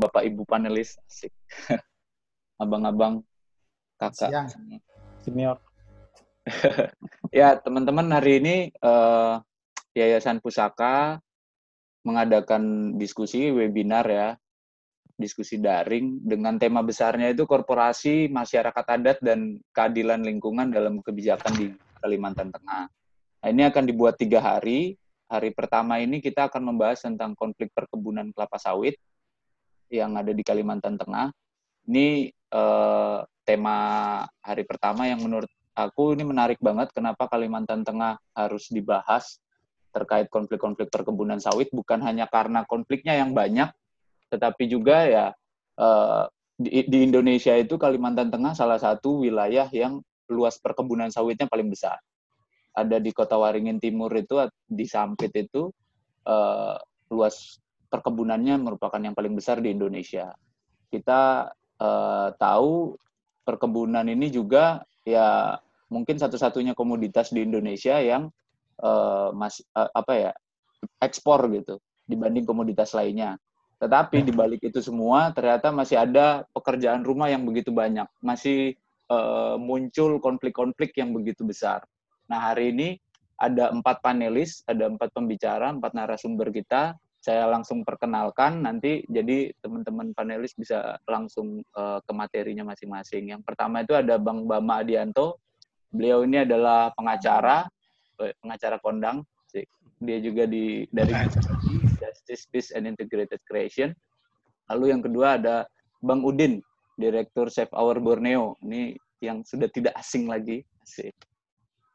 Bapak Ibu panelis, asik. Abang-abang, kakak. Siang. Senior. ya, teman-teman hari ini uh, Yayasan Pusaka mengadakan diskusi webinar ya, diskusi daring dengan tema besarnya itu korporasi, masyarakat adat dan keadilan lingkungan dalam kebijakan di Kalimantan Tengah. Nah, ini akan dibuat tiga hari. Hari pertama ini kita akan membahas tentang konflik perkebunan kelapa sawit yang ada di Kalimantan Tengah. Ini uh, tema hari pertama yang menurut aku ini menarik banget kenapa Kalimantan Tengah harus dibahas terkait konflik-konflik perkebunan sawit bukan hanya karena konfliknya yang banyak tetapi juga ya uh, di, di Indonesia itu Kalimantan Tengah salah satu wilayah yang luas perkebunan sawitnya paling besar. Ada di Kota Waringin Timur itu di Sampit itu uh, luas perkebunannya merupakan yang paling besar di Indonesia. Kita uh, tahu perkebunan ini juga ya mungkin satu-satunya komoditas di Indonesia yang uh, mas uh, apa ya ekspor gitu dibanding komoditas lainnya. Tetapi di balik itu semua ternyata masih ada pekerjaan rumah yang begitu banyak, masih uh, muncul konflik-konflik yang begitu besar. Nah hari ini ada empat panelis, ada empat pembicara, empat narasumber kita saya langsung perkenalkan nanti jadi teman-teman panelis bisa langsung uh, ke materinya masing-masing. Yang pertama itu ada Bang Bama Adianto. Beliau ini adalah pengacara, eh, pengacara kondang. Dia juga di dari Justice Peace and Integrated Creation. Lalu yang kedua ada Bang Udin, Direktur Save Our Borneo. Ini yang sudah tidak asing lagi. Asik.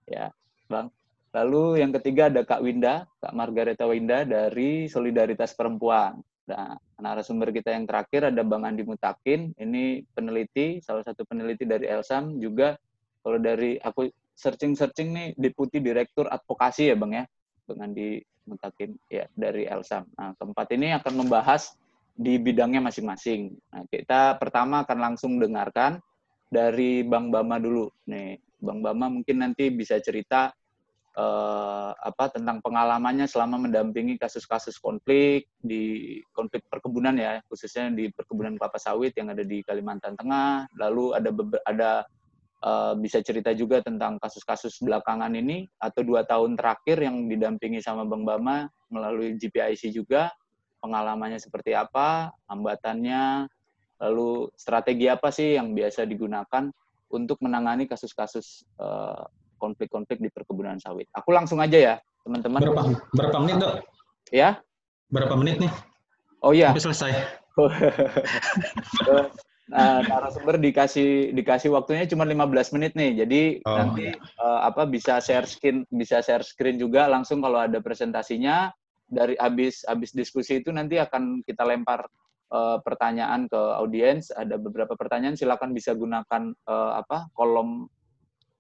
Ya, Bang. Lalu yang ketiga ada Kak Winda, Kak Margareta Winda dari Solidaritas Perempuan. Nah, narasumber kita yang terakhir ada Bang Andi Mutakin, ini peneliti, salah satu peneliti dari Elsam, juga kalau dari aku searching-searching nih Deputi Direktur Advokasi ya Bang ya, Bang Andi Mutakin ya dari Elsam. Nah, keempat ini akan membahas di bidangnya masing-masing. Nah, kita pertama akan langsung dengarkan dari Bang Bama dulu. Nih, Bang Bama mungkin nanti bisa cerita uh, apa tentang pengalamannya selama mendampingi kasus-kasus konflik di konflik perkebunan ya khususnya di perkebunan kelapa sawit yang ada di Kalimantan Tengah. Lalu ada ada uh, bisa cerita juga tentang kasus-kasus belakangan ini atau dua tahun terakhir yang didampingi sama Bang Bama melalui GPIC juga. Pengalamannya seperti apa hambatannya lalu strategi apa sih yang biasa digunakan untuk menangani kasus-kasus uh, konflik-konflik di perkebunan sawit. Aku langsung aja ya, teman-teman. Berapa, berapa menit, Dok? Ya? Berapa menit nih? Oh iya. Sampai selesai. nah, narasumber dikasih dikasih waktunya cuma 15 menit nih. Jadi oh, nanti iya. uh, apa bisa share screen bisa share screen juga langsung kalau ada presentasinya dari habis habis diskusi itu nanti akan kita lempar uh, pertanyaan ke audiens. Ada beberapa pertanyaan silakan bisa gunakan uh, apa kolom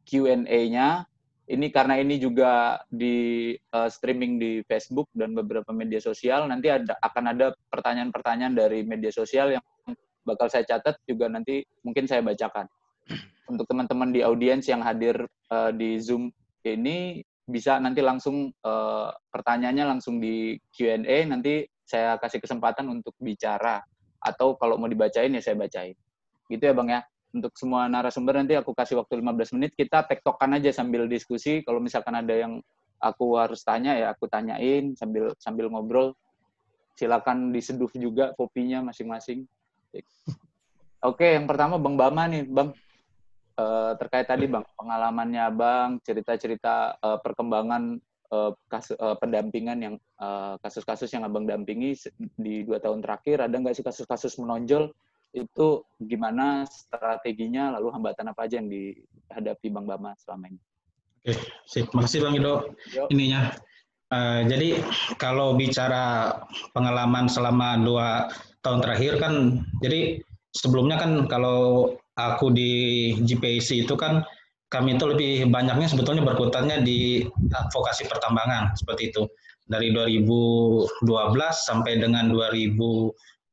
Q&A-nya. Ini karena ini juga di uh, streaming di Facebook dan beberapa media sosial. Nanti ada akan ada pertanyaan-pertanyaan dari media sosial yang bakal saya catat juga nanti mungkin saya bacakan. Untuk teman-teman di audiens yang hadir uh, di Zoom ini bisa nanti langsung uh, pertanyaannya langsung di Q&A nanti saya kasih kesempatan untuk bicara atau kalau mau dibacain ya saya bacain. Gitu ya Bang ya untuk semua narasumber nanti aku kasih waktu 15 menit kita tektokan aja sambil diskusi. Kalau misalkan ada yang aku harus tanya ya aku tanyain sambil sambil ngobrol. Silakan diseduh juga kopinya masing-masing. Oke yang pertama bang Bama nih bang. Uh, terkait tadi bang pengalamannya bang cerita-cerita uh, perkembangan uh, kasus uh, pendampingan yang kasus-kasus uh, yang abang dampingi di dua tahun terakhir. Ada nggak sih kasus-kasus menonjol itu gimana strateginya lalu hambatan apa aja yang dihadapi Bang Bama selama ini? Oke, sip. Makasih Bang Ido ininya. Uh, jadi kalau bicara pengalaman selama dua tahun terakhir kan, jadi sebelumnya kan kalau aku di GPC itu kan kami itu lebih banyaknya sebetulnya berkutannya di advokasi pertambangan seperti itu dari 2012 sampai dengan 2000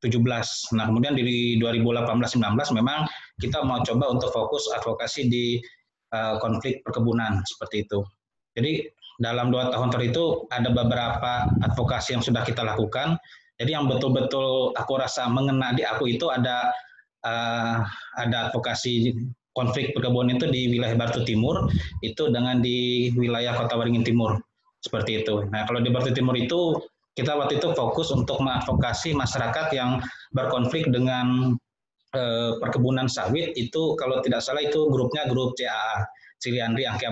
17. Nah, kemudian di 2018-19 memang kita mau coba untuk fokus advokasi di uh, konflik perkebunan seperti itu. Jadi dalam dua tahun terakhir itu ada beberapa advokasi yang sudah kita lakukan. Jadi yang betul-betul aku rasa mengena di aku itu ada uh, ada advokasi konflik perkebunan itu di wilayah Batu Timur itu dengan di wilayah Kota Waringin Timur seperti itu. Nah kalau di Batu Timur itu kita waktu itu fokus untuk mengadvokasi masyarakat yang berkonflik dengan eh, perkebunan sawit itu kalau tidak salah itu grupnya grup CAA Ciliandri Angki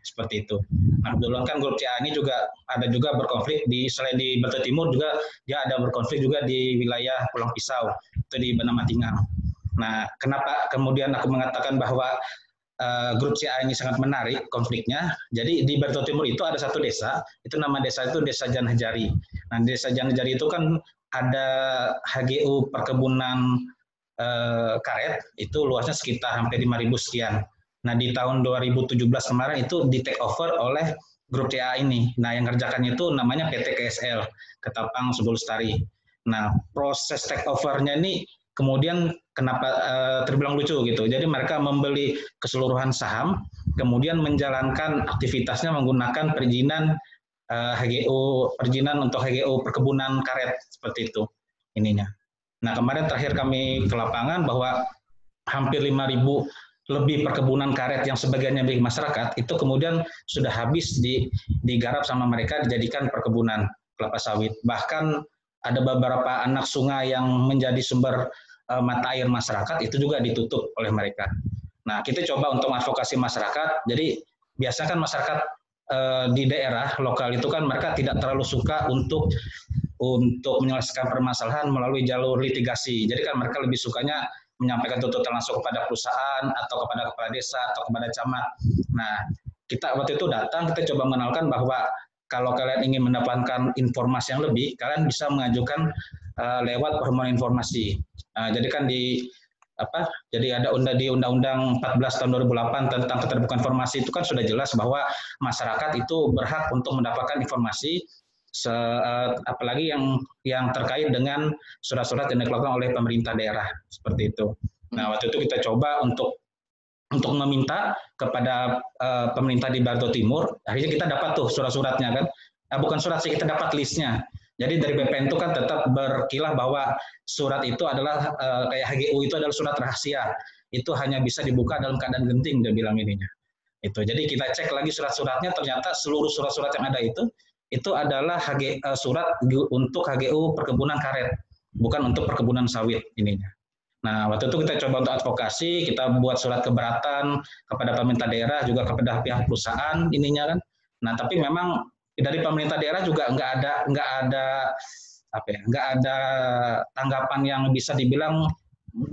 seperti itu. Nah kebetulan kan grup CA ini juga ada juga berkonflik di selain di Batu Timur juga dia ada berkonflik juga di wilayah Pulau Pisau itu di Benamatingan. Nah kenapa kemudian aku mengatakan bahwa uh, grup CA ini sangat menarik konfliknya. Jadi di Batu Timur itu ada satu desa, itu nama desa itu Desa Janhajari. Nah Desa Janhajari itu kan ada HGU perkebunan uh, karet itu luasnya sekitar hampir 5.000 sekian. Nah di tahun 2017 kemarin itu di take over oleh grup CA ini. Nah yang kerjakannya itu namanya PT KSL, Ketapang Subul Lestari. Nah proses take overnya ini kemudian kenapa uh, terbilang lucu gitu. Jadi mereka membeli keseluruhan saham, kemudian menjalankan aktivitasnya menggunakan perizinan uh, eh, HGU, perizinan untuk HGU perkebunan karet seperti itu ininya. Nah kemarin terakhir kami ke lapangan bahwa hampir 5.000 lebih perkebunan karet yang sebagiannya milik masyarakat itu kemudian sudah habis di, digarap sama mereka dijadikan perkebunan kelapa sawit. Bahkan ada beberapa anak sungai yang menjadi sumber uh, mata air masyarakat itu juga ditutup oleh mereka. Nah, kita coba untuk advokasi masyarakat. Jadi biasa kan masyarakat uh, di daerah lokal itu kan mereka tidak terlalu suka untuk untuk menyelesaikan permasalahan melalui jalur litigasi. Jadi kan mereka lebih sukanya menyampaikan tuntutan langsung kepada perusahaan atau kepada kepala desa atau kepada camat. Nah, kita waktu itu datang kita coba mengenalkan bahwa kalau kalian ingin mendapatkan informasi yang lebih, kalian bisa mengajukan uh, lewat permohonan informasi. Uh, jadi kan di apa? Jadi ada undang di Undang-Undang 14 tahun 2008 tentang keterbukaan informasi itu kan sudah jelas bahwa masyarakat itu berhak untuk mendapatkan informasi se, uh, apalagi yang yang terkait dengan surat-surat yang dikeluarkan oleh pemerintah daerah seperti itu. Nah waktu itu kita coba untuk untuk meminta kepada uh, pemerintah di Barto Timur, akhirnya kita dapat tuh surat-suratnya kan, nah, bukan surat sih kita dapat listnya. Jadi dari BPN itu kan tetap berkilah bahwa surat itu adalah uh, kayak HGU itu adalah surat rahasia, itu hanya bisa dibuka dalam keadaan genting dia bilang ininya. Itu. Jadi kita cek lagi surat-suratnya, ternyata seluruh surat-surat yang ada itu itu adalah HG, uh, surat untuk HGU perkebunan karet, bukan untuk perkebunan sawit ininya. Nah, waktu itu kita coba untuk advokasi, kita buat surat keberatan kepada pemerintah daerah, juga kepada pihak perusahaan ininya kan. Nah, tapi memang dari pemerintah daerah juga nggak ada nggak ada apa ya, nggak ada tanggapan yang bisa dibilang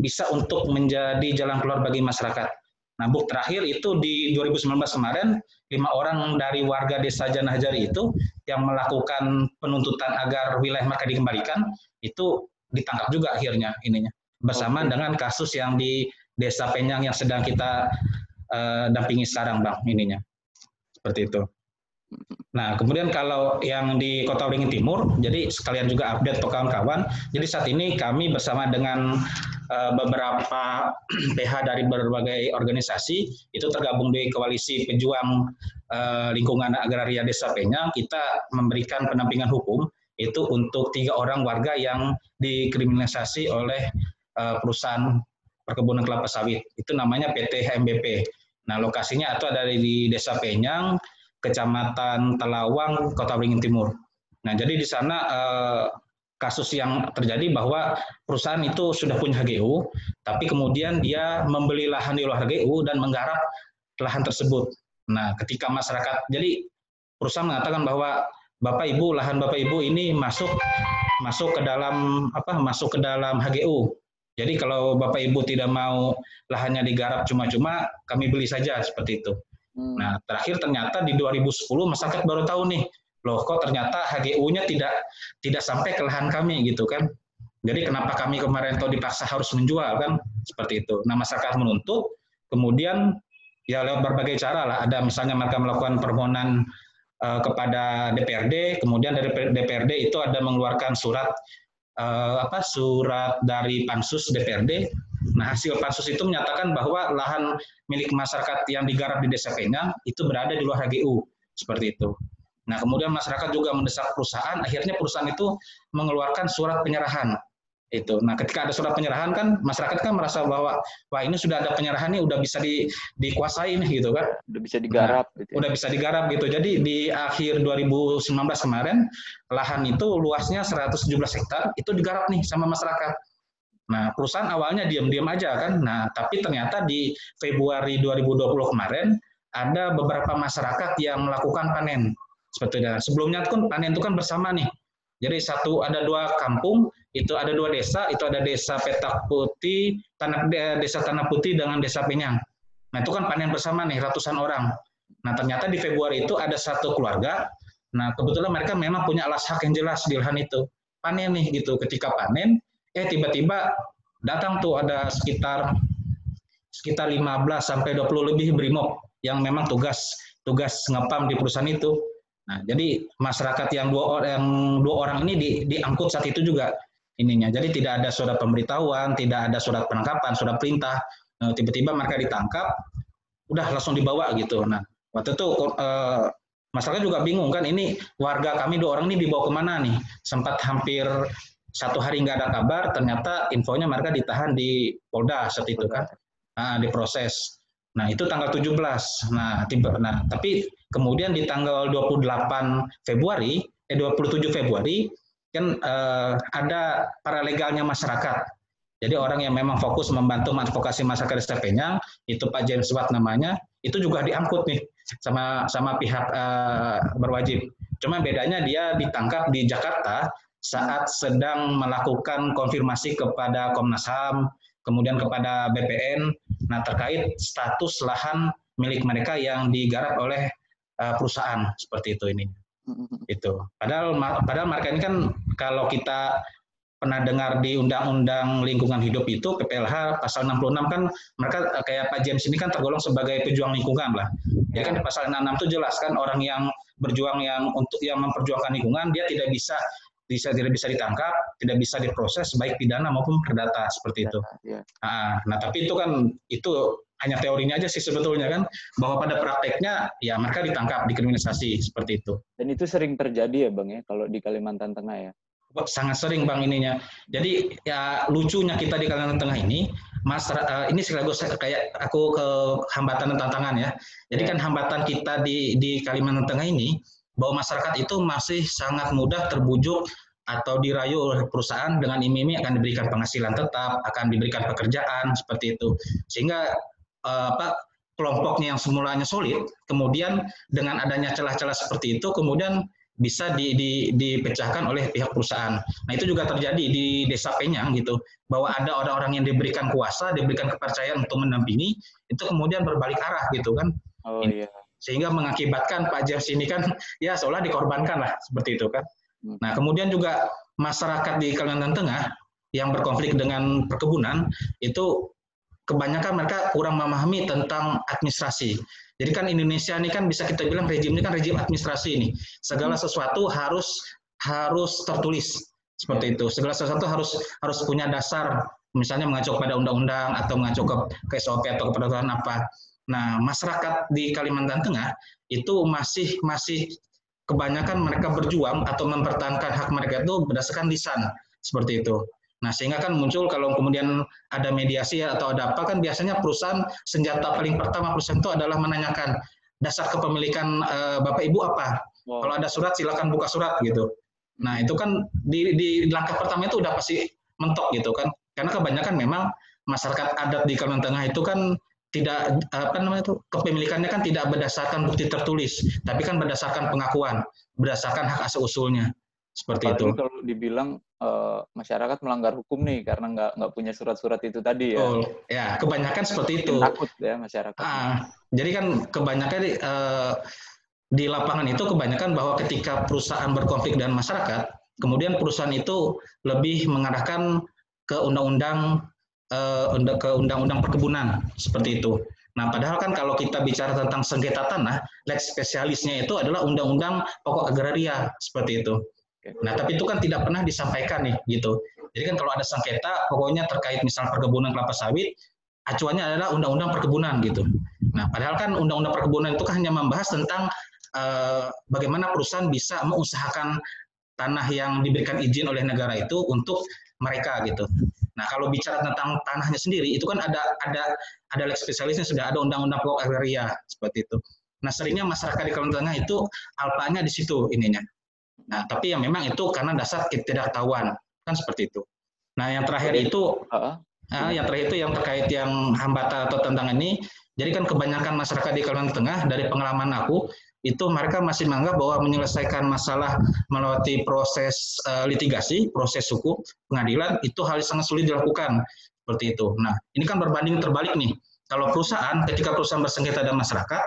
bisa untuk menjadi jalan keluar bagi masyarakat. Nah, buk terakhir itu di 2019 kemarin, lima orang dari warga desa Janahjari itu yang melakukan penuntutan agar wilayah mereka dikembalikan itu ditangkap juga akhirnya ininya bersama okay. dengan kasus yang di Desa Penyang yang sedang kita uh, dampingi sekarang bang ininya seperti itu. Nah, kemudian kalau yang di Kota Waringin Timur, jadi sekalian juga update untuk kawan-kawan. Jadi saat ini kami bersama dengan uh, beberapa PH dari berbagai organisasi itu tergabung di koalisi pejuang uh, lingkungan agraria Desa Penyang. Kita memberikan pendampingan hukum itu untuk tiga orang warga yang dikriminalisasi oleh uh, perusahaan perkebunan kelapa sawit. Itu namanya PT HMBP. Nah, lokasinya itu ada di Desa Penyang, Kecamatan Telawang, Kota Beringin Timur. Nah, jadi di sana eh, kasus yang terjadi bahwa perusahaan itu sudah punya HGU, tapi kemudian dia membeli lahan di luar HGU dan menggarap lahan tersebut. Nah, ketika masyarakat, jadi perusahaan mengatakan bahwa Bapak Ibu, lahan Bapak Ibu ini masuk masuk ke dalam apa? Masuk ke dalam HGU. Jadi kalau Bapak Ibu tidak mau lahannya digarap cuma-cuma, kami beli saja seperti itu. Hmm. Nah, terakhir ternyata di 2010 masyarakat baru tahu nih, loh kok ternyata HGU-nya tidak tidak sampai ke lahan kami gitu kan. Jadi kenapa kami kemarin tahu dipaksa harus menjual kan seperti itu. Nah, masyarakat menuntut, kemudian ya lewat berbagai cara lah. Ada misalnya mereka melakukan permohonan uh, kepada DPRD, kemudian dari DPRD itu ada mengeluarkan surat uh, apa surat dari pansus DPRD Nah, hasil pansus itu menyatakan bahwa lahan milik masyarakat yang digarap di Desa Penyang itu berada di luar HGU, seperti itu. Nah, kemudian masyarakat juga mendesak perusahaan, akhirnya perusahaan itu mengeluarkan surat penyerahan itu. Nah, ketika ada surat penyerahan kan masyarakat kan merasa bahwa wah ini sudah ada penyerahan nih udah bisa di, dikuasai nih gitu kan. Udah bisa digarap nah, gitu. Ya. Udah bisa digarap gitu. Jadi di akhir 2019 kemarin lahan itu luasnya 117 hektar itu digarap nih sama masyarakat. Nah, perusahaan awalnya diam-diam aja kan. Nah, tapi ternyata di Februari 2020 kemarin ada beberapa masyarakat yang melakukan panen. Sebetulnya sebelumnya kan panen itu kan bersama nih. Jadi satu ada dua kampung itu ada dua desa, itu ada desa Petak Putih, tanah desa Tanah Putih dengan desa Penyang. Nah itu kan panen bersama nih ratusan orang. Nah ternyata di Februari itu ada satu keluarga. Nah kebetulan mereka memang punya alas hak yang jelas di lahan itu. Panen nih gitu. Ketika panen, eh tiba-tiba datang tuh ada sekitar sekitar 15 sampai 20 lebih brimob yang memang tugas tugas ngepam di perusahaan itu. Nah, jadi masyarakat yang dua orang dua orang ini di, diangkut saat itu juga ininya. Jadi tidak ada surat pemberitahuan, tidak ada surat penangkapan, surat perintah. Nah, tiba-tiba mereka ditangkap, udah langsung dibawa gitu. Nah, waktu itu eh, masyarakat juga bingung kan, ini warga kami dua orang ini dibawa ke mana nih? Sempat hampir satu hari nggak ada kabar, ternyata infonya mereka ditahan di Polda saat itu kan, nah, diproses. Nah itu tanggal 17. Nah, tiba, nah tapi kemudian di tanggal 28 Februari, eh 27 Februari kan eh, ada para legalnya masyarakat. Jadi orang yang memang fokus membantu advokasi masyarakat Desa Penyang, itu Pak James Watt namanya, itu juga diangkut nih sama sama pihak eh, berwajib. Cuma bedanya dia ditangkap di Jakarta saat sedang melakukan konfirmasi kepada Komnas HAM, kemudian kepada BPN, nah terkait status lahan milik mereka yang digarap oleh uh, perusahaan seperti itu ini. Itu. Padahal padahal mereka ini kan kalau kita pernah dengar di Undang-Undang Lingkungan Hidup itu PPLH pasal 66 kan mereka eh, kayak Pak James ini kan tergolong sebagai pejuang lingkungan lah. Ya kan di pasal 66 itu jelas kan orang yang berjuang yang untuk yang memperjuangkan lingkungan dia tidak bisa bisa tidak bisa ditangkap, tidak bisa diproses baik pidana maupun perdata seperti itu. Ya. Nah, nah, tapi itu kan itu hanya teorinya aja sih sebetulnya kan bahwa pada prakteknya ya mereka ditangkap, dikriminalisasi seperti itu. Dan itu sering terjadi ya bang ya kalau di Kalimantan Tengah ya. Sangat sering bang ininya. Jadi ya lucunya kita di Kalimantan Tengah ini, mas uh, ini sekaligus kayak aku ke hambatan dan tantangan ya. Jadi ya. kan hambatan kita di di Kalimantan Tengah ini bahwa masyarakat itu masih sangat mudah terbujuk atau dirayu oleh perusahaan dengan iming-iming akan diberikan penghasilan tetap, akan diberikan pekerjaan seperti itu. Sehingga eh, apa kelompoknya yang semulanya solid, kemudian dengan adanya celah-celah seperti itu, kemudian bisa di, di, dipecahkan oleh pihak perusahaan. Nah itu juga terjadi di desa Penyang gitu, bahwa ada orang-orang yang diberikan kuasa, diberikan kepercayaan untuk mendampingi, itu kemudian berbalik arah gitu kan. Oh iya sehingga mengakibatkan Pak James ini kan ya seolah dikorbankan lah seperti itu kan. Hmm. Nah kemudian juga masyarakat di Kalimantan Tengah yang berkonflik dengan perkebunan itu kebanyakan mereka kurang memahami tentang administrasi. Jadi kan Indonesia ini kan bisa kita bilang rejim ini kan rejim administrasi ini. Segala hmm. sesuatu harus harus tertulis seperti itu. Segala sesuatu harus harus punya dasar misalnya mengacu kepada undang-undang atau mengacu ke, ke SOP atau kepada apa. Nah, masyarakat di Kalimantan Tengah itu masih masih kebanyakan mereka berjuang atau mempertahankan hak mereka itu berdasarkan lisan seperti itu. Nah, sehingga kan muncul kalau kemudian ada mediasi atau ada apa kan biasanya perusahaan senjata paling pertama perusahaan itu adalah menanyakan dasar kepemilikan e, Bapak Ibu apa. Wow. Kalau ada surat silakan buka surat gitu. Nah, itu kan di, di langkah pertama itu udah pasti mentok gitu kan. Karena kebanyakan memang masyarakat adat di Kalimantan Tengah itu kan tidak apa namanya itu kepemilikannya kan tidak berdasarkan bukti tertulis, tapi kan berdasarkan pengakuan, berdasarkan hak asal usulnya seperti Apalagi itu. Kalau dibilang uh, masyarakat melanggar hukum nih karena nggak nggak punya surat-surat itu tadi ya. Oh, ya kebanyakan seperti itu. Takut ya masyarakat. Ah, jadi kan kebanyakan uh, di lapangan itu kebanyakan bahwa ketika perusahaan berkonflik dengan masyarakat, kemudian perusahaan itu lebih mengarahkan ke undang-undang uh, ke undang-undang perkebunan seperti itu. Nah, padahal kan kalau kita bicara tentang sengketa tanah, lex spesialisnya itu adalah undang-undang pokok agraria seperti itu. Nah, tapi itu kan tidak pernah disampaikan nih gitu. Jadi kan kalau ada sengketa, pokoknya terkait misal perkebunan kelapa sawit, acuannya adalah undang-undang perkebunan gitu. Nah, padahal kan undang-undang perkebunan itu kan hanya membahas tentang uh, bagaimana perusahaan bisa mengusahakan tanah yang diberikan izin oleh negara itu untuk mereka gitu. Nah, kalau bicara tentang tanahnya sendiri, itu kan ada ada ada lex spesialisnya sudah ada undang-undang pokok agraria seperti itu. Nah, seringnya masyarakat di Kalimantan Tengah itu alpanya di situ ininya. Nah, tapi yang memang itu karena dasar ketidaktahuan kan seperti itu. Nah, yang terakhir itu uh, uh, yang terakhir itu yang terkait yang hambatan atau tantangan ini. Jadi kan kebanyakan masyarakat di Kalimantan Tengah dari pengalaman aku itu mereka masih menganggap bahwa menyelesaikan masalah melewati proses uh, litigasi, proses hukum, pengadilan itu hal yang sangat sulit dilakukan seperti itu. Nah, ini kan berbanding terbalik nih. Kalau perusahaan ketika perusahaan bersengketa dengan masyarakat,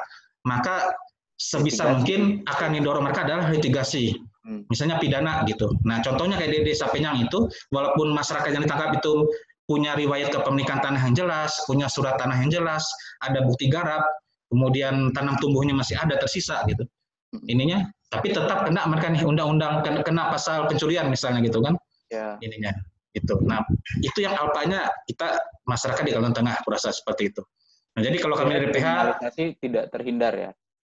maka sebisa litigasi. mungkin akan didorong mereka adalah litigasi. Hmm. Misalnya pidana gitu. Nah, contohnya kayak di desa Penyang itu, walaupun masyarakat yang ditangkap itu punya riwayat kepemilikan tanah yang jelas, punya surat tanah yang jelas, ada bukti garap, kemudian tanam tumbuhnya masih ada tersisa gitu. Ininya tapi tetap kena mereka nih undang-undang kena pasal pencurian misalnya gitu kan. Ya. ininya itu nah itu yang alpanya kita masyarakat di Kalimantan Tengah merasa seperti itu. Nah jadi kalau kami dari PH tidak terhindar ya.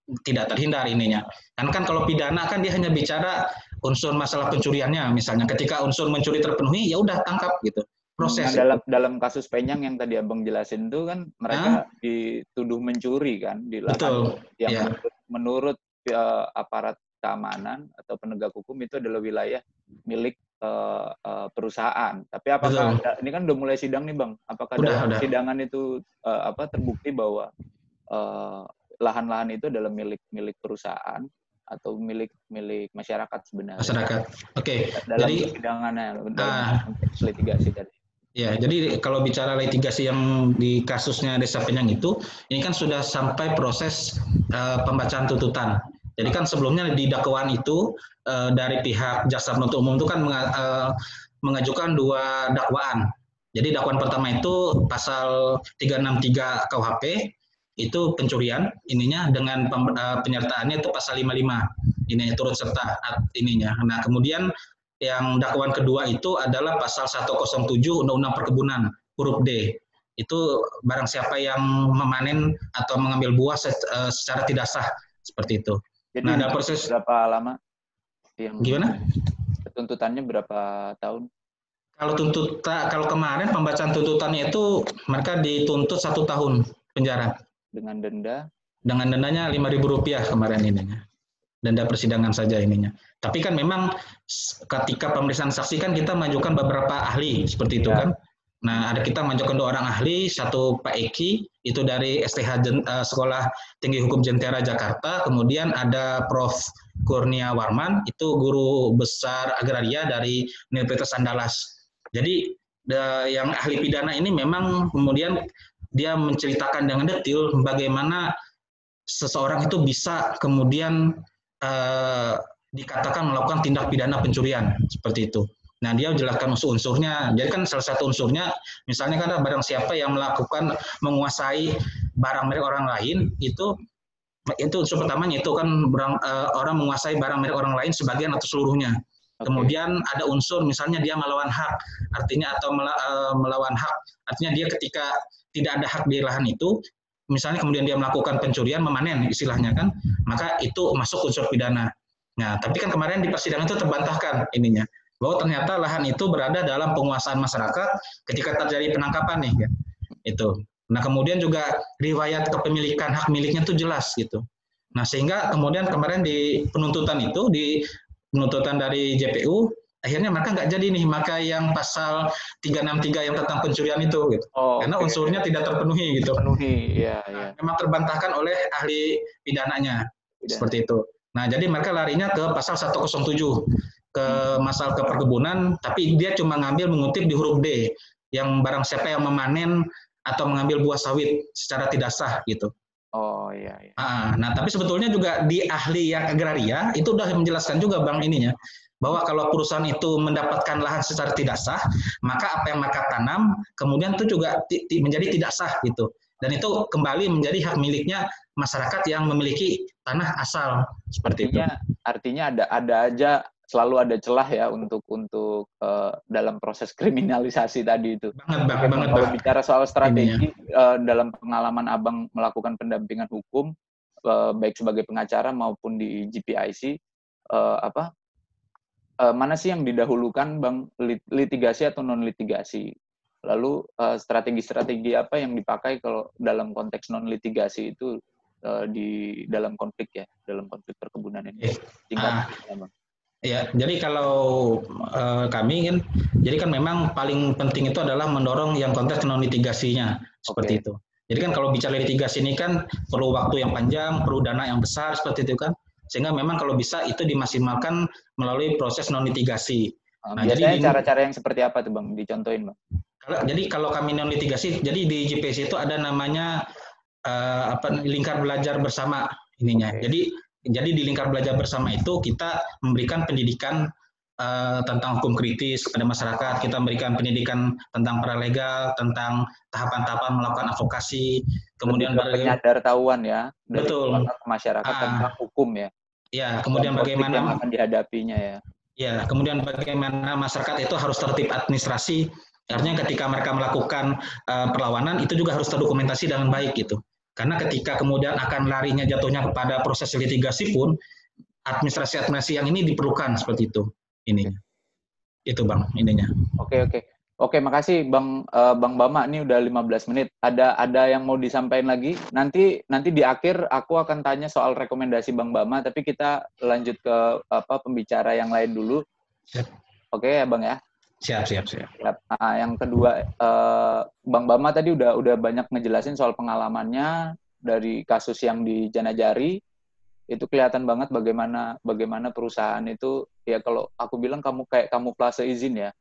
Tidak terhindar ininya. Kan kan kalau pidana kan dia hanya bicara unsur masalah pencuriannya. Misalnya ketika unsur mencuri terpenuhi ya udah tangkap gitu proses nah, dalam dalam kasus Penyang yang tadi abang jelasin itu kan mereka dituduh mencuri kan di lahan yang ya. menurut, menurut uh, aparat keamanan atau penegak hukum itu adalah wilayah milik uh, uh, perusahaan. Tapi apakah ada, ini kan udah mulai sidang nih bang? Apakah udah, dalam udah. sidangan itu uh, apa terbukti bahwa lahan-lahan uh, itu adalah milik milik perusahaan atau milik milik masyarakat sebenarnya? Masyarakat. Oke. Okay. Dalam Jadi sidangannya dalam uh, litigasi tadi. Ya, jadi kalau bicara litigasi yang di kasusnya Desa Penyang itu, ini kan sudah sampai proses uh, pembacaan tuntutan. Jadi kan sebelumnya di dakwaan itu uh, dari pihak jaksa penuntut umum itu kan menga, uh, mengajukan dua dakwaan. Jadi dakwaan pertama itu pasal 363 KUHP itu pencurian ininya dengan penyertaannya itu pasal 55 ini turut serta ininya. Nah, kemudian yang dakwaan kedua itu adalah pasal 107 Undang-Undang Perkebunan huruf D. Itu barang siapa yang memanen atau mengambil buah eh, secara tidak sah seperti itu. Jadi nah, ada proses berapa lama? Yang Gimana? Tuntutannya berapa tahun? Kalau tuntutan, kalau kemarin pembacaan tuntutannya itu mereka dituntut satu tahun penjara. Dengan denda? Dengan dendanya lima ribu rupiah kemarin ini denda persidangan saja ininya. Tapi kan memang ketika pemeriksaan saksi kan kita mengajukan beberapa ahli seperti itu ya. kan. Nah, ada kita mengajukan dua orang ahli, satu Pak Eki itu dari STH uh, Sekolah Tinggi Hukum Jentera Jakarta, kemudian ada Prof Kurnia Warman itu guru besar agraria dari Universitas Andalas. Jadi the, yang ahli pidana ini memang kemudian dia menceritakan dengan detail bagaimana seseorang itu bisa kemudian eh, dikatakan melakukan tindak pidana pencurian seperti itu. Nah, dia jelaskan unsur-unsurnya. Jadi kan salah satu unsurnya, misalnya kan barang siapa yang melakukan menguasai barang milik orang lain, itu itu unsur pertamanya itu kan barang, uh, orang menguasai barang milik orang lain sebagian atau seluruhnya. Okay. Kemudian ada unsur misalnya dia melawan hak, artinya atau uh, melawan hak, artinya dia ketika tidak ada hak di lahan itu, misalnya kemudian dia melakukan pencurian, memanen istilahnya kan, maka itu masuk unsur pidana. Nah, tapi kan kemarin di persidangan itu terbantahkan ininya, bahwa ternyata lahan itu berada dalam penguasaan masyarakat ketika terjadi penangkapan nih, ya. itu. Nah, kemudian juga riwayat kepemilikan hak miliknya itu jelas gitu. Nah, sehingga kemudian kemarin di penuntutan itu, di penuntutan dari JPU, akhirnya mereka nggak jadi nih maka yang pasal 363 yang tentang pencurian itu gitu. Oh, Karena okay. unsurnya tidak terpenuhi gitu. Terpenuhi, ya, ya. Memang terbantahkan oleh ahli pidananya. Pidana. Seperti itu. Nah, jadi mereka larinya ke pasal 107 ke masal ke perkebunan, tapi dia cuma ngambil mengutip di huruf D yang barang siapa yang memanen atau mengambil buah sawit secara tidak sah gitu. Oh iya. iya. Nah, nah, tapi sebetulnya juga di ahli yang agraria itu udah menjelaskan juga bang ininya bahwa kalau perusahaan itu mendapatkan lahan secara tidak sah, maka apa yang mereka tanam kemudian itu juga menjadi tidak sah gitu. Dan itu kembali menjadi hak miliknya masyarakat yang memiliki tanah asal seperti artinya, itu. Artinya ada ada aja selalu ada celah ya untuk untuk uh, dalam proses kriminalisasi tadi itu. Banget, banget, banget. Kalau bicara soal strategi uh, dalam pengalaman abang melakukan pendampingan hukum, uh, baik sebagai pengacara maupun di GPIC uh, apa uh, mana sih yang didahulukan bang? Litigasi atau non litigasi lalu strategi-strategi uh, apa yang dipakai kalau dalam konteks non litigasi itu uh, di dalam konflik ya dalam konflik perkebunan ini? Tingkat ah. Ya, jadi kalau uh, kami kan, jadi kan memang paling penting itu adalah mendorong yang konteks non litigasinya seperti itu. Jadi kan kalau bicara litigasi ini kan perlu waktu yang panjang, perlu dana yang besar seperti itu kan, sehingga memang kalau bisa itu dimaksimalkan melalui proses non litigasi. Ah, nah, Biasanya jadi cara-cara yang seperti apa tuh bang? Dicontohin bang. Kalau, jadi kalau kami non litigasi, jadi di GPS itu ada namanya uh, apa lingkar belajar bersama ininya. Okay. Jadi jadi di lingkar belajar bersama itu kita memberikan pendidikan uh, tentang hukum kritis kepada masyarakat, kita memberikan pendidikan tentang paralegal, tentang tahapan-tahapan melakukan advokasi, kemudian penyadar tahuan ya dari betul masyarakat ah, tentang hukum ya. Ya, kemudian bagaimana yang akan dihadapinya ya. Ya, kemudian bagaimana masyarakat itu harus tertib administrasi. Artinya ketika mereka melakukan uh, perlawanan itu juga harus terdokumentasi dengan baik gitu. Karena ketika kemudian akan larinya jatuhnya kepada proses litigasi pun administrasi-administrasi yang ini diperlukan seperti itu. Ini. Itu Bang ininya. Oke, oke. Oke, makasih Bang uh, Bang Bama ini udah 15 menit. Ada ada yang mau disampaikan lagi? Nanti nanti di akhir aku akan tanya soal rekomendasi Bang Bama, tapi kita lanjut ke apa pembicara yang lain dulu. Siap. Oke ya, Bang ya. Siap, siap, siap. siap. Nah, yang kedua, eh, Bang Bama tadi udah udah banyak ngejelasin soal pengalamannya dari kasus yang di Janajari. Itu kelihatan banget bagaimana bagaimana perusahaan itu ya kalau aku bilang kamu kayak kamu plase izin ya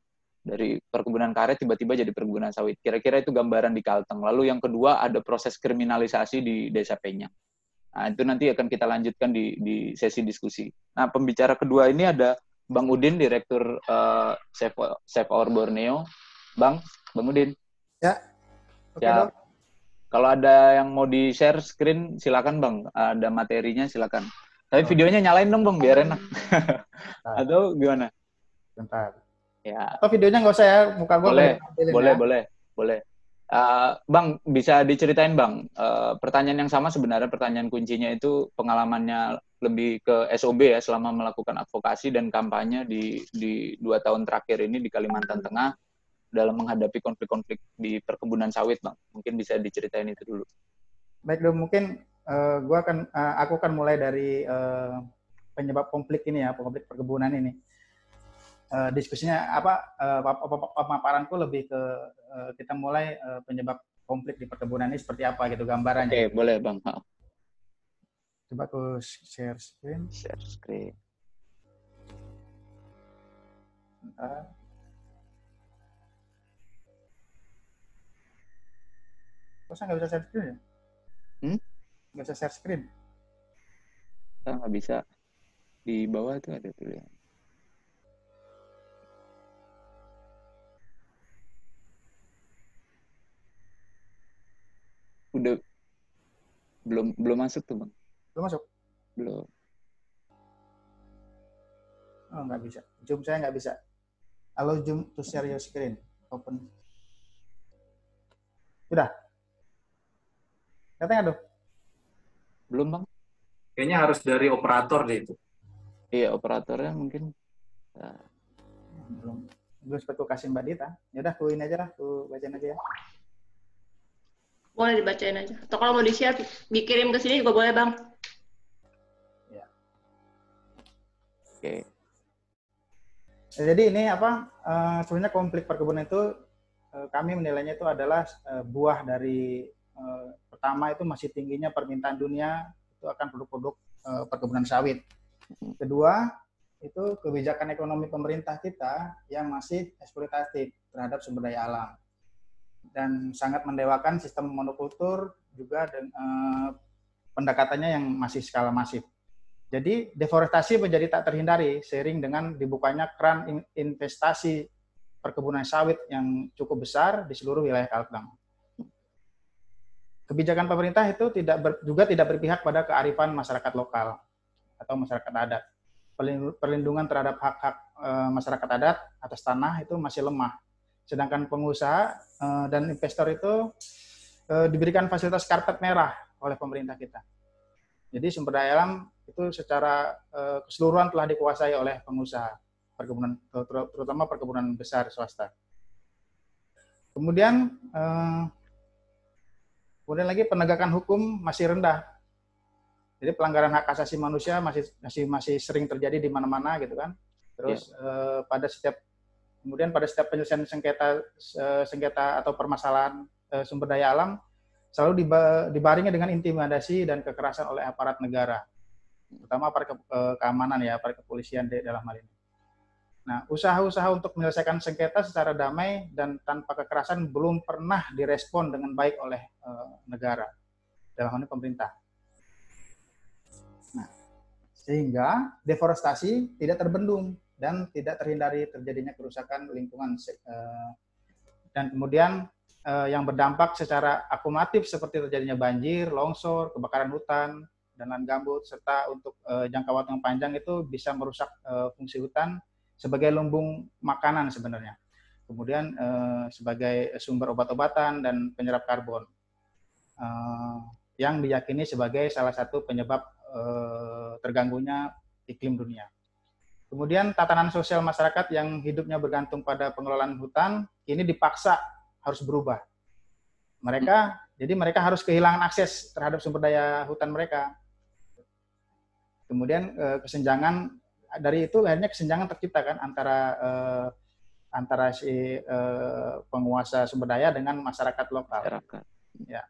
dari perkebunan karet tiba-tiba jadi perkebunan sawit. Kira-kira itu gambaran di Kalteng. Lalu yang kedua ada proses kriminalisasi di Desa Penyang. Nah, itu nanti akan kita lanjutkan di, di sesi diskusi. Nah, pembicara kedua ini ada Bang Udin, Direktur uh, Save, Save Our Borneo. Bang, Bang Udin. Ya. Oke, okay, Kalau ada yang mau di-share screen, silakan Bang. Ada materinya, silakan. Tapi oh. videonya nyalain dong Bang, biar enak. Atau gimana? Bentar. Ya. Atau videonya nggak usah ya, muka gue. Boleh, boleh, ya. boleh, boleh. Uh, bang, bisa diceritain Bang, uh, pertanyaan yang sama sebenarnya pertanyaan kuncinya itu pengalamannya lebih ke SOB ya selama melakukan advokasi dan kampanye di di dua tahun terakhir ini di Kalimantan Tengah dalam menghadapi konflik-konflik di perkebunan sawit, bang. Mungkin bisa diceritain itu dulu. Baik, dong. Mungkin uh, gua akan uh, aku akan mulai dari uh, penyebab konflik ini ya, konflik perkebunan ini. Uh, diskusinya apa uh, pemaparanku lebih ke uh, kita mulai uh, penyebab konflik di perkebunan ini seperti apa gitu gambarannya. Oke, okay, boleh bang. Coba aku share screen. Share screen. Bentar. Kok saya nggak bisa share screen ya? Hmm? Nggak bisa share screen? Nggak bisa. Di bawah itu ada tulisan. Udah belum belum masuk tuh bang. Belum masuk? Belum. Oh, nggak bisa. Zoom saya nggak bisa. Halo Zoom to share your screen. Open. Sudah? Katanya aduh. Belum, Bang. Kayaknya harus dari operator deh itu. Iya, operatornya mungkin. Nah. Belum. Belum sempat kasih Mbak Dita. Ya udah, aku ini aja lah. Aku bacain aja ya. Boleh dibacain aja. Atau kalau mau di-share, dikirim ke sini juga boleh, Bang. Oke. Okay. Jadi ini apa? Uh, sebenarnya konflik perkebunan itu uh, kami menilainya itu adalah uh, buah dari uh, pertama itu masih tingginya permintaan dunia itu akan produk-produk uh, perkebunan sawit. Kedua itu kebijakan ekonomi pemerintah kita yang masih eksploitatif terhadap sumber daya alam dan sangat mendewakan sistem monokultur juga dan uh, pendekatannya yang masih skala masif. Jadi deforestasi menjadi tak terhindari seiring dengan dibukanya keran investasi perkebunan sawit yang cukup besar di seluruh wilayah Kalteng. Kebijakan pemerintah itu tidak ber, juga tidak berpihak pada kearifan masyarakat lokal atau masyarakat adat. Perlindungan terhadap hak-hak e, masyarakat adat atas tanah itu masih lemah. Sedangkan pengusaha e, dan investor itu e, diberikan fasilitas karpet merah oleh pemerintah kita Jadi sumber daya alam itu secara uh, keseluruhan telah dikuasai oleh pengusaha perkebunan terutama perkebunan besar swasta. Kemudian kemudian lagi penegakan hukum masih rendah. Jadi pelanggaran hak asasi manusia masih masih masih sering terjadi di mana-mana gitu kan. Terus yeah. uh, pada setiap kemudian pada setiap penyelesaian sengketa uh, sengketa atau permasalahan uh, sumber daya alam selalu dibaringi dengan intimidasi dan kekerasan oleh aparat negara, terutama aparat eh, keamanan ya, aparat kepolisian dalam hal ini. Nah, usaha-usaha untuk menyelesaikan sengketa secara damai dan tanpa kekerasan belum pernah direspon dengan baik oleh negara, dalam hal ini pemerintah. Nah, sehingga deforestasi tidak terbendung dan tidak terhindari terjadinya kerusakan lingkungan. Uh, dan kemudian uh, yang berdampak secara akumulatif seperti terjadinya banjir, longsor, kebakaran hutan, dan lahan gambut, serta untuk uh, jangka waktu yang panjang itu bisa merusak fungsi hutan sebagai lumbung makanan sebenarnya. Kemudian sebagai sumber obat-obatan dan penyerap karbon. Yang diyakini sebagai salah satu penyebab terganggunya iklim dunia. Kemudian tatanan sosial masyarakat yang hidupnya bergantung pada pengelolaan hutan ini dipaksa harus berubah. Mereka hmm. jadi mereka harus kehilangan akses terhadap sumber daya hutan mereka. Kemudian eh, kesenjangan dari itu akhirnya kesenjangan tercipta kan antara eh, antara si eh, penguasa sumber daya dengan masyarakat lokal. Masyarakat. Ya.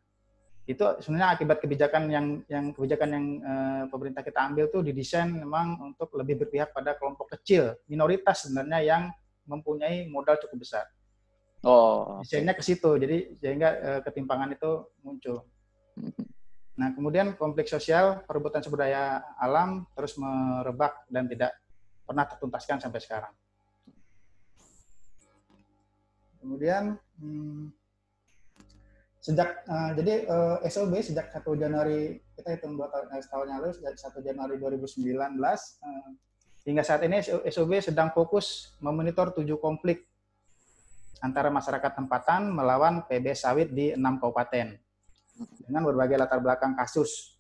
Itu sebenarnya akibat kebijakan yang yang kebijakan yang eh, pemerintah kita ambil tuh didesain memang untuk lebih berpihak pada kelompok kecil, minoritas sebenarnya yang mempunyai modal cukup besar. Oh. Desainnya ke situ, jadi sehingga uh, ketimpangan itu muncul. Mm-hmm. Nah, kemudian konflik sosial, perebutan sumber daya alam terus merebak dan tidak pernah tertuntaskan sampai sekarang. Kemudian hmm, sejak uh, jadi uh, eh, SOB sejak 1 Januari kita hitung dua tahun eh, tahun yang lalu sejak 1 Januari 2019 uh, hingga saat ini SOB sedang fokus memonitor tujuh konflik antara masyarakat tempatan melawan PB sawit di enam kabupaten dengan berbagai latar belakang kasus.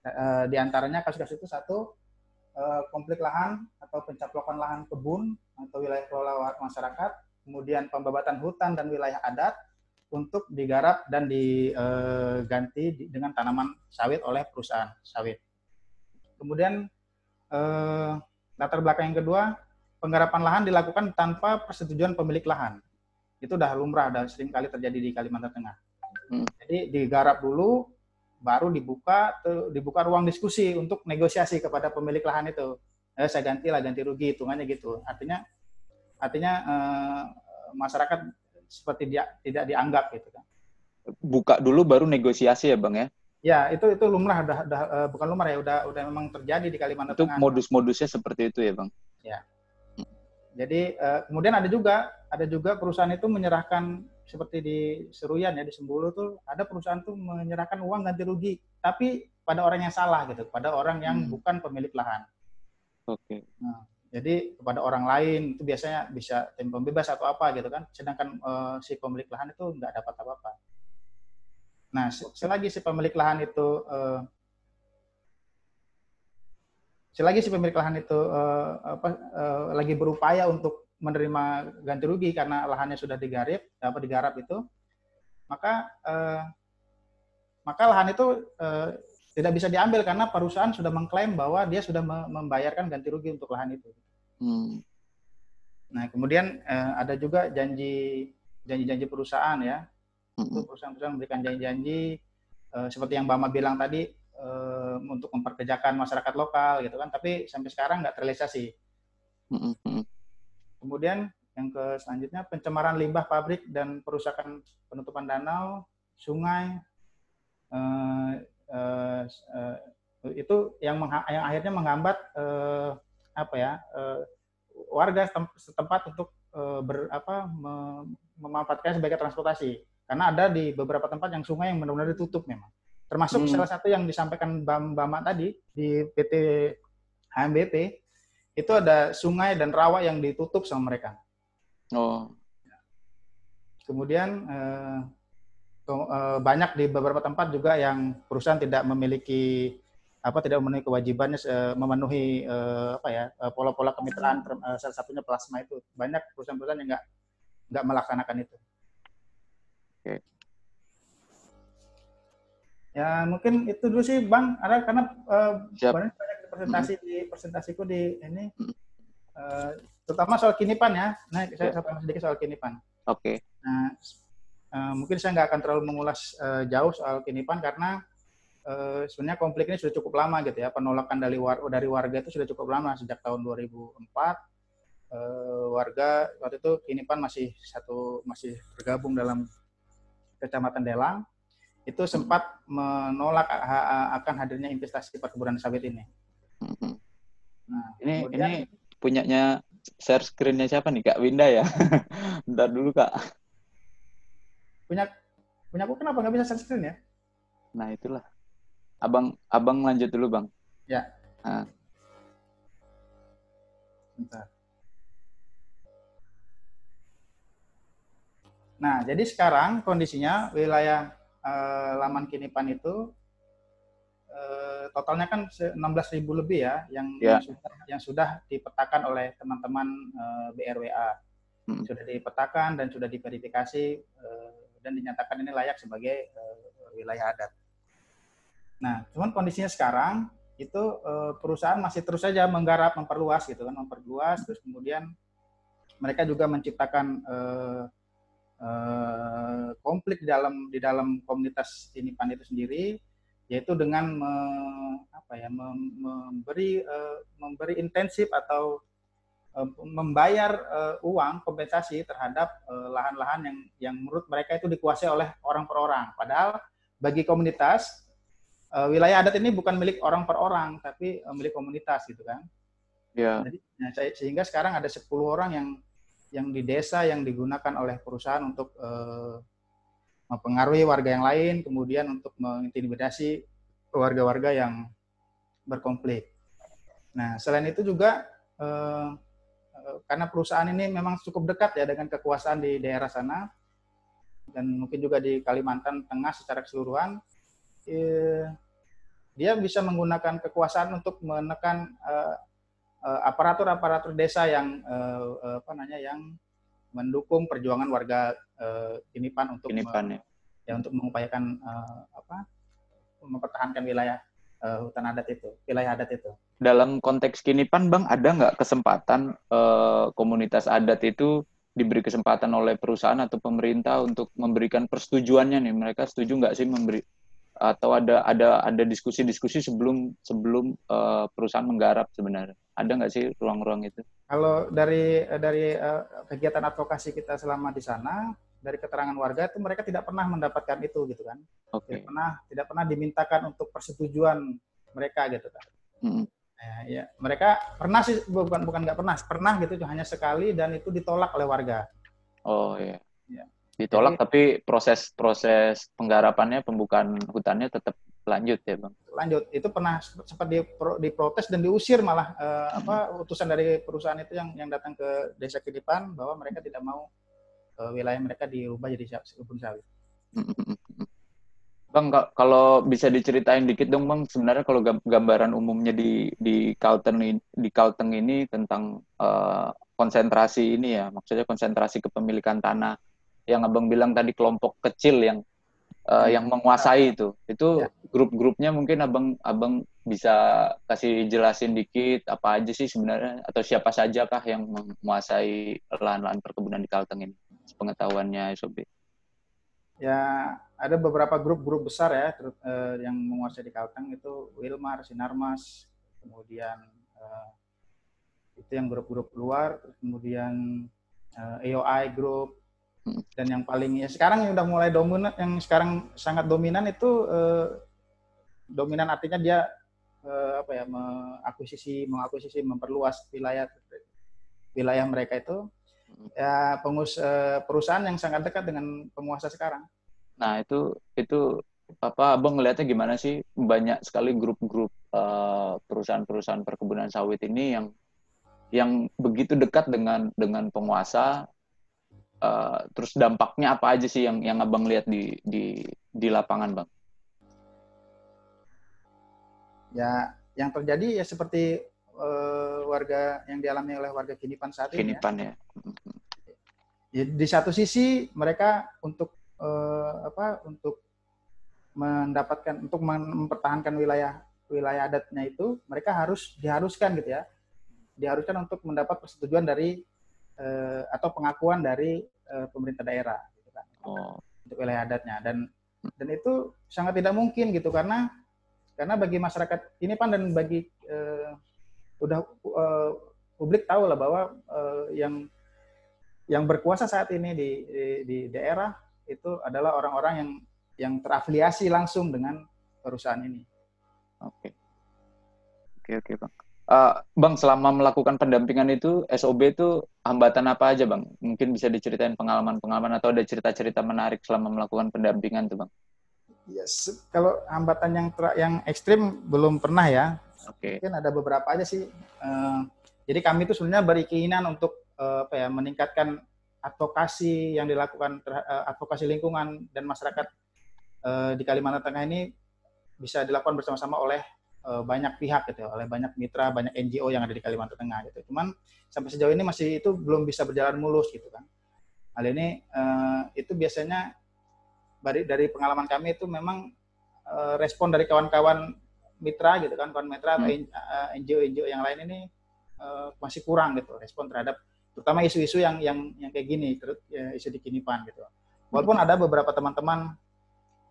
E, di antaranya kasus-kasus itu satu e, konflik lahan atau pencaplokan lahan kebun atau wilayah kelola masyarakat, kemudian pembabatan hutan dan wilayah adat untuk digarap dan diganti e, dengan tanaman sawit oleh perusahaan sawit. Kemudian latar belakang yang kedua, penggarapan lahan dilakukan tanpa persetujuan pemilik lahan itu udah lumrah dan sering kali terjadi di Kalimantan Tengah. Hmm. Jadi digarap dulu, baru dibuka dibuka ruang diskusi untuk negosiasi kepada pemilik lahan itu. Eh, saya ganti lah ganti rugi hitungannya gitu. Artinya artinya eh, masyarakat seperti dia tidak dianggap gitu kan. Buka dulu baru negosiasi ya bang ya? Ya itu itu lumrah udah, udah uh, bukan lumrah ya udah udah memang terjadi di Kalimantan itu Tengah. modus-modusnya seperti itu ya bang? Ya. Jadi uh, kemudian ada juga ada juga perusahaan itu menyerahkan seperti di Seruyan ya di Sembulu tuh ada perusahaan tuh menyerahkan uang ganti rugi tapi pada orang yang salah gitu, pada orang yang hmm. bukan pemilik lahan. Oke. Okay. Nah, jadi kepada orang lain itu biasanya bisa tim pembebas atau apa gitu kan, sedangkan uh, si pemilik lahan itu nggak dapat apa-apa. Nah, selagi si pemilik lahan itu uh, selagi si pemilik lahan itu uh, apa, lagi berupaya untuk menerima ganti rugi karena lahannya sudah digarap, apa digarap itu, maka maka lahan itu tidak bisa diambil karena perusahaan sudah mengklaim bahwa dia sudah membayarkan ganti rugi untuk lahan itu. Hmm. Nah, kemudian uh, ada juga janji janji-janji perusahaan ya. Hmm. perusahaan-perusahaan memberikan janji-janji uh, seperti yang Bama bilang tadi uh, untuk memperkerjakan masyarakat lokal gitu kan tapi sampai sekarang nggak terrealisasi mm-hmm. kemudian yang ke selanjutnya pencemaran limbah pabrik dan perusakan penutupan danau sungai uh, uh, uh, itu yang yang akhirnya menghambat uh, apa ya uh, warga setempat untuk uh, ber, apa, memanfaatkan sebagai transportasi karena ada di beberapa tempat yang sungai yang benar-benar ditutup memang Termasuk hmm. salah satu yang disampaikan Bam Bama tadi di PT HMBP itu ada sungai dan rawa yang ditutup sama mereka. Oh. Kemudian banyak di beberapa tempat juga yang perusahaan tidak memiliki apa tidak memenuhi kewajibannya uh, memenuhi uh, apa ya uh, pola-pola kemitraan salah satunya plasma itu banyak perusahaan-perusahaan yang nggak nggak melaksanakan itu. Oke. Ya mungkin itu dulu sih bang, ada karena uh, banyak presentasi di presentasiku di ini uh, terutama soal kinipan ya. Nah saya, saya sedikit soal kinipan. Oke. Okay. Nah uh, mungkin saya nggak akan terlalu mengulas uh, jauh soal kinipan karena uh, sebenarnya konflik ini sudah cukup lama gitu ya. Penolakan dari war dari warga itu sudah cukup lama sejak tahun 2004. Uh, eh, warga waktu itu Kinipan masih satu masih bergabung dalam Kecamatan Delang itu sempat menolak akan hadirnya investasi perkebunan sawit ini. Nah, ini kemudian, ini punyanya share screen-nya siapa nih Kak Winda ya? Bentar dulu Kak. Punya punya aku kenapa nggak bisa share screen ya? Nah itulah. Abang abang lanjut dulu bang. Ya. Nah. Nah, jadi sekarang kondisinya wilayah eh, Laman Kinipan itu eh, totalnya kan 16.000 lebih ya yang, ya. yang sudah yang sudah dipetakan oleh teman-teman eh, BRWA. Hmm. Sudah dipetakan dan sudah diverifikasi eh, dan dinyatakan ini layak sebagai eh, wilayah adat. Nah, cuman kondisinya sekarang itu uh, perusahaan masih terus saja menggarap, memperluas gitu kan, memperluas terus kemudian mereka juga menciptakan uh, uh, konflik di dalam di dalam komunitas ini pan itu sendiri yaitu dengan me, apa ya mem, memberi uh, memberi intensif atau uh, membayar uh, uang kompensasi terhadap lahan-lahan uh, yang yang menurut mereka itu dikuasai oleh orang per orang padahal bagi komunitas uh, wilayah adat ini bukan milik orang per orang, tapi uh, milik komunitas gitu kan. Ya. Jadi, nah, sehingga sekarang ada 10 orang yang yang di desa yang digunakan oleh perusahaan untuk uh, mempengaruhi warga yang lain, kemudian untuk mengintimidasi warga-warga yang berkonflik. Nah, selain itu juga uh, karena perusahaan ini memang cukup dekat ya dengan kekuasaan di daerah sana. Dan mungkin juga di Kalimantan Tengah secara keseluruhan, eh, dia bisa menggunakan kekuasaan untuk menekan uh, uh, aparatur-aparatur desa yang uh, uh, apa namanya yang mendukung perjuangan warga uh, Kinipan untuk Kinipan, ya. ya untuk mengupayakan uh, apa mempertahankan wilayah uh, hutan adat itu, wilayah adat itu. Dalam konteks Kinipan, Bang, ada nggak kesempatan uh, komunitas adat itu diberi kesempatan oleh perusahaan atau pemerintah untuk memberikan persetujuannya nih? Mereka setuju nggak sih memberi atau ada ada ada diskusi-diskusi sebelum sebelum uh, perusahaan menggarap sebenarnya ada nggak sih ruang-ruang itu? Kalau dari dari uh, kegiatan advokasi kita selama di sana dari keterangan warga itu mereka tidak pernah mendapatkan itu gitu kan. Okay. tidak pernah tidak pernah dimintakan untuk persetujuan mereka gitu kan mm. ya, ya. Mereka pernah sih bukan bukan nggak pernah pernah gitu hanya sekali dan itu ditolak oleh warga. Oh iya. Ya. Ditolak Jadi, tapi proses proses penggarapannya pembukaan hutannya tetap lanjut ya bang? Lanjut. Itu pernah sempat diprotes dan diusir malah uh, hmm. apa utusan dari perusahaan itu yang yang datang ke desa Kedipan bahwa mereka tidak mau wilayah mereka diubah jadi kebun sawit. Bang, kalau bisa diceritain dikit dong, Bang, sebenarnya kalau gambaran umumnya di di Kalteng di Kalteng ini tentang uh, konsentrasi ini ya, maksudnya konsentrasi kepemilikan tanah. Yang abang bilang tadi kelompok kecil yang uh, yang menguasai itu. Itu ya. grup-grupnya mungkin abang abang bisa kasih jelasin dikit apa aja sih sebenarnya atau siapa saja kah yang menguasai lahan-lahan perkebunan di Kalteng ini pengetahuannya SOB ya ada beberapa grup-grup besar ya uh, yang menguasai di Kalteng itu Wilmar Sinarmas kemudian uh, itu yang grup-grup luar kemudian uh, AOI Group. Dan yang paling ya sekarang yang udah mulai dominan yang sekarang sangat dominan itu eh, dominan artinya dia eh, apa ya mengakuisisi mengakuisisi memperluas wilayah wilayah mereka itu ya pengus eh, perusahaan yang sangat dekat dengan penguasa sekarang. Nah itu itu apa abang ngelihatnya gimana sih banyak sekali grup-grup eh, perusahaan-perusahaan perkebunan sawit ini yang yang begitu dekat dengan dengan penguasa uh, terus dampaknya apa aja sih yang yang abang lihat di di di lapangan bang? ya yang terjadi ya seperti uh, warga yang dialami oleh warga Kinipan saat ini. Kinipan ya. ya. Di satu sisi mereka untuk uh, apa untuk mendapatkan untuk mempertahankan wilayah wilayah adatnya itu mereka harus diharuskan gitu ya diharuskan untuk mendapat persetujuan dari uh, atau pengakuan dari uh, pemerintah daerah gitu kan oh. untuk wilayah adatnya dan dan itu sangat tidak mungkin gitu karena karena bagi masyarakat ini pan dan bagi uh, udah uh, publik tahu lah bahwa uh, yang yang berkuasa saat ini di, di, di daerah itu adalah orang-orang yang yang terafiliasi langsung dengan perusahaan ini. Oke, oke oke bang. Uh, bang, selama melakukan pendampingan itu SOB itu hambatan apa aja bang? Mungkin bisa diceritain pengalaman-pengalaman atau ada cerita-cerita menarik selama melakukan pendampingan tuh bang? Yes, kalau hambatan yang ter yang ekstrim belum pernah ya. Okay. Mungkin ada beberapa aja sih. Uh, jadi kami itu sebenarnya beri keinginan untuk uh, apa ya meningkatkan advokasi yang dilakukan uh, advokasi lingkungan dan masyarakat di Kalimantan Tengah ini bisa dilakukan bersama-sama oleh banyak pihak gitu, oleh banyak mitra, banyak NGO yang ada di Kalimantan Tengah gitu. Cuman sampai sejauh ini masih itu belum bisa berjalan mulus gitu kan. Hal ini itu biasanya dari dari pengalaman kami itu memang respon dari kawan-kawan mitra gitu kan, kawan mitra atau hmm. NGO-NGO yang lain ini uh, masih kurang gitu respon terhadap terutama isu-isu yang yang yang kayak gini, terus ya, isu di Kinipan gitu. Walaupun ada beberapa teman-teman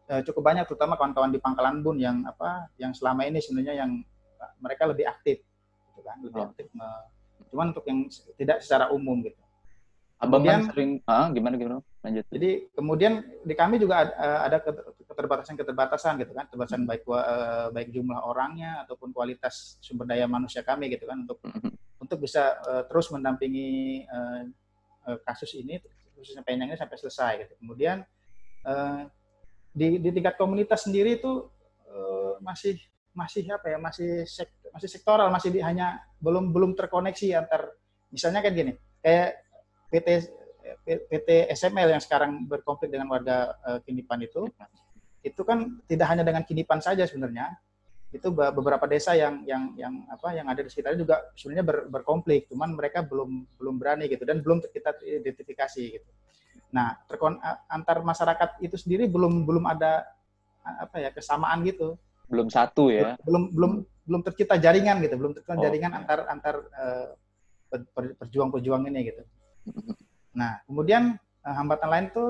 uh, cukup banyak, terutama kawan-kawan di Pangkalan Bun yang apa, yang selama ini sebenarnya yang mereka lebih aktif, gitu kan, lebih oh. aktif. Uh, cuman untuk yang tidak secara umum gitu. Abang kemudian, kan sering, ah, gimana gimana? Lanjut. Jadi kemudian di kami juga ada, ada keterbatasan-keterbatasan gitu kan, keterbatasan baik uh, baik jumlah orangnya ataupun kualitas sumber daya manusia kami gitu kan untuk mm-hmm untuk bisa uh, terus mendampingi uh, kasus ini khususnya penyang ini sampai selesai gitu. Kemudian di, di tingkat komunitas sendiri itu masih masih apa ya masih sek, masih sektoral masih di, hanya belum belum terkoneksi antar misalnya kan gini kayak PT PT SML yang sekarang berkonflik dengan warga uh, Kinipan itu itu kan tidak hanya dengan Kinipan saja sebenarnya. Itu beberapa desa yang yang yang apa yang ada di sekitarnya juga sebenarnya ber, berkonflik. Cuman mereka belum belum berani gitu dan belum kita identifikasi gitu. Nah terkon antar masyarakat itu sendiri belum belum ada apa ya kesamaan gitu. Belum satu ya? Belum belum belum tercipta jaringan gitu. Belum tercipta oh, jaringan antar antar uh, perjuang-perjuang ini gitu nah kemudian uh, hambatan lain tuh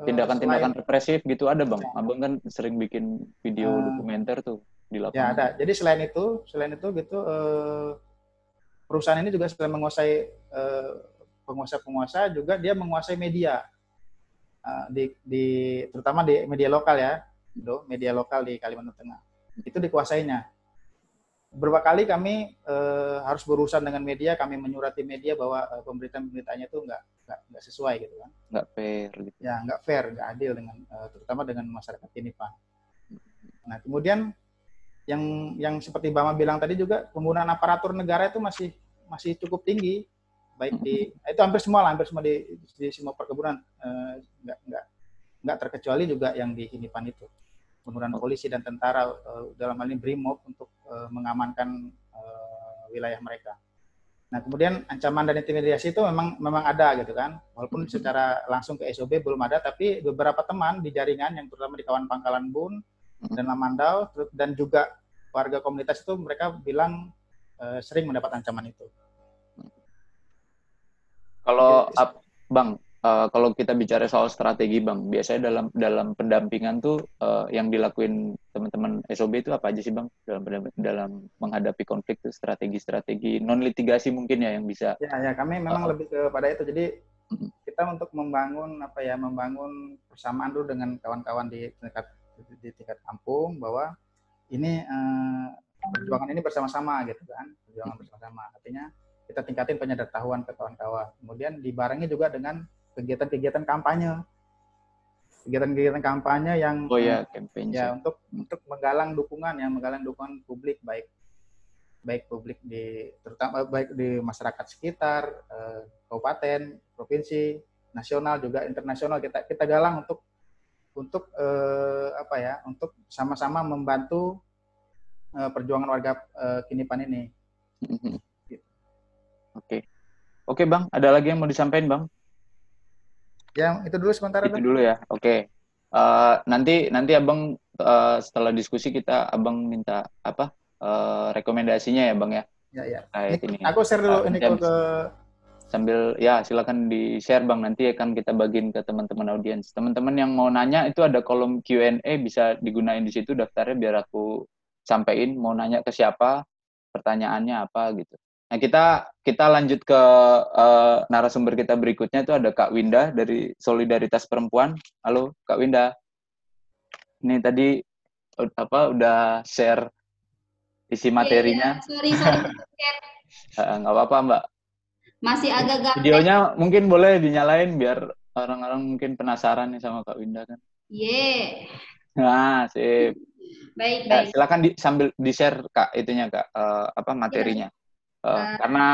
tindakan-tindakan represif gitu ada bang abang kan sering bikin video uh, dokumenter tuh di lapangan. Ya ada. Jadi selain itu, selain itu gitu eh, perusahaan ini juga selain menguasai eh, penguasa-penguasa juga dia menguasai media eh, di, di terutama di media lokal ya, do media lokal di Kalimantan Tengah. Itu dikuasainya. Beberapa kali kami eh, harus berurusan dengan media, kami menyurati media bahwa eh, pemberitaan-pemberitaannya itu nggak, nggak nggak sesuai gitu kan. Nggak fair gitu. Ya nggak fair, nggak adil dengan eh, terutama dengan masyarakat ini Pak. Nah kemudian yang yang seperti Bama bilang tadi juga penggunaan aparatur negara itu masih masih cukup tinggi baik di itu hampir semua lah hampir semua di, di semua perkebunan eh, nggak nggak nggak terkecuali juga yang di Hinipan itu penggunaan polisi dan tentara eh, dalam hal ini Brimob untuk eh, mengamankan eh, wilayah mereka. Nah kemudian ancaman dan intimidasi itu memang memang ada gitu kan walaupun secara langsung ke SOB belum ada tapi beberapa teman di jaringan yang terutama di kawan Pangkalan Bun dan Lamandau dan juga warga komunitas itu mereka bilang uh, sering mendapat ancaman itu. Kalau bang, uh, kalau kita bicara soal strategi bang, biasanya dalam dalam pendampingan tuh uh, yang dilakuin teman-teman SOB itu apa aja sih bang dalam dalam menghadapi konflik tuh strategi-strategi non litigasi mungkin ya yang bisa? Ya ya kami memang uh, lebih kepada itu. Jadi kita untuk membangun apa ya membangun persamaan dulu dengan kawan-kawan di tingkat di tingkat kampung bahwa ini uh, perjuangan ini bersama-sama gitu kan perjuangan bersama-sama artinya kita tingkatin penyedertahuan ke kawan-kawan kemudian dibarengi juga dengan kegiatan-kegiatan kampanye kegiatan-kegiatan kampanye yang oh ya campaign ya untuk untuk menggalang dukungan yang menggalang dukungan publik baik baik publik di terutama baik di masyarakat sekitar eh, kabupaten provinsi nasional juga internasional kita kita galang untuk untuk eh, apa ya untuk sama-sama membantu uh, perjuangan warga uh, Kinipan ini. Mhm. Oke. Oke, Bang. Ada lagi yang mau disampaikan, Bang? Ya, itu dulu sementara. Itu dulu ya. Oke. Uh, nanti nanti Abang uh, setelah diskusi kita Abang minta apa? Uh, rekomendasinya ya, Bang ya. Ya, ya. Kait ini, ini. Aku share dulu uh, ini ke sambil ya silakan di share bang nanti akan kita bagiin ke teman-teman audiens teman-teman yang mau nanya itu ada kolom Q&A bisa digunain di situ daftarnya biar aku sampaikan mau nanya ke siapa pertanyaannya apa gitu nah kita kita lanjut ke uh, narasumber kita berikutnya itu ada Kak Winda dari Solidaritas Perempuan halo Kak Winda ini tadi apa udah share isi materinya ya, sorry sorry nggak apa-apa mbak masih agak gak Videonya mungkin boleh dinyalain biar orang-orang mungkin penasaran nih sama Kak Winda kan. Iya. Yeah. Nah, sip. Baik, ya, baik. Silakan di, sambil di-share Kak itunya Kak uh, apa materinya. Yeah. Uh, uh, karena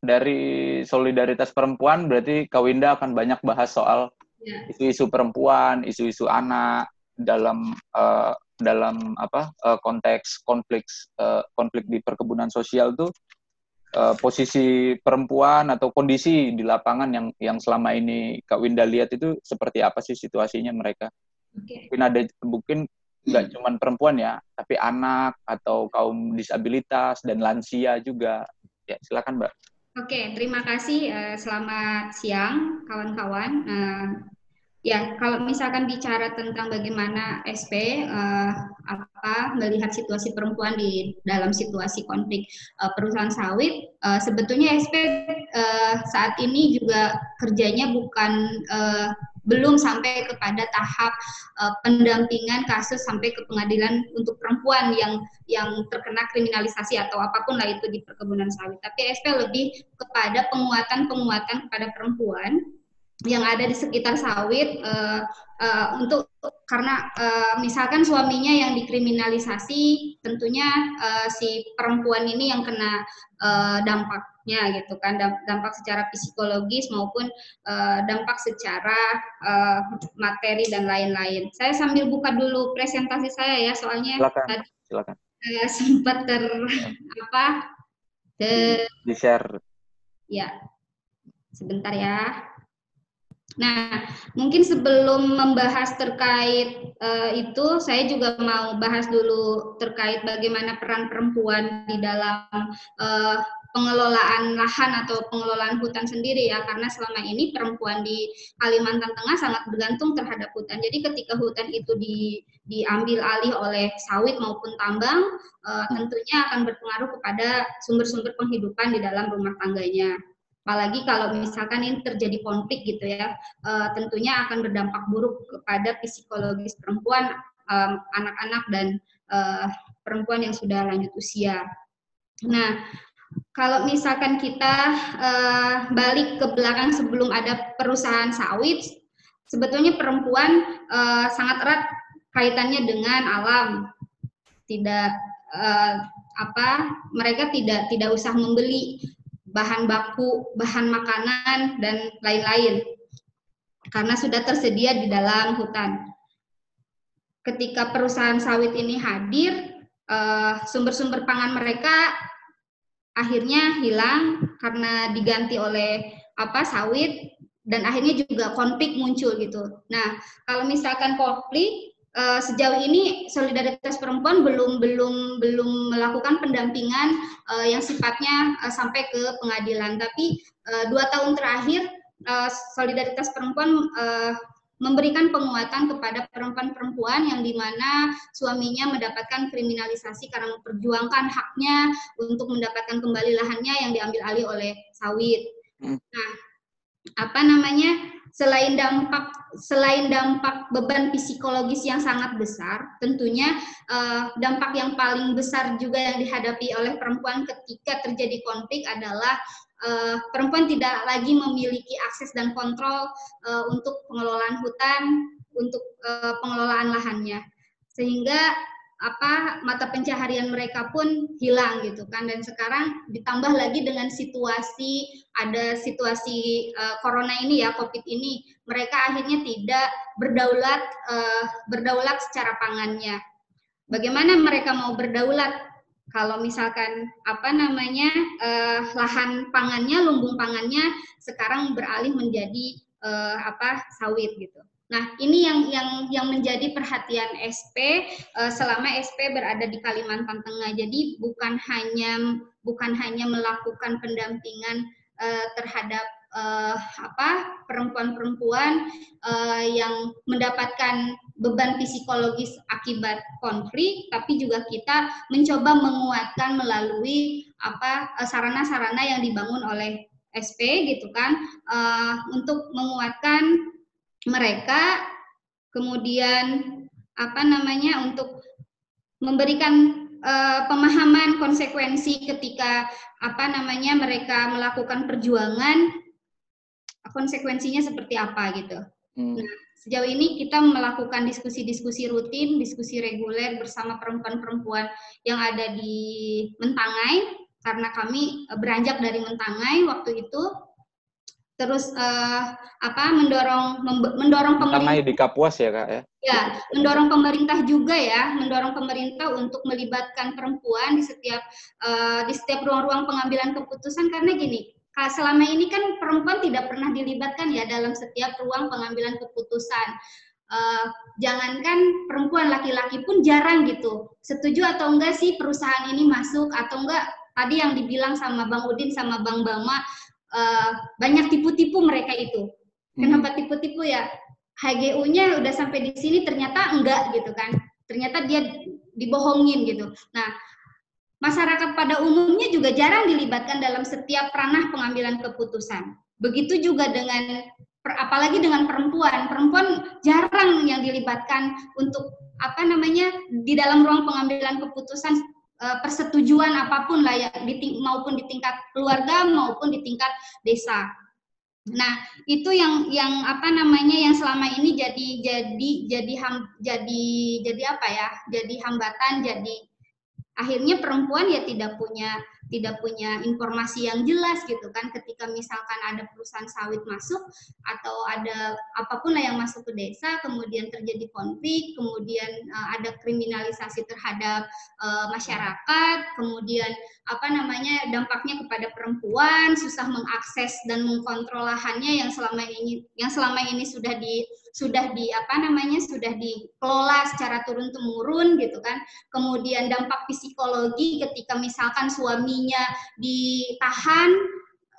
dari solidaritas perempuan berarti Kak Winda akan banyak bahas soal yeah. isu-isu perempuan, isu-isu anak dalam uh, dalam apa uh, konteks konflik uh, konflik di perkebunan sosial tuh uh, posisi perempuan atau kondisi di lapangan yang yang selama ini Kak Winda lihat itu seperti apa sih situasinya mereka? Okay. Mungkin ada mungkin nggak cuma perempuan ya, tapi anak atau kaum disabilitas dan lansia juga. Ya, silakan Mbak. Oke, terima kasih. Uh, selamat siang, kawan-kawan. Uh, Ya, kalau misalkan bicara tentang bagaimana SP eh, apa melihat situasi perempuan di dalam situasi konflik uh, perusahaan sawit, uh, sebetulnya SP uh, saat ini juga kerjanya bukan uh, belum sampai kepada tahap uh, pendampingan kasus sampai ke pengadilan untuk perempuan yang yang terkena kriminalisasi atau apa pun lah itu di perkebunan sawit. Tapi SP lebih kepada penguatan-penguatan kepada perempuan yang ada di sekitar sawit uh, uh, untuk karena uh, misalkan suaminya yang dikriminalisasi tentunya uh, si perempuan ini yang kena uh, dampaknya gitu kan dampak secara psikologis maupun uh, dampak secara uh, materi dan lain-lain. Saya sambil buka dulu presentasi saya ya soalnya silakan, tadi silakan. Uh, sempat ter apa de, di share. Ya. Sebentar ya. Nah, mungkin sebelum membahas terkait uh, itu, saya juga mau bahas dulu terkait bagaimana peran perempuan di dalam uh, pengelolaan lahan atau pengelolaan hutan sendiri ya karena selama ini perempuan di Kalimantan Tengah sangat bergantung terhadap hutan. Jadi ketika hutan itu di, diambil alih oleh sawit maupun tambang uh, tentunya akan berpengaruh kepada sumber-sumber penghidupan di dalam rumah tangganya apalagi kalau misalkan ini terjadi konflik gitu ya, uh, tentunya akan berdampak buruk kepada psikologis perempuan, anak-anak dan uh, perempuan yang sudah lanjut usia. Nah, kalau misalkan kita uh, balik ke belakang sebelum ada perusahaan sawit, sebetulnya perempuan sangat erat kaitannya dengan alam. Tidak apa mereka tidak tidak usah membeli bahan baku, bahan makanan, dan lain-lain. Karena sudah tersedia di dalam hutan. Ketika perusahaan sawit ini hadir, eh, sumber-sumber pangan mereka akhirnya hilang karena diganti oleh apa sawit dan akhirnya juga konflik muncul gitu. Nah, kalau misalkan konflik uh, sejauh ini solidaritas perempuan belum belum belum melakukan pendampingan uh, yang sifatnya uh, sampai ke pengadilan. Tapi uh, dua tahun terakhir uh, solidaritas perempuan uh, memberikan penguatan kepada perempuan-perempuan yang di mana suaminya mendapatkan kriminalisasi karena memperjuangkan haknya untuk mendapatkan kembali lahannya yang diambil alih oleh sawit. Hmm. Nah, apa namanya? Selain dampak selain dampak beban psikologis yang sangat besar, tentunya uh, dampak yang paling besar juga yang dihadapi oleh perempuan ketika terjadi konflik adalah uh, perempuan tidak lagi memiliki akses dan kontrol uh, untuk pengelolaan hutan, untuk uh, pengelolaan lahannya, sehingga apa mata pencaharian mereka pun hilang gitu kan. Dan sekarang ditambah lagi dengan situasi ada situasi uh, corona ini ya covid ini mereka akhirnya tidak berdaulat uh, berdaulat secara pangannya. Bagaimana mereka mau berdaulat? Kalau misalkan apa namanya uh, lahan pangannya, lumbung pangannya sekarang beralih menjadi uh, apa sawit gitu. Nah, ini yang yang yang menjadi perhatian SP uh, selama SP berada di Kalimantan Tengah. Jadi bukan hanya bukan hanya melakukan pendampingan uh, terhadap uh, apa perempuan-perempuan uh, yang mendapatkan beban psikologis akibat konflik, tapi juga kita mencoba menguatkan melalui apa eh, sarana-sarana yang dibangun oleh SP gitu kan uh, untuk menguatkan mereka, kemudian apa namanya untuk memberikan uh, pemahaman konsekuensi ketika apa namanya mereka melakukan perjuangan konsekuensinya seperti apa gitu. Hmm. Nah, Sejauh ini kita melakukan diskusi-diskusi rutin, diskusi reguler bersama perempuan-perempuan yang ada di Mentangai karena kami eh, beranjak dari Mentangai waktu itu terus uh, apa mendorong mendorong pemerintah di Kapuas ya kak ya ya mendorong pemerintah juga ya mendorong pemerintah untuk melibatkan perempuan di setiap uh, di setiap ruang-ruang pengambilan keputusan karena gini selama ini kan perempuan tidak pernah dilibatkan ya dalam setiap ruang pengambilan keputusan. Uh, jangankan perempuan laki-laki pun jarang gitu. Setuju atau enggak sih perusahaan ini masuk atau enggak? Tadi yang dibilang sama Bang Udin sama Bang Bama uh, banyak tipu-tipu mereka itu. Kenapa hmm. tipu-tipu ya? HGU-nya udah sampai di sini ternyata enggak gitu kan. Ternyata dia dibohongin gitu. Nah, masyarakat pada umumnya juga jarang dilibatkan dalam setiap ranah pengambilan keputusan. Begitu juga dengan apalagi dengan perempuan. Perempuan jarang yang dilibatkan untuk apa namanya di dalam ruang pengambilan keputusan eh, persetujuan apa pun lah ya di, maupun di tingkat keluarga maupun di tingkat desa. Nah, itu yang yang apa namanya yang selama ini jadi jadi jadi ham, jadi jadi apa ya? Jadi hambatan, jadi akhirnya perempuan ya tidak punya tidak punya informasi yang jelas gitu kan. Ketika misalkan ada perusahaan sawit masuk atau ada apa pun lah yang masuk ke desa kemudian terjadi konflik kemudian uh, ada kriminalisasi terhadap uh, masyarakat kemudian apa namanya dampaknya kepada perempuan susah mengakses dan mengkontrol lahannya yang selama ini yang selama ini sudah di sudah di apa namanya sudah dikelola secara turun temurun gitu kan kemudian dampak psikologi ketika misalkan suaminya ditahan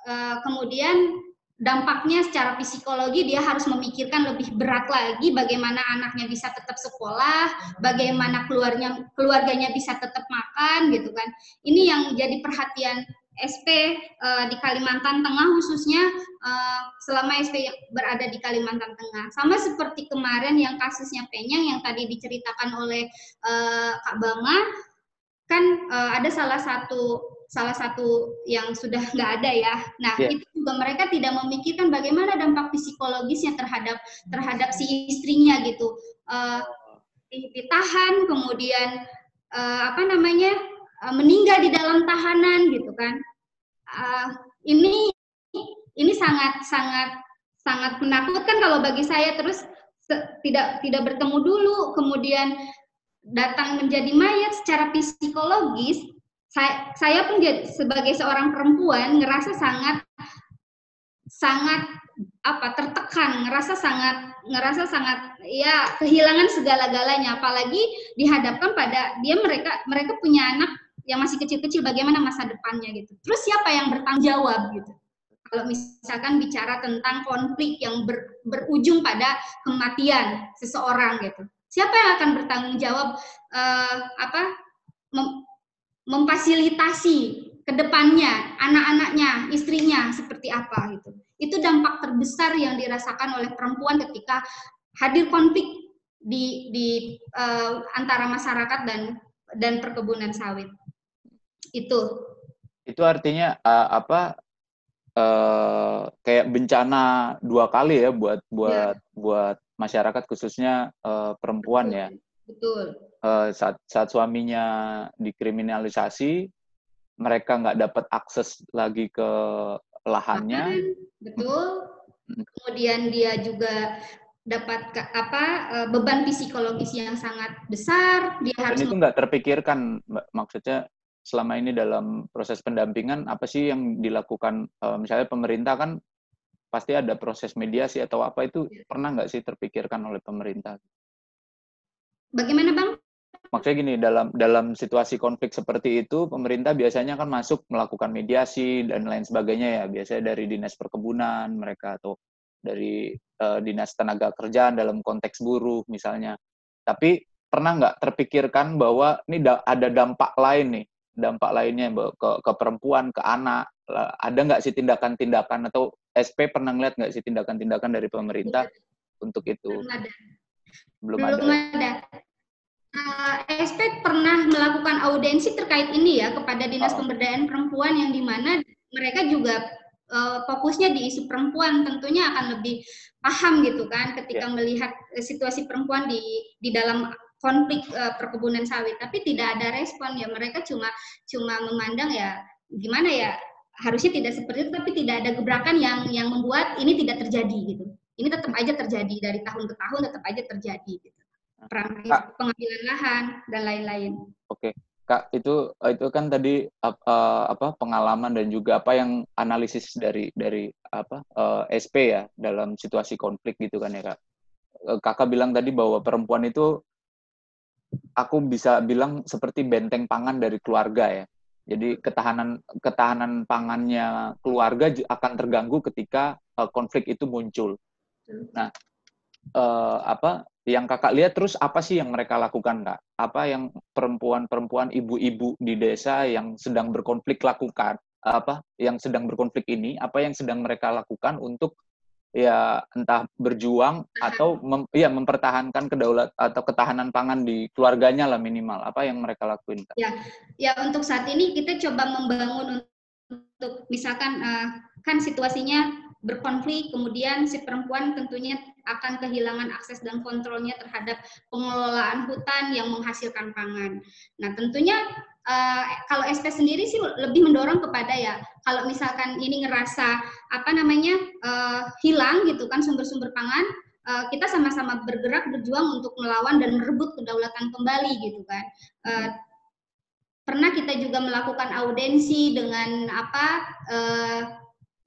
eh, kemudian dampaknya secara psikologi dia harus memikirkan lebih berat lagi bagaimana anaknya bisa tetap sekolah, bagaimana keluarnya keluarganya bisa tetap makan gitu kan. Ini yang jadi perhatian SP uh, eh, di Kalimantan Tengah khususnya uh, selama SP berada di Kalimantan Tengah. Sama seperti kemarin yang kasusnya Penyang yang tadi diceritakan oleh uh, Kak Bama, kan uh, ada salah satu salah satu yang sudah nggak ada ya. Nah yeah. itu juga mereka tidak memikirkan bagaimana dampak psikologisnya terhadap terhadap si istrinya gitu. Uh, ditahan kemudian uh, apa namanya meninggal di dalam tahanan gitu kan uh, ini ini sangat sangat sangat menakutkan kalau bagi saya terus tidak tidak bertemu dulu kemudian datang menjadi mayat secara psikologis saya saya pun sebagai seorang perempuan ngerasa sangat sangat apa tertekan ngerasa sangat ngerasa sangat ya kehilangan segala-galanya apalagi dihadapkan pada dia mereka mereka punya anak yang masih kecil-kecil bagaimana masa depannya gitu. Terus siapa yang bertanggung jawab gitu? Kalau misalkan bicara tentang konflik yang ber, berujung pada kematian seseorang gitu. Siapa yang akan bertanggung jawab uh, apa mem, memfasilitasi ke depannya anak-anaknya, istrinya seperti apa gitu. Itu dampak terbesar yang dirasakan oleh perempuan ketika hadir konflik di di uh, antara masyarakat dan dan perkebunan sawit itu itu artinya uh, apa uh, kayak bencana dua kali ya buat buat ya. buat masyarakat khususnya uh, perempuan betul. ya betul uh, saat saat suaminya dikriminalisasi mereka nggak dapat akses lagi ke lahannya betul kemudian dia juga dapat ke, apa beban psikologis yang sangat besar dia harus Dan itu nggak terpikirkan Mbak. maksudnya selama ini dalam proses pendampingan apa sih yang dilakukan uh, misalnya pemerintah kan pasti ada proses mediasi atau apa itu ya. pernah nggak sih terpikirkan oleh pemerintah? Bagaimana bang? Maksudnya gini dalam dalam situasi konflik seperti itu pemerintah biasanya kan masuk melakukan mediasi dan lain sebagainya ya biasanya dari dinas perkebunan mereka atau dari uh, dinas tenaga kerjaan dalam konteks buruh misalnya. Tapi pernah nggak terpikirkan bahwa ini da ada dampak lain nih dampak lainnya ke, ke perempuan, ke anak, ada nggak sih tindakan-tindakan atau SP pernah ngeliat nggak sih tindakan-tindakan dari pemerintah untuk itu? Belum ada. Belum, Belum ada. ada. Uh, eh, SP pernah melakukan audensi terkait ini ya kepada Dinas oh. Pemberdayaan Perempuan yang di mana mereka juga uh, fokusnya di isu perempuan tentunya akan lebih paham gitu kan ketika yeah. melihat situasi perempuan di di dalam konflik uh, perkebunan sawit tapi tidak ada respon ya. Mereka cuma cuma memandang ya gimana ya harusnya tidak seperti itu tapi tidak ada gebrakan yang yang membuat ini tidak terjadi gitu. Ini tetap aja terjadi dari tahun ke tahun tetap aja terjadi gitu. Perang pengambilan lahan dan lain-lain. Oke. Okay. kak itu itu kan tadi uh, apa pengalaman dan juga apa yang analisis dari dari apa uh, eh, SP ya dalam situasi konflik gitu kan ya kak. Kakak bilang tadi bahwa perempuan itu aku bisa bilang seperti benteng pangan dari keluarga ya jadi ketahanan ketahanan pangannya keluarga akan terganggu ketika uh, konflik itu muncul. Nah, uh, apa yang kakak lihat terus apa sih yang mereka lakukan kak? Apa yang perempuan-perempuan, ibu-ibu di desa yang sedang berkonflik lakukan? Apa yang sedang berkonflik ini? Apa yang sedang mereka lakukan untuk ya entah berjuang atau mem, ya mempertahankan kedaulat atau ketahanan pangan di keluarganya lah minimal. Apa yang mereka lakuin ya ya untuk saat ini kita coba membangun untuk misalkan uh, kan situasinya berkonflik kemudian si perempuan tentunya akan kehilangan akses dan kontrolnya terhadap pengelolaan hutan yang menghasilkan pangan. Nah tentunya uh, kalau SP sendiri sih lebih mendorong kepada ya kalau misalkan ini ngerasa apa namanya uh, hilang gitu kan sumber-sumber pangan uh, kita sama-sama bergerak berjuang untuk melawan dan merebut kedaulatan kembali gitu kan. Uh, pernah kita juga melakukan audensi dengan apa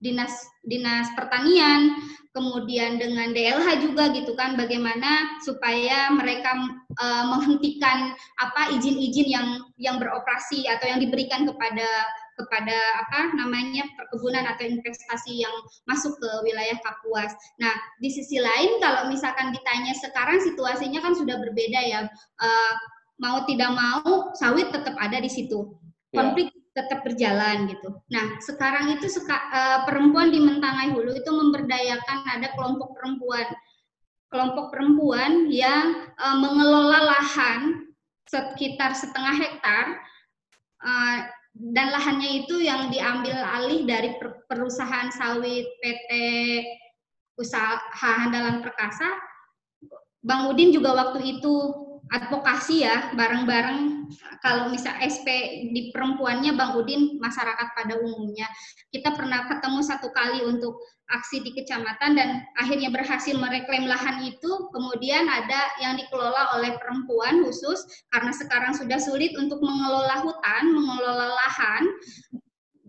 dinas dinas pertanian kemudian dengan DLH juga gitu kan bagaimana supaya mereka uh, menghentikan apa izin-izin yang yang beroperasi atau yang diberikan kepada kepada apa namanya perkebunan atau investasi yang masuk ke wilayah Kapuas. Nah, di sisi lain kalau misalkan ditanya sekarang situasinya kan sudah berbeda ya. Uh, mau tidak mau sawit tetap ada di situ. Iya. Konflik tetap berjalan gitu. Nah, sekarang itu seka, uh, perempuan di Mentangai Hulu itu memberdayakan ada kelompok perempuan. Kelompok perempuan yang uh, mengelola lahan sekitar setengah hektar uh, dan lahannya itu yang diambil alih dari per perusahaan sawit PT Usaha Handalan Perkasa. Bang Udin juga waktu itu advokasi ya bareng-bareng. Kalau misal SP di perempuannya Bang Udin masyarakat pada umumnya kita pernah ketemu satu kali untuk aksi di kecamatan dan akhirnya berhasil mereklaim lahan itu. Kemudian ada yang dikelola oleh perempuan khusus karena sekarang sudah sulit untuk mengelola hutan mengelola lahan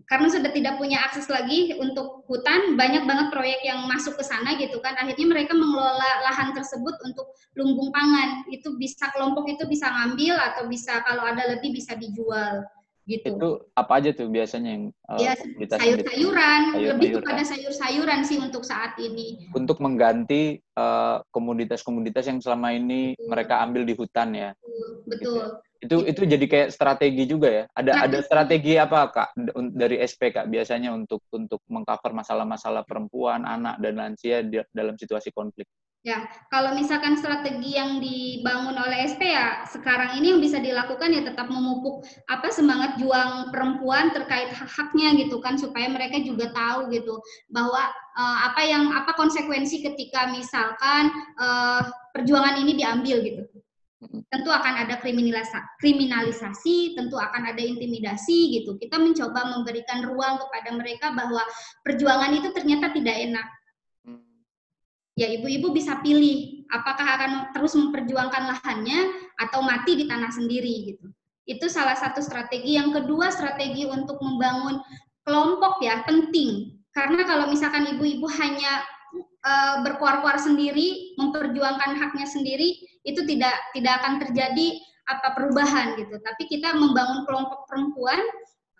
karena sudah tidak punya akses lagi untuk hutan, banyak banget proyek yang masuk ke sana gitu kan. Akhirnya mereka mengelola lahan tersebut untuk lumbung pangan. Itu bisa kelompok itu bisa ngambil atau bisa kalau ada lebih bisa dijual gitu. Itu apa aja tuh biasanya yang uh, ya, sayur-sayuran, sayur lebih kepada sayur-sayuran sih untuk saat ini. Untuk mengganti uh, komoditas-komoditas yang selama ini Betul. mereka ambil di hutan ya. Betul. Gitu ya. Itu itu jadi kayak strategi juga ya. Ada nah, ada strategi apa Kak dari SP Kak biasanya untuk untuk mengcover masalah-masalah perempuan, anak dan lansia dalam situasi konflik? Ya, kalau misalkan strategi yang dibangun oleh SP ya sekarang ini yang bisa dilakukan ya tetap memupuk apa semangat juang perempuan terkait hak-haknya gitu kan supaya mereka juga tahu gitu bahwa uh, apa yang apa konsekuensi ketika misalkan uh, perjuangan ini diambil gitu. Tentu akan ada kriminalisasi, tentu akan ada intimidasi gitu. Kita mencoba memberikan ruang kepada mereka bahwa perjuangan itu ternyata tidak enak ya ibu-ibu bisa pilih apakah akan terus memperjuangkan lahannya atau mati di tanah sendiri gitu. Itu salah satu strategi. Yang kedua strategi untuk membangun kelompok ya penting. Karena kalau misalkan ibu-ibu hanya uh, berkuar-kuar sendiri, memperjuangkan haknya sendiri, itu tidak tidak akan terjadi apa perubahan gitu. Tapi kita membangun kelompok perempuan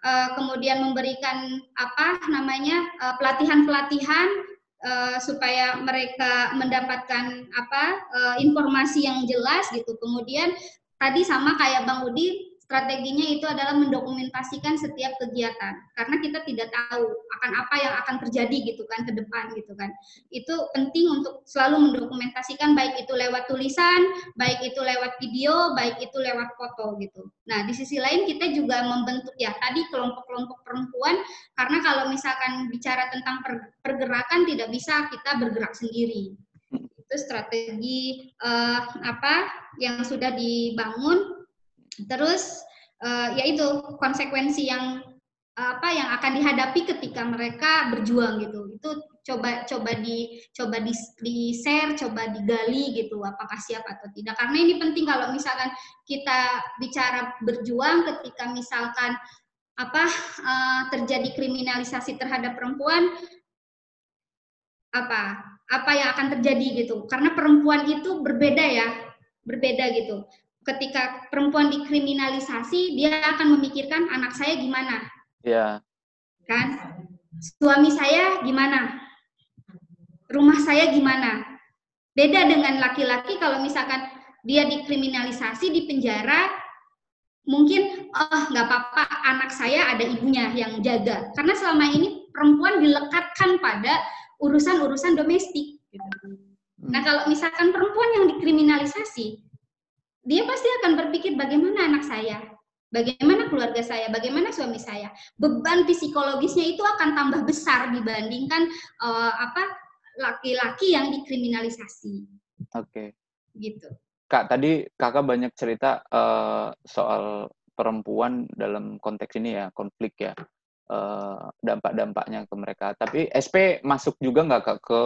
uh, kemudian memberikan apa namanya pelatihan-pelatihan uh, supaya mereka mendapatkan apa uh, informasi yang jelas gitu. Kemudian tadi sama kayak Bang Udi strateginya itu adalah mendokumentasikan setiap kegiatan karena kita tidak tahu akan apa yang akan terjadi gitu kan ke depan gitu kan. Itu penting untuk selalu mendokumentasikan baik itu lewat tulisan baik itu lewat video baik itu lewat foto gitu. Nah di sisi lain kita juga membentuk ya tadi kelompok-kelompok perempuan karena kalau misalkan bicara tentang pergerakan tidak bisa kita bergerak sendiri. Itu strategi uh, apa yang sudah dibangun Terus uh, yaitu konsekuensi yang apa yang akan dihadapi ketika mereka berjuang gitu. Itu coba coba di coba di, di share, coba digali gitu apakah siap atau tidak. Karena ini penting kalau misalkan kita bicara berjuang ketika misalkan apa uh, terjadi kriminalisasi terhadap perempuan apa apa yang akan terjadi gitu karena perempuan itu berbeda ya berbeda gitu ketika perempuan dikriminalisasi dia akan memikirkan anak saya gimana. Ya. Kan? Suami saya gimana? Rumah saya gimana? Beda dengan laki-laki kalau misalkan dia dikriminalisasi di penjara mungkin oh nggak apa-apa anak saya ada ibunya yang jaga. Karena selama ini perempuan dilekatkan pada urusan-urusan domestik gitu. nah kalau misalkan perempuan yang dikriminalisasi dia pasti akan berpikir bagaimana anak saya, bagaimana keluarga saya, bagaimana suami saya. Beban psikologisnya itu akan tambah besar dibandingkan uh, apa laki-laki yang dikriminalisasi. Oke. Okay. Gitu. Kak, tadi kakak banyak cerita uh, soal perempuan dalam konteks ini ya, konflik ya, uh, dampak-dampaknya ke mereka. Tapi SP masuk juga nggak kak ke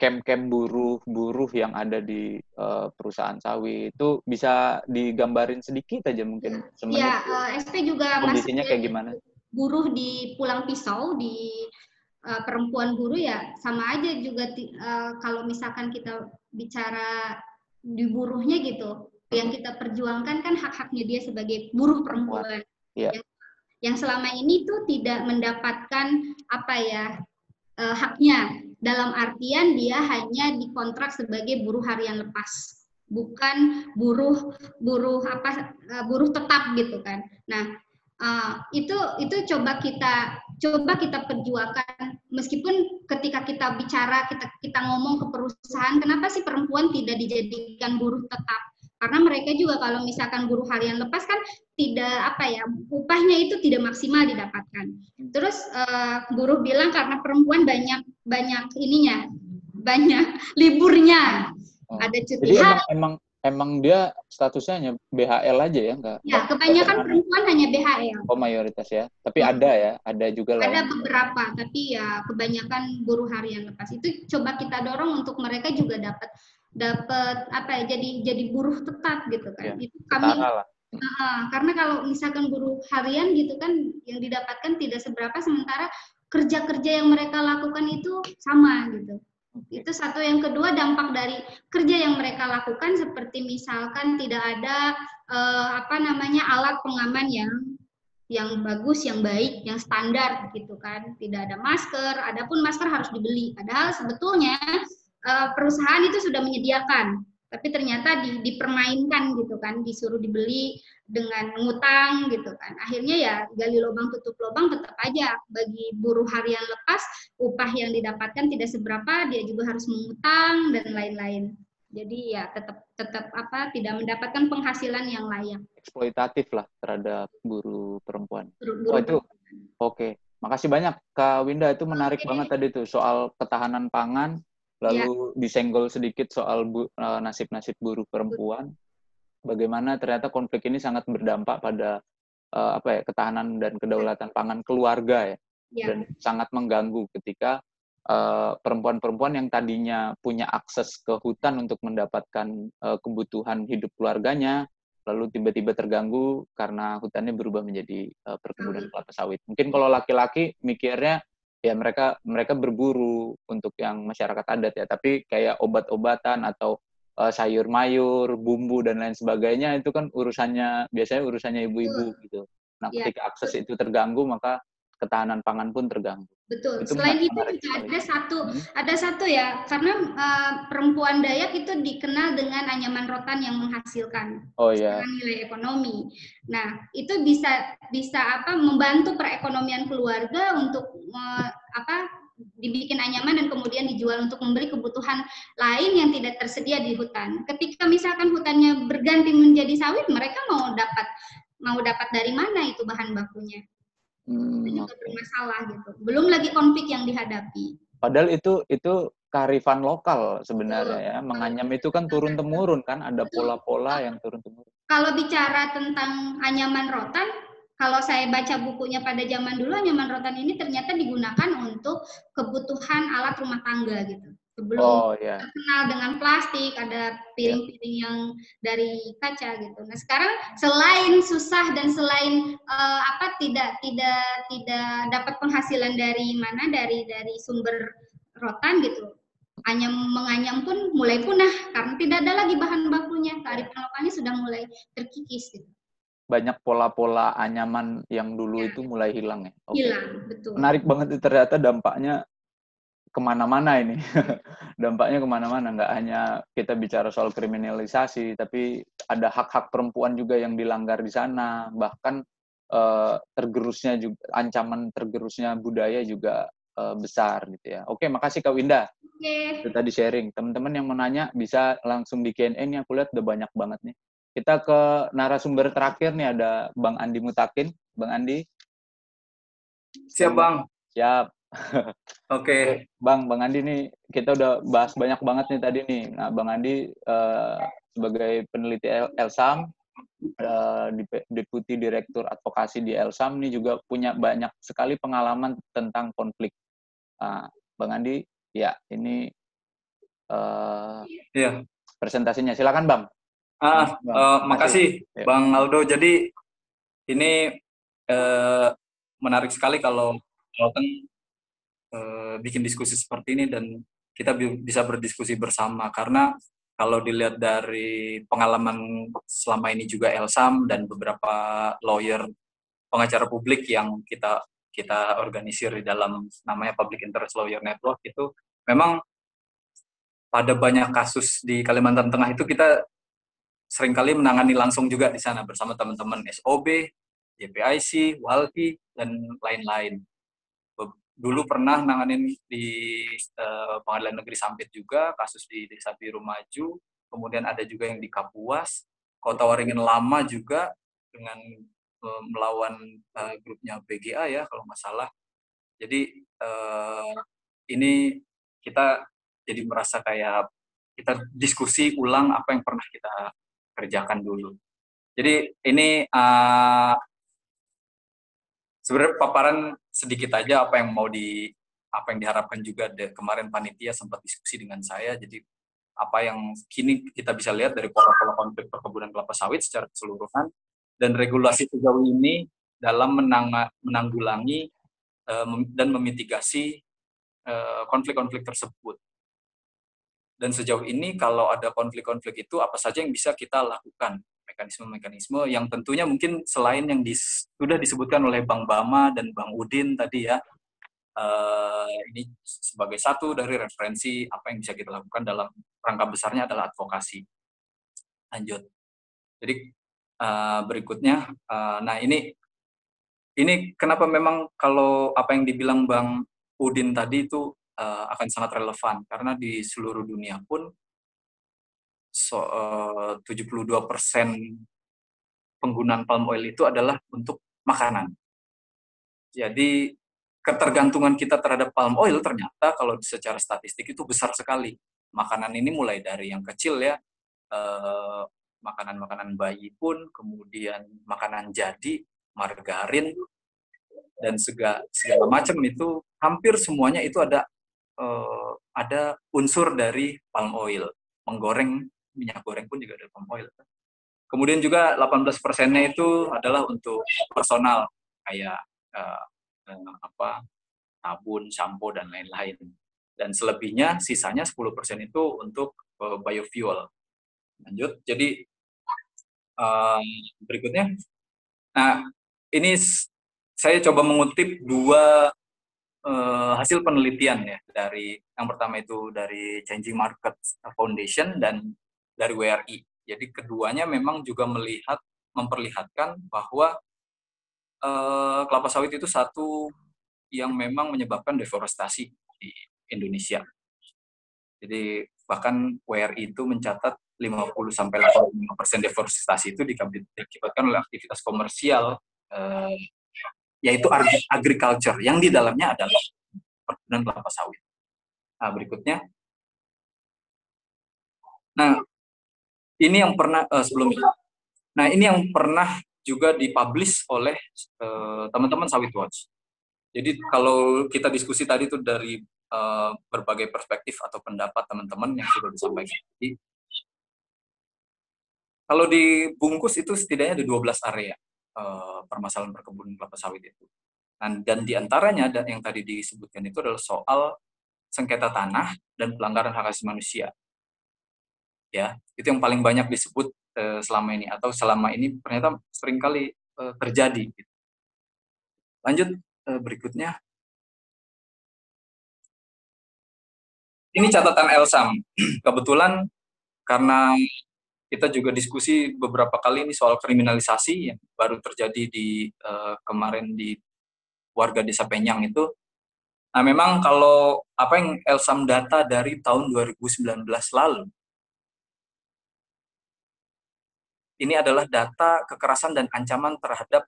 camp-camp buruh-buruh yang ada di uh, perusahaan sawit itu bisa digambarin sedikit aja mungkin semenit. Ya, uh, SP juga kondisinya kayak gimana? Buruh di Pulang Pisau di uh, perempuan buruh ya sama aja juga uh, kalau misalkan kita bicara di buruhnya gitu, yang kita perjuangkan kan hak-haknya dia sebagai buruh perempuan. Ya. Yang, yang selama ini tuh tidak mendapatkan apa ya uh, haknya dalam artian dia hanya dikontrak sebagai buruh harian lepas bukan buruh buruh apa uh, buruh tetap gitu kan. Nah uh, itu itu coba kita coba kita perjuangkan. Meskipun ketika kita bicara kita kita ngomong ke perusahaan kenapa sih perempuan tidak dijadikan buruh tetap karena mereka juga kalau misalkan buruh harian lepas kan tidak apa ya upahnya itu tidak maksimal didapatkan. Terus uh, buruh bilang karena perempuan banyak banyak ininya banyak liburnya oh. ada cuti Jadi emang, emang emang dia statusnya hanya BHL aja ya enggak? Ya kebanyakan perempuan hanya BHL. Oh mayoritas ya, tapi hmm. ada ya, ada juga lah. Ada beberapa, tapi ya kebanyakan buruh harian lepas itu coba kita dorong untuk mereka juga dapat dapat apa ya jadi jadi buruh tetap gitu kan. Ya, itu kami uh, karena kalau misalkan buruh harian gitu kan yang didapatkan tidak seberapa sementara kerja-kerja yang mereka lakukan itu sama gitu. Itu satu yang kedua dampak dari kerja yang mereka lakukan seperti misalkan tidak ada uh, apa namanya alat pengaman yang yang bagus, yang baik, yang standar gitu kan. Tidak ada masker, adapun masker harus dibeli. Padahal sebetulnya uh, perusahaan itu sudah menyediakan, tapi ternyata di, dipermainkan gitu kan, disuruh dibeli dengan ngutang gitu kan. Akhirnya ya gali lubang tutup lubang tetap aja bagi buruh harian lepas upah yang didapatkan tidak seberapa, dia juga harus mengutang dan lain-lain. Jadi ya tetap tetap apa tidak mendapatkan penghasilan yang layak. Eksploitatif lah terhadap buruh perempuan. Buruh, oh itu oke. Okay. Makasih banyak Kak Winda itu menarik okay. banget tadi tuh soal ketahanan pangan lalu ya. disenggol sedikit soal bu, uh, nasib-nasib buruh perempuan. Bagaimana ternyata konflik ini sangat berdampak pada uh, apa ya ketahanan dan kedaulatan pangan keluarga ya, ya. dan sangat mengganggu ketika eh, perempuan-perempuan yang tadinya punya akses ke hutan untuk mendapatkan uh, kebutuhan hidup keluarganya, lalu tiba-tiba terganggu karena hutannya berubah menjadi uh, perkebunan kelapa sawit. Mungkin kalau laki-laki mikirnya ya mereka mereka berburu untuk yang masyarakat adat ya, tapi kayak obat-obatan atau uh, sayur mayur, bumbu dan lain sebagainya itu kan urusannya biasanya urusannya ibu-ibu gitu. Nah, ya. ketika akses itu terganggu maka ketahanan pangan pun terganggu. Betul. Itu Selain itu juga ada satu hmm. ada satu ya karena uh, perempuan Dayak itu dikenal dengan anyaman rotan yang menghasilkan oh, yeah. nilai ekonomi. Nah itu bisa bisa apa membantu perekonomian keluarga untuk uh, apa dibikin anyaman dan kemudian dijual untuk membeli kebutuhan lain yang tidak tersedia di hutan. Ketika misalkan hutannya berganti menjadi sawit, mereka mau dapat mau dapat dari mana itu bahan bakunya? Hmm, itu juga bermasalah gitu. Belum lagi konflik yang dihadapi. Padahal itu itu kearifan lokal sebenarnya Betul. ya. Menganyam itu kan turun temurun kan, ada pola-pola yang turun temurun. Kalau bicara tentang anyaman rotan, kalau saya baca bukunya pada zaman dulu anyaman rotan ini ternyata digunakan untuk kebutuhan alat rumah tangga gitu sebelum oh, yeah. terkenal dengan plastik ada piring-piring yang dari kaca gitu nah sekarang selain susah dan selain uh, apa tidak tidak tidak dapat penghasilan dari mana dari dari sumber rotan gitu anyam menganyam pun mulai punah karena tidak ada lagi bahan bakunya kearifan lokalnya sudah mulai terkikis gitu banyak pola-pola anyaman yang dulu ya. itu mulai hilang ya. Okay. Hilang, betul. Menarik banget ternyata dampaknya ke mana-mana ini. dampaknya ke mana-mana, nggak hanya kita bicara soal kriminalisasi, tapi ada hak-hak perempuan juga yang dilanggar di sana. Bahkan uh, tergerusnya juga, ancaman tergerusnya budaya juga uh, besar gitu ya. Oke, makasih Kak Winda. Oke. Okay. Tadi sharing. Teman-teman yang mau nanya bisa langsung di Q&A nih, aku lihat udah banyak banget nih. Kita ke narasumber terakhir nih ada Bang Andi Mutakin. Bang Andi. Siap Bang. Siap. Oke. Okay. Bang, Bang Andi nih kita udah bahas banyak banget nih tadi nih. Nah, Bang Andi uh, sebagai peneliti Elsam, uh, deputi direktur advokasi di Elsam nih juga punya banyak sekali pengalaman tentang konflik. Uh, Bang Andi, ya ini uh, yeah. presentasinya. Silakan Bang. Ah, uh, makasih ya. Bang Aldo. Jadi ini uh, menarik sekali kalau kan uh, bikin diskusi seperti ini dan kita bisa berdiskusi bersama karena kalau dilihat dari pengalaman selama ini juga Elsam dan beberapa lawyer pengacara publik yang kita kita organisir di dalam namanya Public Interest Lawyer Network itu memang pada banyak kasus di Kalimantan Tengah itu kita sering kali menangani langsung juga di sana bersama teman-teman SOB, JPIC, WALKI, dan lain-lain. Dulu pernah nanganin di uh, Pengadilan Negeri Sampit juga, kasus di Desa Biru Maju, kemudian ada juga yang di Kapuas, Kota Waringin Lama juga dengan uh, melawan uh, grupnya BGA ya kalau nggak salah. Jadi uh, ini kita jadi merasa kayak kita diskusi ulang apa yang pernah kita kerjakan dulu. Jadi ini uh, sebenarnya paparan sedikit aja apa yang mau di apa yang diharapkan juga de, kemarin panitia sempat diskusi dengan saya. Jadi apa yang kini kita bisa lihat dari pola-pola konflik perkebunan kelapa sawit secara keseluruhan dan regulasi sejauh ini dalam menang, menanggulangi uh, dan memitigasi eh, konflik-konflik uh, tersebut. Dan sejauh ini kalau ada konflik-konflik itu apa saja yang bisa kita lakukan? Mekanisme-mekanisme yang tentunya mungkin selain yang dis, sudah disebutkan oleh Bang Bama dan Bang Udin tadi ya, uh, ini sebagai satu dari referensi apa yang bisa kita lakukan dalam rangka besarnya adalah advokasi. Lanjut. Jadi uh, berikutnya, uh, nah ini ini kenapa memang kalau apa yang dibilang Bang Udin tadi itu uh, akan sangat relevan karena di seluruh dunia pun so, uh, 72% penggunaan palm oil itu adalah untuk makanan. Jadi ketergantungan kita terhadap palm oil ternyata kalau secara statistik itu besar sekali. Makanan ini mulai dari yang kecil ya, makanan makanan-makanan bayi pun, kemudian makanan jadi, margarin, dan segala, segala macam itu hampir semuanya itu ada uh, ada unsur dari palm oil. Menggoreng minyak goreng pun juga ada palm oil. Kemudian juga 18 persennya itu adalah untuk personal kayak uh, apa sabun, sampo dan lain-lain. Dan selebihnya sisanya 10 persen itu untuk uh, biofuel. Lanjut, jadi uh, berikutnya. Nah, ini saya coba mengutip dua uh, hasil penelitian ya dari yang pertama itu dari Changing Market Foundation dan dari WRI. Jadi keduanya memang juga melihat memperlihatkan bahwa eh, kelapa sawit itu satu yang memang menyebabkan deforestasi di Indonesia. Jadi bahkan WRI itu mencatat 50 sampai 85 persen deforestasi itu diakibatkan oleh aktivitas komersial, eh, yaitu agriculture, yang di dalamnya adalah perkebunan kelapa sawit. Nah berikutnya, nah ini yang pernah uh, sebelumnya. Nah, ini yang pernah juga dipublish oleh eh, teman-teman uh, Sawit Watch. Jadi kalau kita diskusi tadi itu dari uh, berbagai perspektif atau pendapat teman-teman yang sudah disampaikan. Jadi, kalau dibungkus itu setidaknya ada 12 area uh, permasalahan perkebunan kelapa sawit itu. Dan, dan di antaranya yang tadi disebutkan itu adalah soal sengketa tanah dan pelanggaran hak asasi manusia ya itu yang paling banyak disebut uh, selama ini atau selama ini ternyata sering kali uh, terjadi gitu. lanjut uh, berikutnya. Ini catatan Elsam kebetulan karena kita juga diskusi beberapa kali ini soal kriminalisasi yang baru terjadi di uh, kemarin di warga desa Penyang itu. Nah, memang kalau apa yang Elsam data dari tahun 2019 lalu, ini adalah data kekerasan dan ancaman terhadap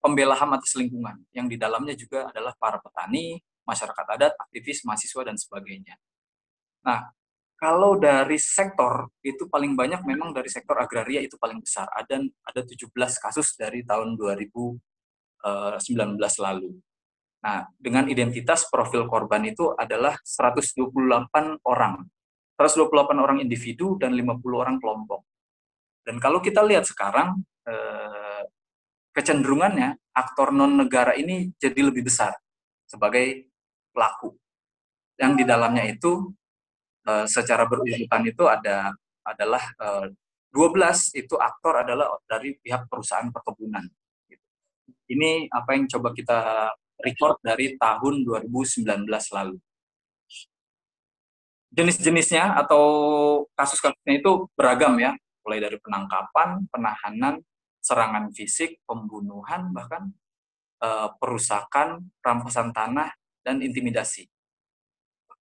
pembela HAM atas lingkungan, yang di dalamnya juga adalah para petani, masyarakat adat, aktivis, mahasiswa, dan sebagainya. Nah, kalau dari sektor, itu paling banyak memang dari sektor agraria itu paling besar. Ada, ada 17 kasus dari tahun 2019 eh, lalu. Nah, dengan identitas profil korban itu adalah 128 orang. 128 orang individu dan 50 orang kelompok. Dan kalau kita lihat sekarang, eh, kecenderungannya aktor non negara ini jadi lebih besar sebagai pelaku. Yang di dalamnya itu eh, secara berurutan itu ada adalah eh, 12 itu aktor adalah dari pihak perusahaan perkebunan. Ini apa yang coba kita record dari tahun 2019 lalu. Jenis-jenisnya atau kasus-kasusnya itu beragam ya, mulai dari penangkapan, penahanan, serangan fisik, pembunuhan, bahkan e, perusakan, rampasan tanah, dan intimidasi.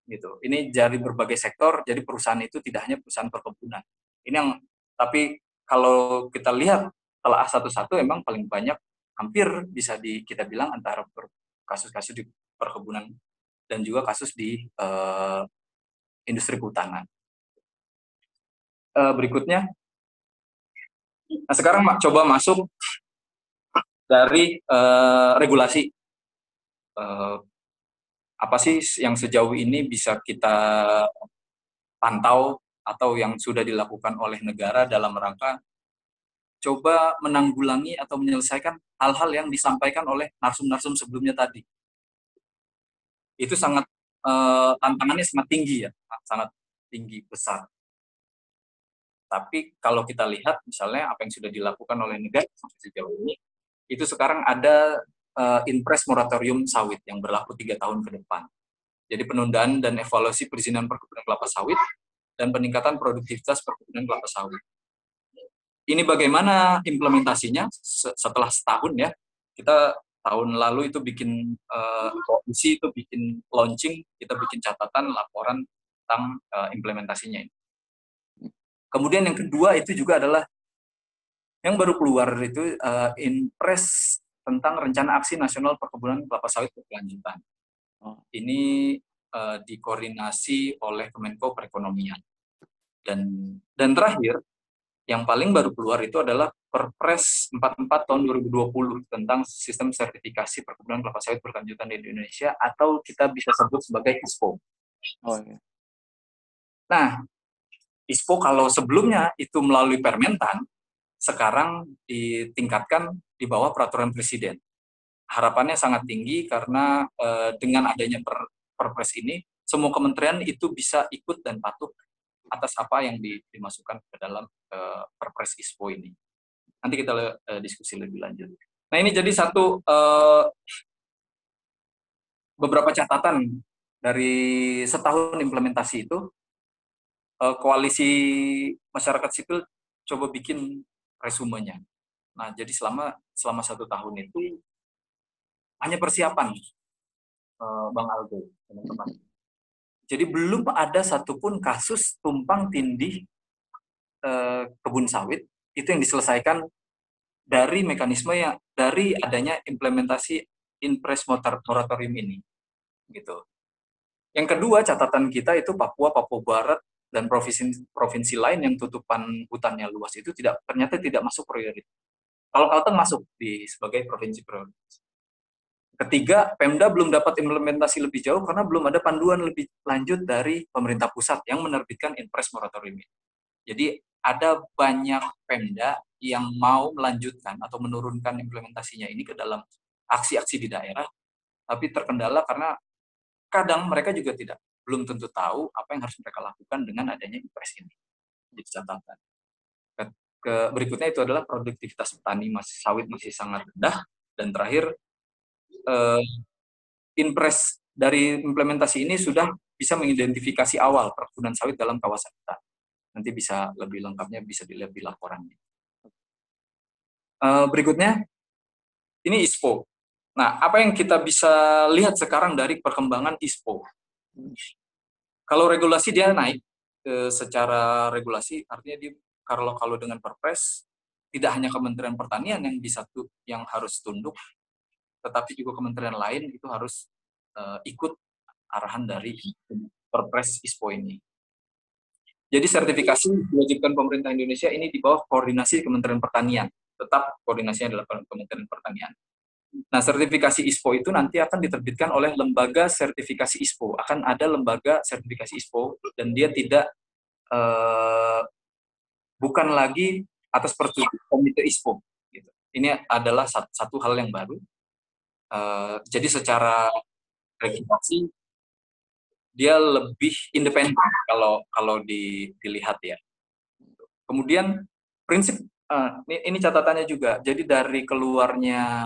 Gitu. Ini dari berbagai sektor, jadi perusahaan itu tidak hanya perusahaan perkebunan. Ini yang, tapi kalau kita lihat telah satu-satu emang paling banyak, hampir bisa di, kita bilang antara kasus-kasus di perkebunan dan juga kasus di e, industri kehutanan. E, berikutnya, Nah, sekarang coba masuk dari uh, regulasi. Uh, apa sih yang sejauh ini bisa kita pantau atau yang sudah dilakukan oleh negara dalam rangka coba menanggulangi atau menyelesaikan hal-hal yang disampaikan oleh narsum-narsum sebelumnya tadi. Itu sangat uh, tantangannya sangat tinggi ya, sangat tinggi besar. Tapi kalau kita lihat misalnya apa yang sudah dilakukan oleh negara sampai sejauh ini, itu sekarang ada uh, impres moratorium sawit yang berlaku tiga tahun ke depan. Jadi penundaan dan evaluasi perizinan perkebunan kelapa sawit dan peningkatan produktivitas perkebunan kelapa sawit. Ini bagaimana implementasinya setelah setahun ya? Kita tahun lalu itu bikin uh, komisi itu bikin launching, kita bikin catatan laporan tentang uh, implementasinya ini. Kemudian yang kedua itu juga adalah yang baru keluar itu uh, impres tentang rencana aksi nasional perkebunan kelapa sawit berkelanjutan. Oh. Ini uh, dikoordinasi oleh Kemenko Perekonomian. Dan dan terakhir yang paling baru keluar itu adalah Perpres 44 tahun 2020 tentang sistem sertifikasi perkebunan kelapa sawit berkelanjutan di Indonesia atau kita bisa sebut sebagai ISPO. Oh, iya. Nah, ISPO kalau sebelumnya itu melalui Permentan, sekarang ditingkatkan di bawah peraturan presiden. Harapannya sangat tinggi karena eh, dengan adanya per, perpres ini, semua kementerian itu bisa ikut dan patuh atas apa yang dimasukkan ke dalam eh, perpres ISPO ini. Nanti kita eh, diskusi lebih lanjut. Nah ini jadi satu eh, beberapa catatan dari setahun implementasi itu uh, koalisi masyarakat sipil coba bikin resumenya. Nah, jadi selama selama satu tahun itu hanya persiapan, uh, Bang Aldo, teman-teman. Jadi belum ada satupun kasus tumpang tindih uh, kebun sawit itu yang diselesaikan dari mekanisme yang dari adanya implementasi impres moratorium ini, gitu. Yang kedua catatan kita itu Papua, Papua Barat, dan provinsi provinsi lain yang tutupan hutannya luas itu tidak ternyata tidak masuk prioritas. Kalau Kalteng masuk di sebagai provinsi prioritas. Ketiga, Pemda belum dapat implementasi lebih jauh karena belum ada panduan lebih lanjut dari pemerintah pusat yang menerbitkan impres moratorium ini. Jadi ada banyak Pemda yang mau melanjutkan atau menurunkan implementasinya ini ke dalam aksi-aksi di daerah, tapi terkendala karena kadang mereka juga tidak belum tentu tahu apa yang harus mereka lakukan dengan adanya impres ini. Jadi catatan. Ke, ke, berikutnya itu adalah produktivitas petani masih sawit masih sangat rendah dan terakhir eh, impres dari implementasi ini sudah bisa mengidentifikasi awal perkebunan sawit dalam kawasan kita. Nanti bisa lebih lengkapnya bisa dilihat di laporannya. Eh, berikutnya ini ISPO. Nah, apa yang kita bisa lihat sekarang dari perkembangan ISPO? Kalau regulasi dia naik secara regulasi, artinya dia kalau kalau dengan Perpres tidak hanya Kementerian Pertanian yang bisa tuh yang harus tunduk, tetapi juga kementerian lain itu harus e, ikut arahan dari Perpres ISPO ini. Jadi sertifikasi diwajibkan pemerintah Indonesia ini di bawah koordinasi Kementerian Pertanian. Tetap koordinasinya adalah Kementerian Pertanian. Nah, sertifikasi ISPO itu nanti akan diterbitkan oleh lembaga sertifikasi ISPO. Akan ada lembaga sertifikasi ISPO dan dia tidak uh, bukan lagi atas persetujuan komite ISPO. Gitu. Ini adalah satu, hal yang baru. Uh, jadi secara regulasi dia lebih independen kalau kalau di, dilihat ya. Kemudian prinsip uh, ini, ini catatannya juga. Jadi dari keluarnya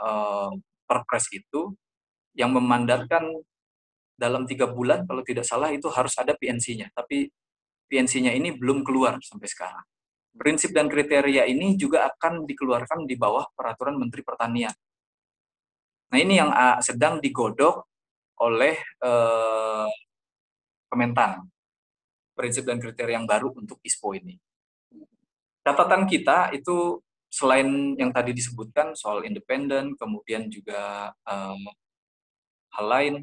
uh, perpres itu yang memandatkan dalam tiga bulan kalau tidak salah itu harus ada PNC-nya tapi PNC-nya ini belum keluar sampai sekarang. Prinsip dan kriteria ini juga akan dikeluarkan di bawah peraturan Menteri Pertanian. Nah ini yang uh, sedang digodok oleh uh, Kementan. Prinsip dan kriteria yang baru untuk ISPO ini. Catatan kita itu selain yang tadi disebutkan soal independen, kemudian juga um, hal lain,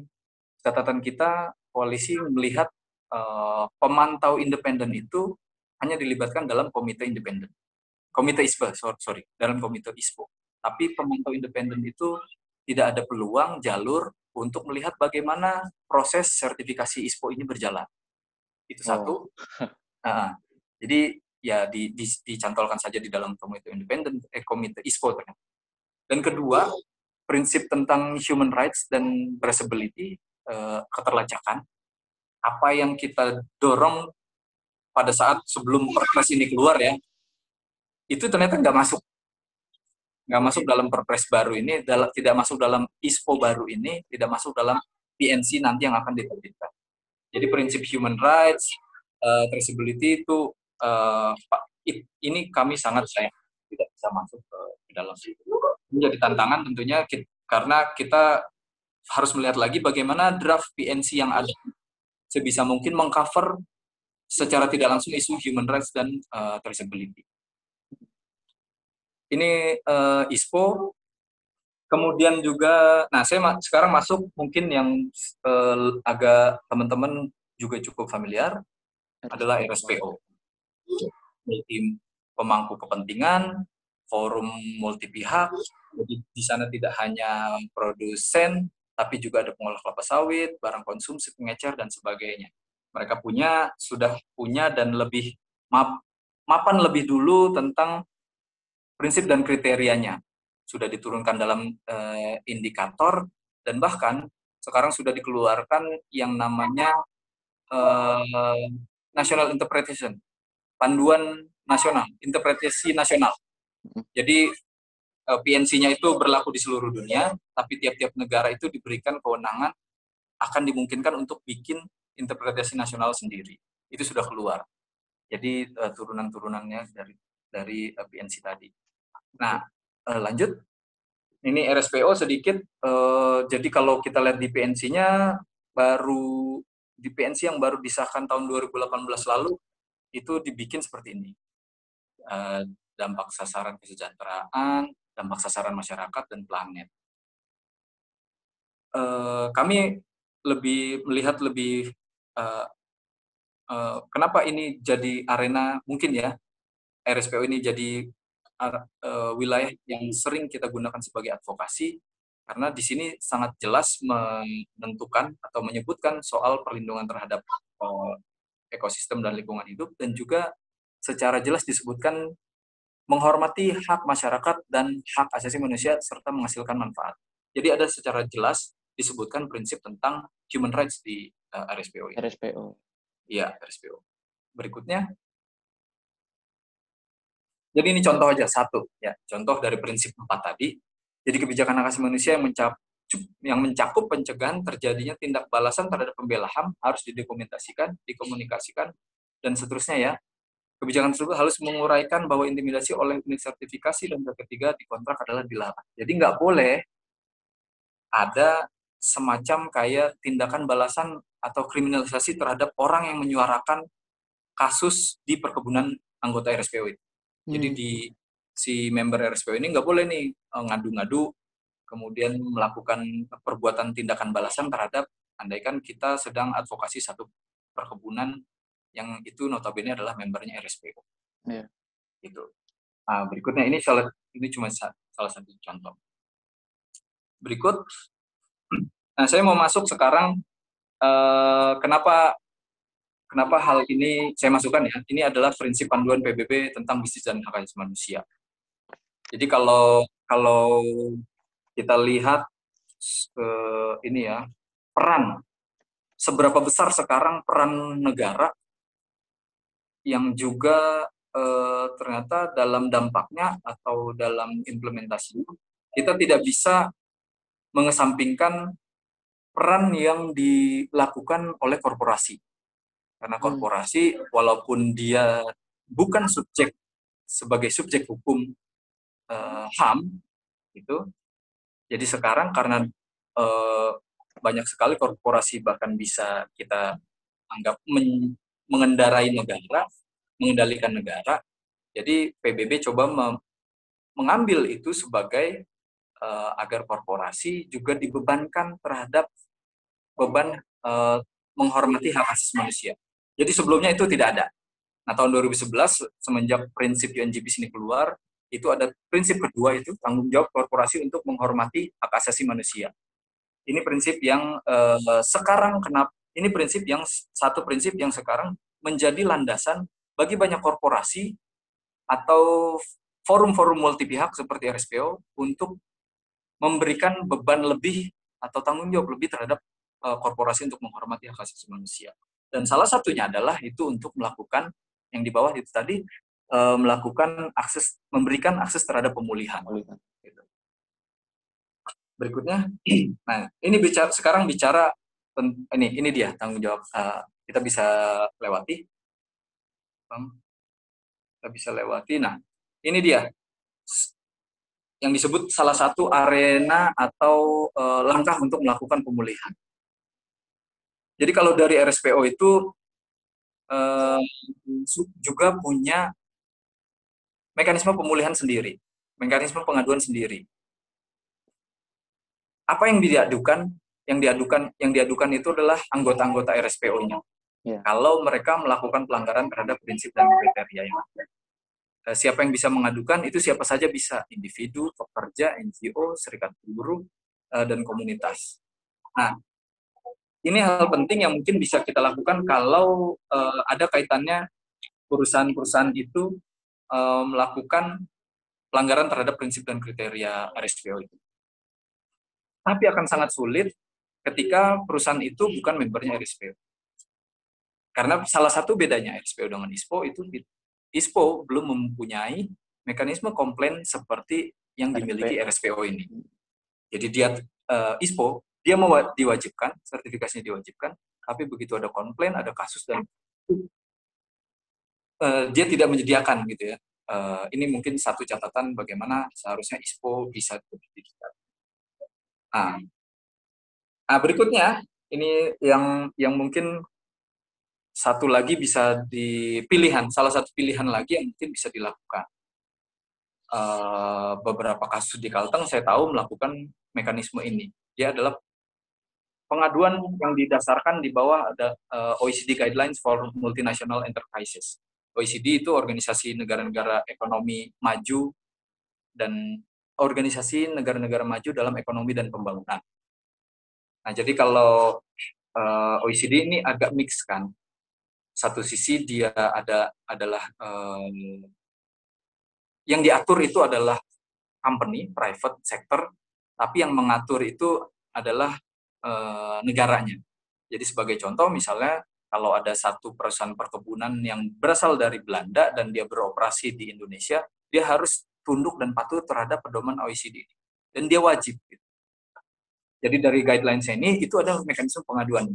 catatan kita koalisi melihat uh, pemantau independen itu hanya dilibatkan dalam komite independen. Komite ISPO, sorry, sorry, dalam komite ISPO. Tapi pemantau independen itu tidak ada peluang jalur untuk melihat bagaimana proses sertifikasi ISPO ini berjalan. Itu satu. Oh. Nah, jadi ya di, di, dicantolkan saja di dalam komite independen, eh, komite ISPO ternyata. Dan kedua, prinsip tentang human rights dan traceability, eh, keterlacakan, apa yang kita dorong pada saat sebelum perpres ini keluar ya, itu ternyata nggak masuk. Nggak masuk dalam perpres baru ini, dalam, tidak masuk dalam ISPO baru ini, tidak masuk dalam PNC nanti yang akan diterbitkan. Jadi prinsip human rights, uh, traceability itu uh, Pak, ini kami sangat sayang tidak bisa masuk ke, dalam situ. Menjadi tantangan tentunya kita, karena kita harus melihat lagi bagaimana draft PNC yang ada sebisa mungkin mengcover secara tidak langsung isu human rights dan uh, traceability. Ini uh, ISPO, kemudian juga, nah saya ma sekarang masuk mungkin yang uh, agak teman-teman juga cukup familiar adalah RSPO tim pemangku kepentingan, forum multi pihak. Jadi di sana tidak hanya produsen, tapi juga ada pengolah kelapa sawit, barang konsumsi, pengecer, dan sebagainya. Mereka punya, sudah punya dan lebih map, mapan lebih dulu tentang prinsip dan kriterianya. Sudah diturunkan dalam eh, indikator, dan bahkan sekarang sudah dikeluarkan yang namanya eh, national interpretation, panduan nasional, interpretasi nasional. Hmm. Jadi Eh, PNC-nya itu berlaku di seluruh dunia, tapi tiap-tiap negara itu diberikan kewenangan akan dimungkinkan untuk bikin interpretasi nasional sendiri. Itu sudah keluar. Jadi uh, turunan-turunannya dari dari uh, PNC tadi. Nah, lanjut. Ini RSPO sedikit. Jadi kalau kita lihat di PNC-nya baru di PNC yang baru disahkan tahun 2018 lalu itu dibikin seperti ini. Uh, dampak sasaran kesejahteraan, dampak sasaran masyarakat dan planet. Uh, kami lebih melihat lebih uh, kenapa ini jadi arena mungkin ya RSPO ini jadi wilayah yang sering kita gunakan sebagai advokasi karena di sini sangat jelas menentukan atau menyebutkan soal perlindungan terhadap ekosistem dan lingkungan hidup dan juga secara jelas disebutkan menghormati hak masyarakat dan hak asasi manusia serta menghasilkan manfaat. Jadi ada secara jelas disebutkan prinsip tentang human rights di uh, eh, RSPO. RSPO. Iya, RSPO. Berikutnya. Jadi ini contoh aja satu ya, contoh dari prinsip empat tadi. Jadi kebijakan hak asasi manusia yang mencakup yang mencakup pencegahan terjadinya tindak balasan terhadap pembela HAM harus didokumentasikan, dikomunikasikan, dan seterusnya ya. Kebijakan tersebut harus menguraikan bahwa intimidasi oleh unit sertifikasi dan pihak ketiga di kontrak adalah dilarang. Jadi nggak boleh ada semacam kayak tindakan balasan atau kriminalisasi terhadap orang yang menyuarakan kasus di perkebunan anggota RSPO itu. Hmm. Jadi di si member RSPO ini nggak boleh nih eh, ngadu-ngadu, kemudian melakukan perbuatan tindakan balasan terhadap andaikan kita sedang advokasi satu perkebunan yang itu notabene adalah membernya RSPO. Yeah. Itu. Nah, berikutnya ini salah ini cuma salah satu contoh. Berikut, nah saya mau masuk sekarang eh, kenapa kenapa hal ini saya masukkan ya. Ini adalah prinsip panduan PBB tentang bisnis dan hak asasi manusia. Jadi kalau kalau kita lihat eh, ini ya peran seberapa besar sekarang peran negara yang juga eh, ternyata dalam dampaknya atau dalam implementasinya kita tidak bisa mengesampingkan peran yang dilakukan oleh korporasi. Karena hmm. korporasi walaupun dia bukan subjek sebagai subjek hukum eh, HAM itu jadi sekarang karena eh, banyak sekali korporasi bahkan bisa kita anggap men, mengendarai negara, mengendalikan negara. Jadi PBB coba mengambil itu sebagai uh, agar korporasi juga dibebankan terhadap beban uh, menghormati hak asasi manusia. Jadi sebelumnya itu tidak ada. Nah tahun 2011 semenjak prinsip UNGP ini keluar, itu ada prinsip kedua itu tanggung jawab korporasi untuk menghormati hak asasi manusia. Ini prinsip yang uh, sekarang kenapa ini prinsip yang satu prinsip yang sekarang menjadi landasan bagi banyak korporasi atau forum-forum multi pihak seperti RSPO untuk memberikan beban lebih atau tanggung jawab lebih terhadap uh, korporasi untuk menghormati hak asasi manusia. Dan salah satunya adalah itu untuk melakukan yang di bawah itu tadi uh, melakukan akses memberikan akses terhadap pemulihan. Gitu. Berikutnya, nah ini bicara sekarang bicara ini ini dia tanggung jawab uh, kita bisa lewati. Kita bisa lewati. Nah ini dia. Yang disebut salah satu arena atau uh, langkah untuk melakukan pemulihan. Jadi kalau dari RSPO itu juga punya mekanisme pemulihan sendiri mekanisme pengaduan sendiri apa yang diadukan yang diadukan yang diadukan itu adalah anggota-anggota RSPO-nya. Yeah. Kalau mereka melakukan pelanggaran terhadap prinsip dan kriteria yang ada. Eh, siapa yang bisa mengadukan itu siapa saja bisa individu, pekerja, NGO, serikat buruh, eh, dan komunitas. Nah, ini hal penting yang mungkin bisa kita lakukan kalau uh, ada kaitannya perusahaan-perusahaan itu uh, melakukan pelanggaran terhadap prinsip dan kriteria RSPO itu. Tapi akan sangat sulit ketika perusahaan itu bukan membernya RSPO. Karena salah satu bedanya RSPO dengan ISPO itu ISPO belum mempunyai mekanisme komplain seperti yang dimiliki RSPO ini. Jadi dia uh, ISPO dia mau diwajibkan, sertifikasinya diwajibkan, tapi begitu ada komplain, ada kasus dan uh, dia tidak menyediakan gitu ya. Uh, ini mungkin satu catatan bagaimana seharusnya ISPO bisa digital. Nah, nah, berikutnya ini yang yang mungkin satu lagi bisa dipilihan, salah satu pilihan lagi yang mungkin bisa dilakukan. Uh, beberapa kasus di Kalteng saya tahu melakukan mekanisme ini. Dia adalah pengaduan yang didasarkan di bawah ada uh, eh, OECD Guidelines for Multinational Enterprises. OECD itu organisasi negara-negara ekonomi maju dan organisasi negara-negara maju dalam ekonomi dan pembangunan. Nah, jadi kalau uh, eh, OECD ini agak mix kan. Satu sisi dia ada adalah um, yang diatur itu adalah company, private sector, tapi yang mengatur itu adalah Eh, negaranya. Jadi sebagai contoh misalnya kalau ada satu perusahaan perkebunan yang berasal dari Belanda dan dia beroperasi di Indonesia, dia harus tunduk dan patuh terhadap pedoman OECD. Dan dia wajib. Gitu. Jadi dari guidelines ini itu ada mekanisme pengaduan.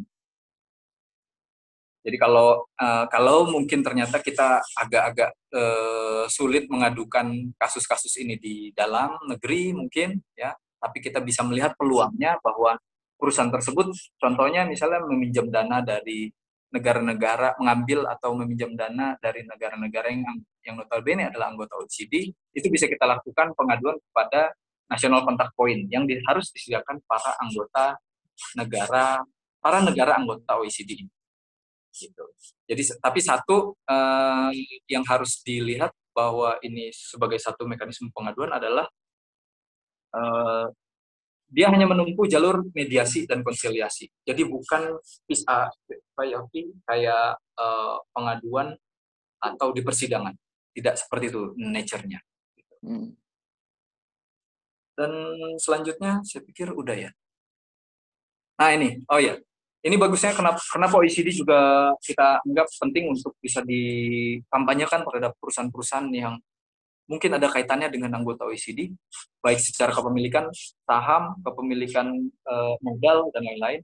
Jadi kalau uh, kalau mungkin ternyata kita agak-agak uh, sulit mengadukan kasus-kasus ini di dalam negeri mungkin ya, tapi kita bisa melihat peluangnya bahwa perusahaan tersebut contohnya misalnya meminjam dana dari negara-negara mengambil atau meminjam dana dari negara-negara yang yang notabene adalah anggota OECD itu bisa kita lakukan pengaduan kepada National Contact Point yang di, harus disediakan para anggota negara para negara anggota OECD gitu. Jadi tapi satu eh, yang harus dilihat bahwa ini sebagai satu mekanisme pengaduan adalah eh, dia hanya menempuh jalur mediasi dan konsiliasi. Jadi bukan bisa kayak kayak uh, pengaduan atau di persidangan. Tidak seperti itu nature-nya. Hmm. Dan selanjutnya saya pikir udah ya. Nah ini, oh ya, ini bagusnya kenapa, kenapa OECD juga kita anggap penting untuk bisa dikampanyekan terhadap perusahaan-perusahaan yang mungkin ada kaitannya dengan anggota OECD, baik secara kepemilikan saham, kepemilikan e, modal, dan lain-lain.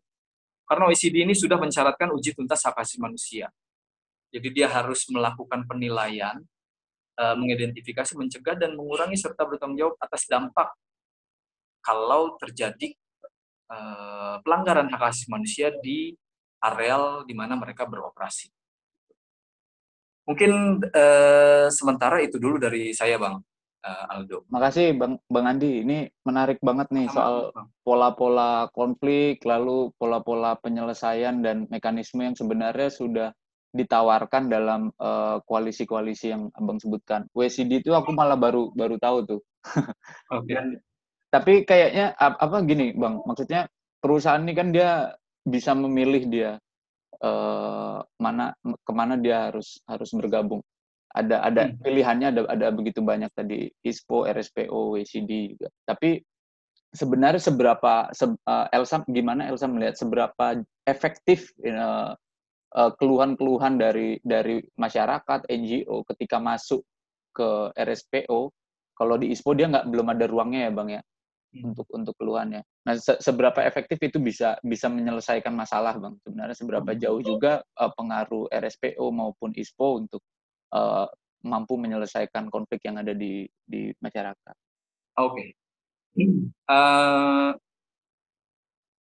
Karena OECD ini sudah mensyaratkan uji tuntas hak asasi manusia. Jadi dia harus melakukan penilaian, e, mengidentifikasi, mencegah, dan mengurangi serta bertanggung jawab atas dampak kalau terjadi e, pelanggaran hak asasi manusia di areal di mana mereka beroperasi. Mungkin uh, sementara itu dulu dari saya, Bang uh, Aldo. Makasih, Bang Bang Andi. Ini menarik banget nih Sama, soal pola-pola konflik, lalu pola-pola penyelesaian dan mekanisme yang sebenarnya sudah ditawarkan dalam eh, koalisi-koalisi yang Abang sebutkan. WCD itu aku malah baru baru tahu tuh. Oke. Okay. Tapi kayaknya apa gini, Bang? Maksudnya perusahaan ini kan dia bisa memilih dia uh, mana ke mana dia harus harus bergabung. Ada ada hmm. pilihannya ada ada begitu banyak tadi ISPO, RSPO, WCD juga. Tapi sebenarnya seberapa se, uh, Elsa gimana Elsa melihat seberapa efektif uh, uh, keluhan-keluhan dari dari masyarakat NGO ketika masuk ke RSPO kalau di ISPO dia nggak belum ada ruangnya ya bang ya Hmm. untuk untuk keluhannya. Nah, se seberapa efektif itu bisa bisa menyelesaikan masalah, Bang? Sebenarnya seberapa hmm. jauh juga uh, pengaruh RSPO maupun ISPO untuk uh, mampu menyelesaikan konflik yang ada di di masyarakat. Oke. Okay. Uh,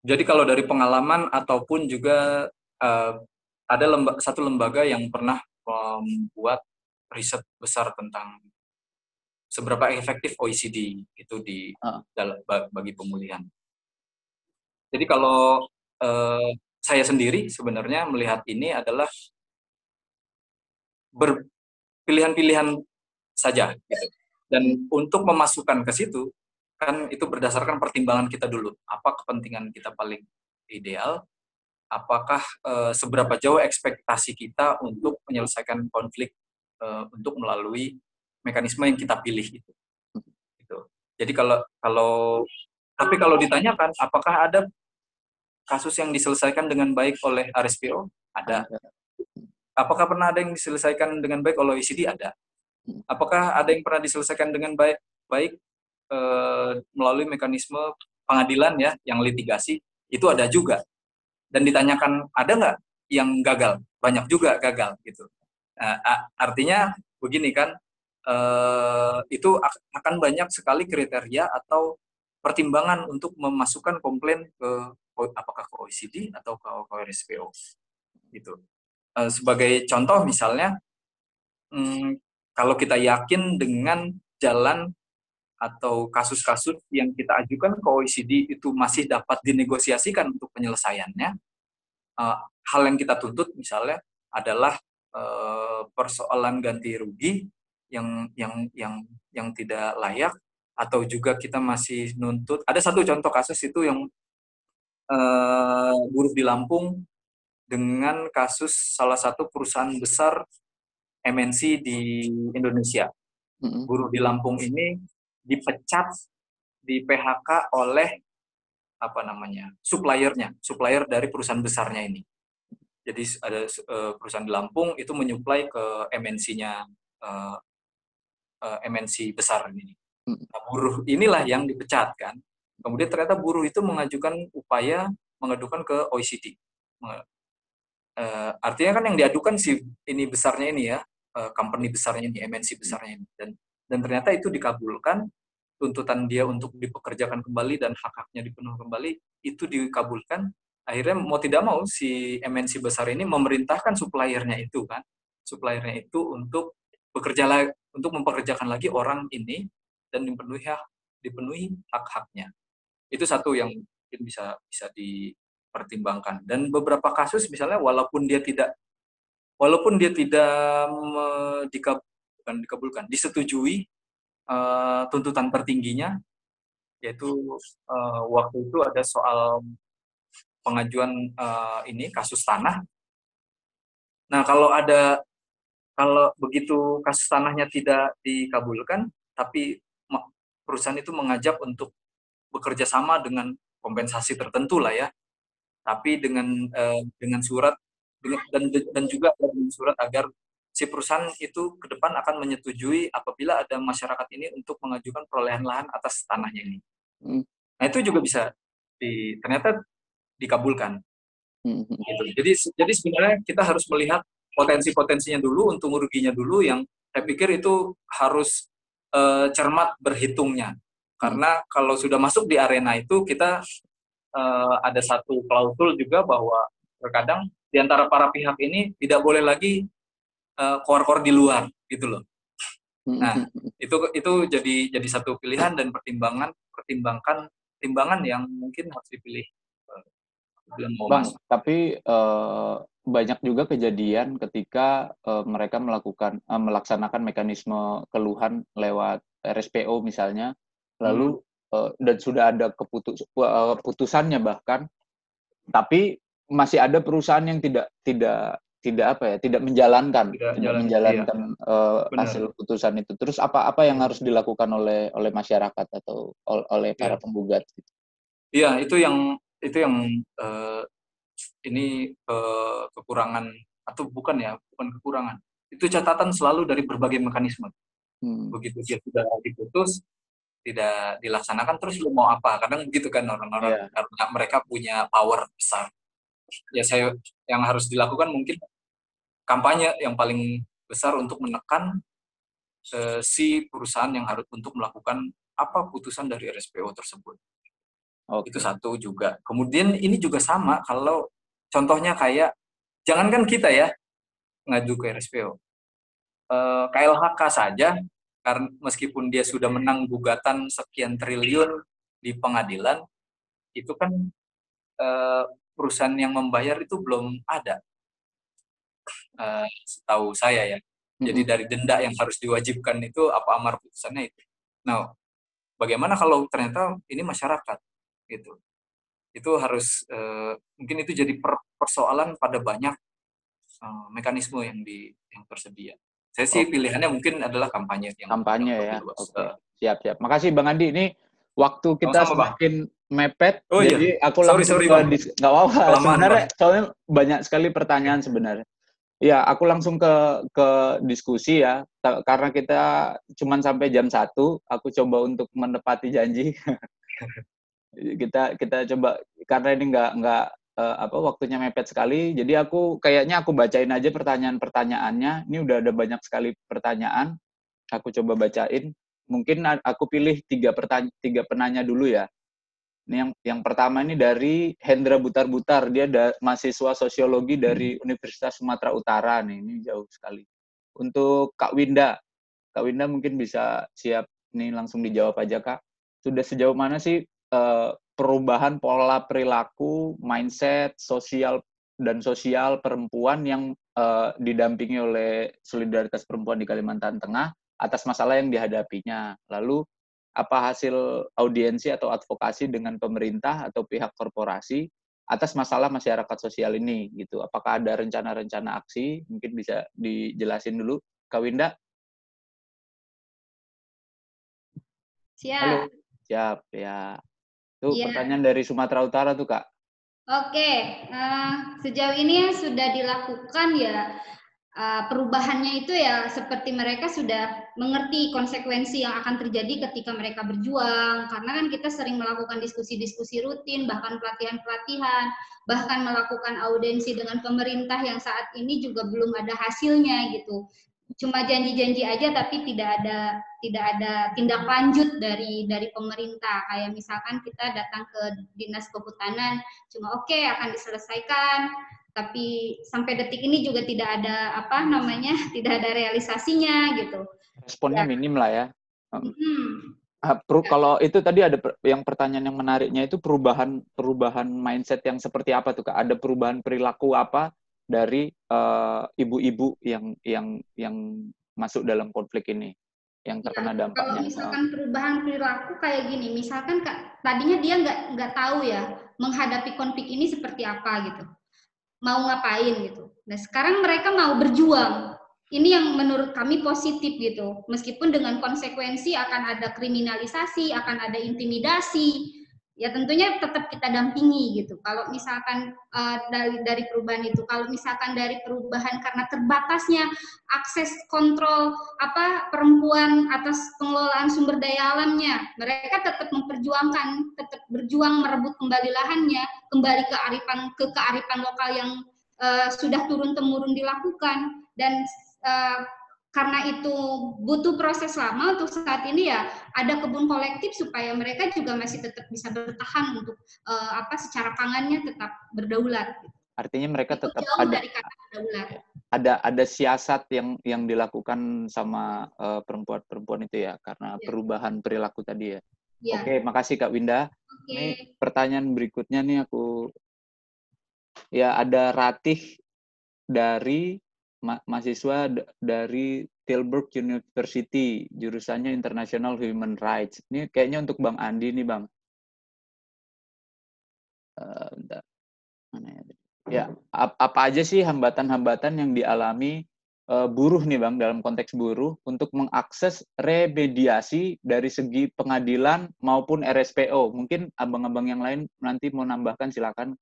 jadi kalau dari pengalaman ataupun juga uh, ada lemba satu lembaga yang pernah membuat riset besar tentang seberapa efektif OECD itu di uh. dalam bagi pemulihan. Jadi kalau uh, saya sendiri sebenarnya melihat ini adalah berpilihan-pilihan saja gitu. Dan untuk memasukkan ke situ kan itu berdasarkan pertimbangan kita dulu. Apa kepentingan kita paling ideal, apakah uh, seberapa jauh ekspektasi kita untuk menyelesaikan konflik uh, untuk melalui mekanisme yang kita pilih itu. Gitu. Jadi kalau kalau tapi kalau ditanyakan apakah ada kasus yang diselesaikan dengan baik oleh RSPO? Ada. Apakah pernah ada yang diselesaikan dengan baik oleh OECD? Ada. Apakah ada yang pernah diselesaikan dengan baik baik e, melalui mekanisme pengadilan ya yang litigasi? Itu ada juga. Dan ditanyakan ada nggak yang gagal? Banyak juga gagal gitu. Nah, artinya begini kan, e, itu akan banyak sekali kriteria atau pertimbangan untuk memasukkan komplain ke apakah ke OECD atau ke, RSPO gitu. Uh, sebagai contoh misalnya, hmm, kalau kita yakin dengan jalan atau kasus-kasus yang kita ajukan ke OECD itu masih dapat dinegosiasikan untuk penyelesaiannya, uh, hal yang kita tuntut misalnya adalah uh, persoalan ganti rugi yang yang yang yang tidak layak atau juga kita masih nuntut ada satu contoh kasus itu yang uh, buruh di Lampung dengan kasus salah satu perusahaan besar MNC di Indonesia. Mm-hmm. Buruh di Lampung ini dipecat di PHK oleh apa namanya suppliernya, supplier dari perusahaan besarnya ini. Jadi ada uh, perusahaan di Lampung itu menyuplai ke MNC-nya uh, uh, MNC besar ini. Nah, buruh inilah yang dipecat kan. Kemudian ternyata buruh itu mengajukan upaya mengadukan ke OECD. Uh, artinya kan yang diadukan si ini besarnya ini ya, uh, company besarnya ini, MNC besarnya ini. Dan dan ternyata itu dikabulkan, tuntutan dia untuk dipekerjakan kembali dan hak-haknya dipenuhi kembali itu dikabulkan. Akhirnya mau tidak mau si MNC besar ini memerintahkan suppliernya itu kan, suppliernya itu untuk bekerja untuk mempekerjakan lagi orang ini dan dipenuhi hak dipenuhi hak-haknya. Itu satu yang mungkin bisa bisa dipertimbangkan. Dan beberapa kasus misalnya walaupun dia tidak walaupun dia tidak dikab, bukan dikabulkan disetujui uh, tuntutan tertingginya yaitu uh, waktu itu ada soal pengajuan uh, ini kasus tanah. Nah kalau ada kalau begitu kasus tanahnya tidak dikabulkan tapi perusahaan itu mengajak untuk bekerja sama dengan kompensasi tertentu lah ya. Tapi dengan uh, dengan surat dengan, dan dan juga dengan surat agar si perusahaan itu ke depan akan menyetujui apabila ada masyarakat ini untuk mengajukan perolehan lahan atas tanahnya ini. Hmm. Nah itu juga bisa di, ternyata dikabulkan. Hmm. Gitu. Jadi jadi sebenarnya kita harus melihat potensi-potensinya dulu, untung ruginya dulu yang saya pikir itu harus uh, cermat berhitungnya. Karena kalau sudah masuk di arena itu kita uh, ada satu klausul juga bahwa terkadang di antara para pihak ini tidak boleh lagi uh, kor-kor di luar gitu loh. Nah, itu itu jadi jadi satu pilihan dan pertimbangan pertimbangkan timbangan yang mungkin harus dipilih. Bang, tapi uh, banyak juga kejadian ketika uh, mereka melakukan uh, melaksanakan mekanisme keluhan lewat RSPO misalnya lalu hmm. uh, dan sudah ada keputus uh, putusannya bahkan tapi masih ada perusahaan yang tidak tidak tidak apa ya tidak menjalankan tidak, tidak menjalankan iya. uh, hasil putusan itu terus apa apa yang harus dilakukan oleh oleh masyarakat atau oleh para iya. penggugat iya itu yang itu yang uh, ini uh, kekurangan atau bukan ya bukan kekurangan. Itu catatan selalu dari berbagai mekanisme. Hmm. begitu dia sudah diputus tidak dilaksanakan terus lu mau apa? Kadang begitu kan orang-orang yeah. karena mereka punya power besar. Ya saya yang harus dilakukan mungkin kampanye yang paling besar untuk menekan uh, si perusahaan yang harus untuk melakukan apa putusan dari RSPO tersebut okay. itu satu juga. Kemudian ini juga sama kalau contohnya kayak jangankan kita ya ngaju ke RSPO uh, eh, KLHK saja karena meskipun dia sudah menang gugatan sekian triliun di pengadilan itu kan uh, perusahaan yang membayar itu belum ada. Uh, setahu saya ya. Jadi dari denda yang harus diwajibkan itu apa amar putusannya itu. Nah bagaimana kalau ternyata ini masyarakat gitu itu harus uh, mungkin itu jadi per persoalan pada banyak uh, mekanisme yang di yang tersedia. Saya sih okay. pilihannya mungkin adalah kampanye yang kampanye yang ya. Oke. Okay. Siap siap. Makasih Bang Andi. Ini waktu kita Sama, semakin bang. mepet, oh, iya. jadi aku sorry, langsung sorry, ke nggak apa-apa. Sebenarnya bang. soalnya banyak sekali pertanyaan sebenarnya. Ya, aku langsung ke ke diskusi ya, karena kita cuma sampai jam satu. Aku coba untuk menepati janji. kita kita coba karena ini nggak nggak uh, apa waktunya mepet sekali. Jadi aku kayaknya aku bacain aja pertanyaan-pertanyaannya. Ini udah ada banyak sekali pertanyaan. Aku coba bacain. Mungkin aku pilih tiga pertanya tiga penanya dulu ya. Ini yang yang pertama ini dari Hendra Butar Butar, dia ada mahasiswa sosiologi dari Universitas Sumatera Utara nih, ini jauh sekali. Untuk Kak Winda, Kak Winda mungkin bisa siap nih langsung dijawab aja Kak. Sudah sejauh mana sih uh, perubahan pola perilaku, mindset, sosial dan sosial perempuan yang uh, didampingi oleh Solidaritas Perempuan di Kalimantan Tengah atas masalah yang dihadapinya. Lalu apa hasil audiensi atau advokasi dengan pemerintah atau pihak korporasi atas masalah masyarakat sosial ini gitu. Apakah ada rencana-rencana aksi? Mungkin bisa dijelasin dulu, Kak Winda. Siap. Halo. Siap ya. Tuh ya. pertanyaan dari Sumatera Utara tuh Kak. Oke, uh, sejauh ini sudah dilakukan ya uh, perubahannya itu ya seperti mereka sudah mengerti konsekuensi yang akan terjadi ketika mereka berjuang karena kan kita sering melakukan diskusi-diskusi rutin bahkan pelatihan-pelatihan bahkan melakukan audiensi dengan pemerintah yang saat ini juga belum ada hasilnya gitu cuma janji-janji aja tapi tidak ada tidak ada tindak lanjut dari dari pemerintah kayak misalkan kita datang ke dinas kehutanan cuma oke okay, akan diselesaikan tapi sampai detik ini juga tidak ada apa namanya tidak ada realisasinya gitu responnya ya. minim lah ya hmm. Uh, per, kalau itu tadi ada per, yang pertanyaan yang menariknya itu perubahan perubahan mindset yang seperti apa tuh kak? Ada perubahan perilaku apa dari eh, ibu-ibu uh, yang yang yang masuk dalam konflik ini yang terkena ya, dampaknya? Kalau misalkan perubahan perilaku kayak gini, misalkan kak, tadinya dia nggak nggak tahu ya menghadapi konflik ini seperti apa gitu mau ngapain gitu. Nah sekarang mereka mau berjuang. Ini yang menurut kami positif gitu. Meskipun dengan konsekuensi akan ada kriminalisasi, akan ada intimidasi, ya tentunya tetap kita dampingi gitu. Kalau misalkan uh, dari dari perubahan itu, kalau misalkan dari perubahan karena terbatasnya akses kontrol apa perempuan atas pengelolaan sumber daya alamnya, mereka tetap memperjuangkan, tetap berjuang merebut kembali lahannya, kembali ke arifan ke kearifan lokal yang uh, sudah turun temurun dilakukan dan uh, karena itu butuh proses lama untuk saat ini ya ada kebun kolektif supaya mereka juga masih tetap bisa bertahan untuk uh, apa secara pangannya tetap berdaulat. Artinya mereka itu tetap ada dari kata berdaulat. ada ada siasat yang yang dilakukan sama perempuan-perempuan uh, itu ya karena ya. perubahan perilaku tadi ya. ya. Oke, makasih Kak Winda. Oke. Ini pertanyaan berikutnya nih aku ya ada Ratih dari ma mahasiswa dari Tilburg University, jurusannya International Human Rights. Ini kayaknya untuk Bang Andi nih, Bang. Uh, Mana ya? Ya, apa aja sih hambatan-hambatan yang dialami uh, buruh nih, Bang, dalam konteks buruh untuk mengakses remediasi dari segi pengadilan maupun RSPO? Mungkin abang-abang yang lain nanti mau nambahkan silakan.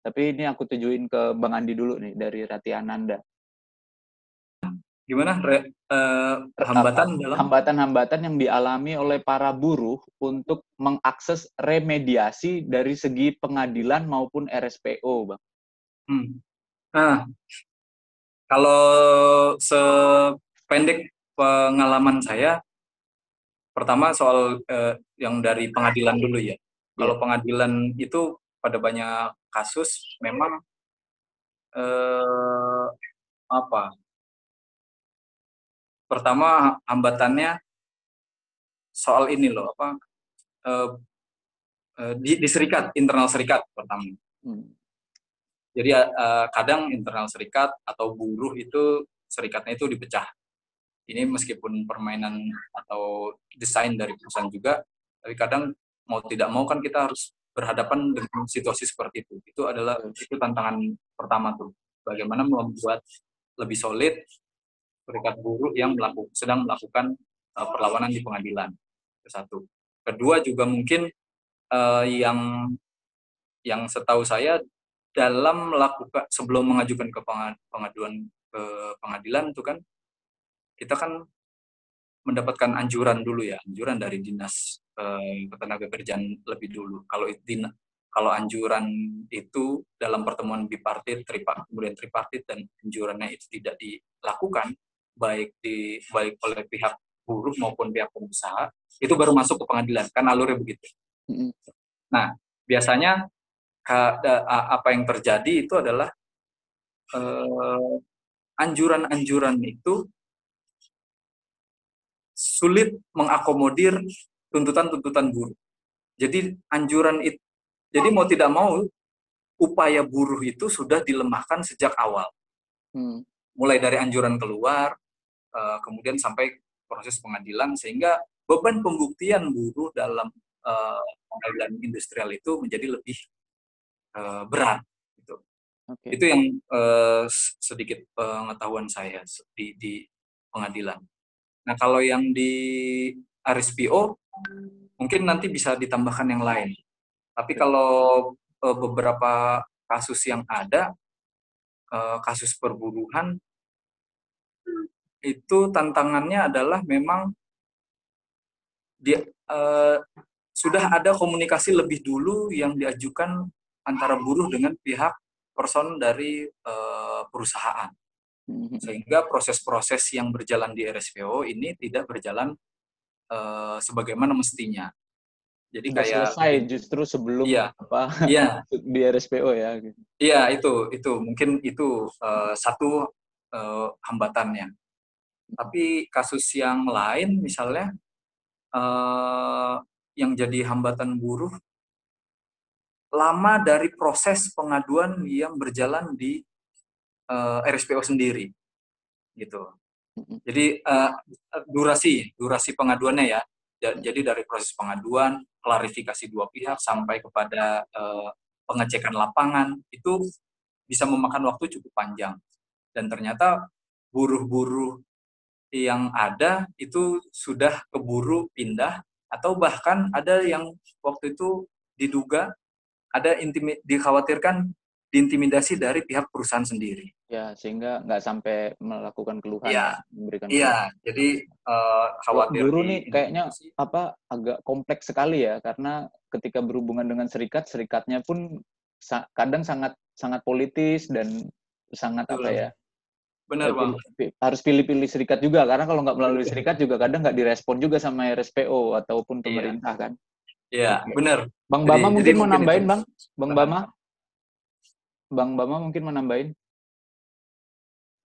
Tapi ini aku tujuin ke Bang Andi dulu nih dari Rati Ananda gimana re, uh, hambatan dalam hambatan-hambatan yang dialami oleh para buruh untuk mengakses remediasi dari segi pengadilan maupun RSPO, bang. Hmm. Nah, kalau sependek pengalaman saya, pertama soal uh, yang dari pengadilan dulu ya. Kalau iya. pengadilan itu pada banyak kasus memang uh, apa pertama hambatannya soal ini loh apa uh, uh, di, di serikat internal serikat pertama hmm. jadi uh, kadang internal serikat atau buruh itu serikatnya itu dipecah ini meskipun permainan atau desain dari perusahaan juga tapi kadang mau tidak mau kan kita harus berhadapan dengan situasi seperti itu. Itu adalah itu tantangan pertama tuh. Bagaimana membuat lebih solid serikat buruh yang melakukan, sedang melakukan uh, perlawanan di pengadilan. Satu. Kedua juga mungkin uh, yang yang setahu saya dalam melakukan sebelum mengajukan ke pengaduan ke pengadilan itu kan kita kan mendapatkan anjuran dulu ya, anjuran dari dinas eh, ketenaga kerjaan lebih dulu. Kalau din, kalau anjuran itu dalam pertemuan bipartit, tripartit, kemudian tripartit dan anjurannya itu tidak dilakukan, baik di baik oleh pihak buruh maupun pihak pengusaha, itu baru masuk ke pengadilan. Kan alurnya begitu. Nah, biasanya apa yang terjadi itu adalah eh, anjuran-anjuran itu sulit mengakomodir tuntutan-tuntutan buruh. Jadi anjuran itu, jadi mau tidak mau upaya buruh itu sudah dilemahkan sejak awal. Hmm. Mulai dari anjuran keluar, uh, kemudian sampai proses pengadilan, sehingga beban pembuktian buruh dalam uh, pengadilan industrial itu menjadi lebih uh, berat. Gitu. Okay. Itu yang uh, sedikit pengetahuan saya di, di pengadilan. Nah, kalau yang di RSPO mungkin nanti bisa ditambahkan yang lain. Tapi kalau uh, beberapa kasus yang ada, uh, kasus perburuhan, itu tantangannya adalah memang dia uh, sudah ada komunikasi lebih dulu yang diajukan antara buruh dengan pihak person dari uh, perusahaan. Mhm. Sehingga proses-proses yang berjalan di RSPO ini tidak berjalan uh, sebagaimana mestinya. Jadi Nggak kayak selesai justru sebelum iya, apa iya. di RSPO ya. Iya itu itu mungkin itu uh, satu uh, hambatannya. Tapi kasus yang lain misalnya uh, yang jadi hambatan buruh lama dari proses pengaduan yang berjalan di uh, eh, RSPO sendiri gitu. Jadi uh, durasi durasi pengaduannya ya. Jadi dari proses pengaduan, klarifikasi dua pihak sampai kepada uh, pengecekan lapangan itu bisa memakan waktu cukup panjang. Dan ternyata buruh-buruh yang ada itu sudah keburu pindah atau bahkan ada yang waktu itu diduga ada intimi, dikhawatirkan diintimidasi dari pihak perusahaan sendiri. Ya, sehingga nggak sampai melakukan keluhan. Iya, memberikan iya. Jadi uh, khawatir. Guru nih kayaknya apa agak kompleks sekali ya, karena ketika berhubungan dengan serikat, serikatnya pun sa kadang sangat sangat politis dan sangat Betul. apa ya? Benar bang. Harus pilih-pilih serikat juga, karena kalau nggak melalui serikat juga kadang nggak direspon juga sama RSPO ataupun iya. pemerintah iya. kan. Iya, benar. Bang Bama jadi, mungkin mau nambahin, itu. Bang. Bang Bama. Bang Bama mungkin mau nambahin.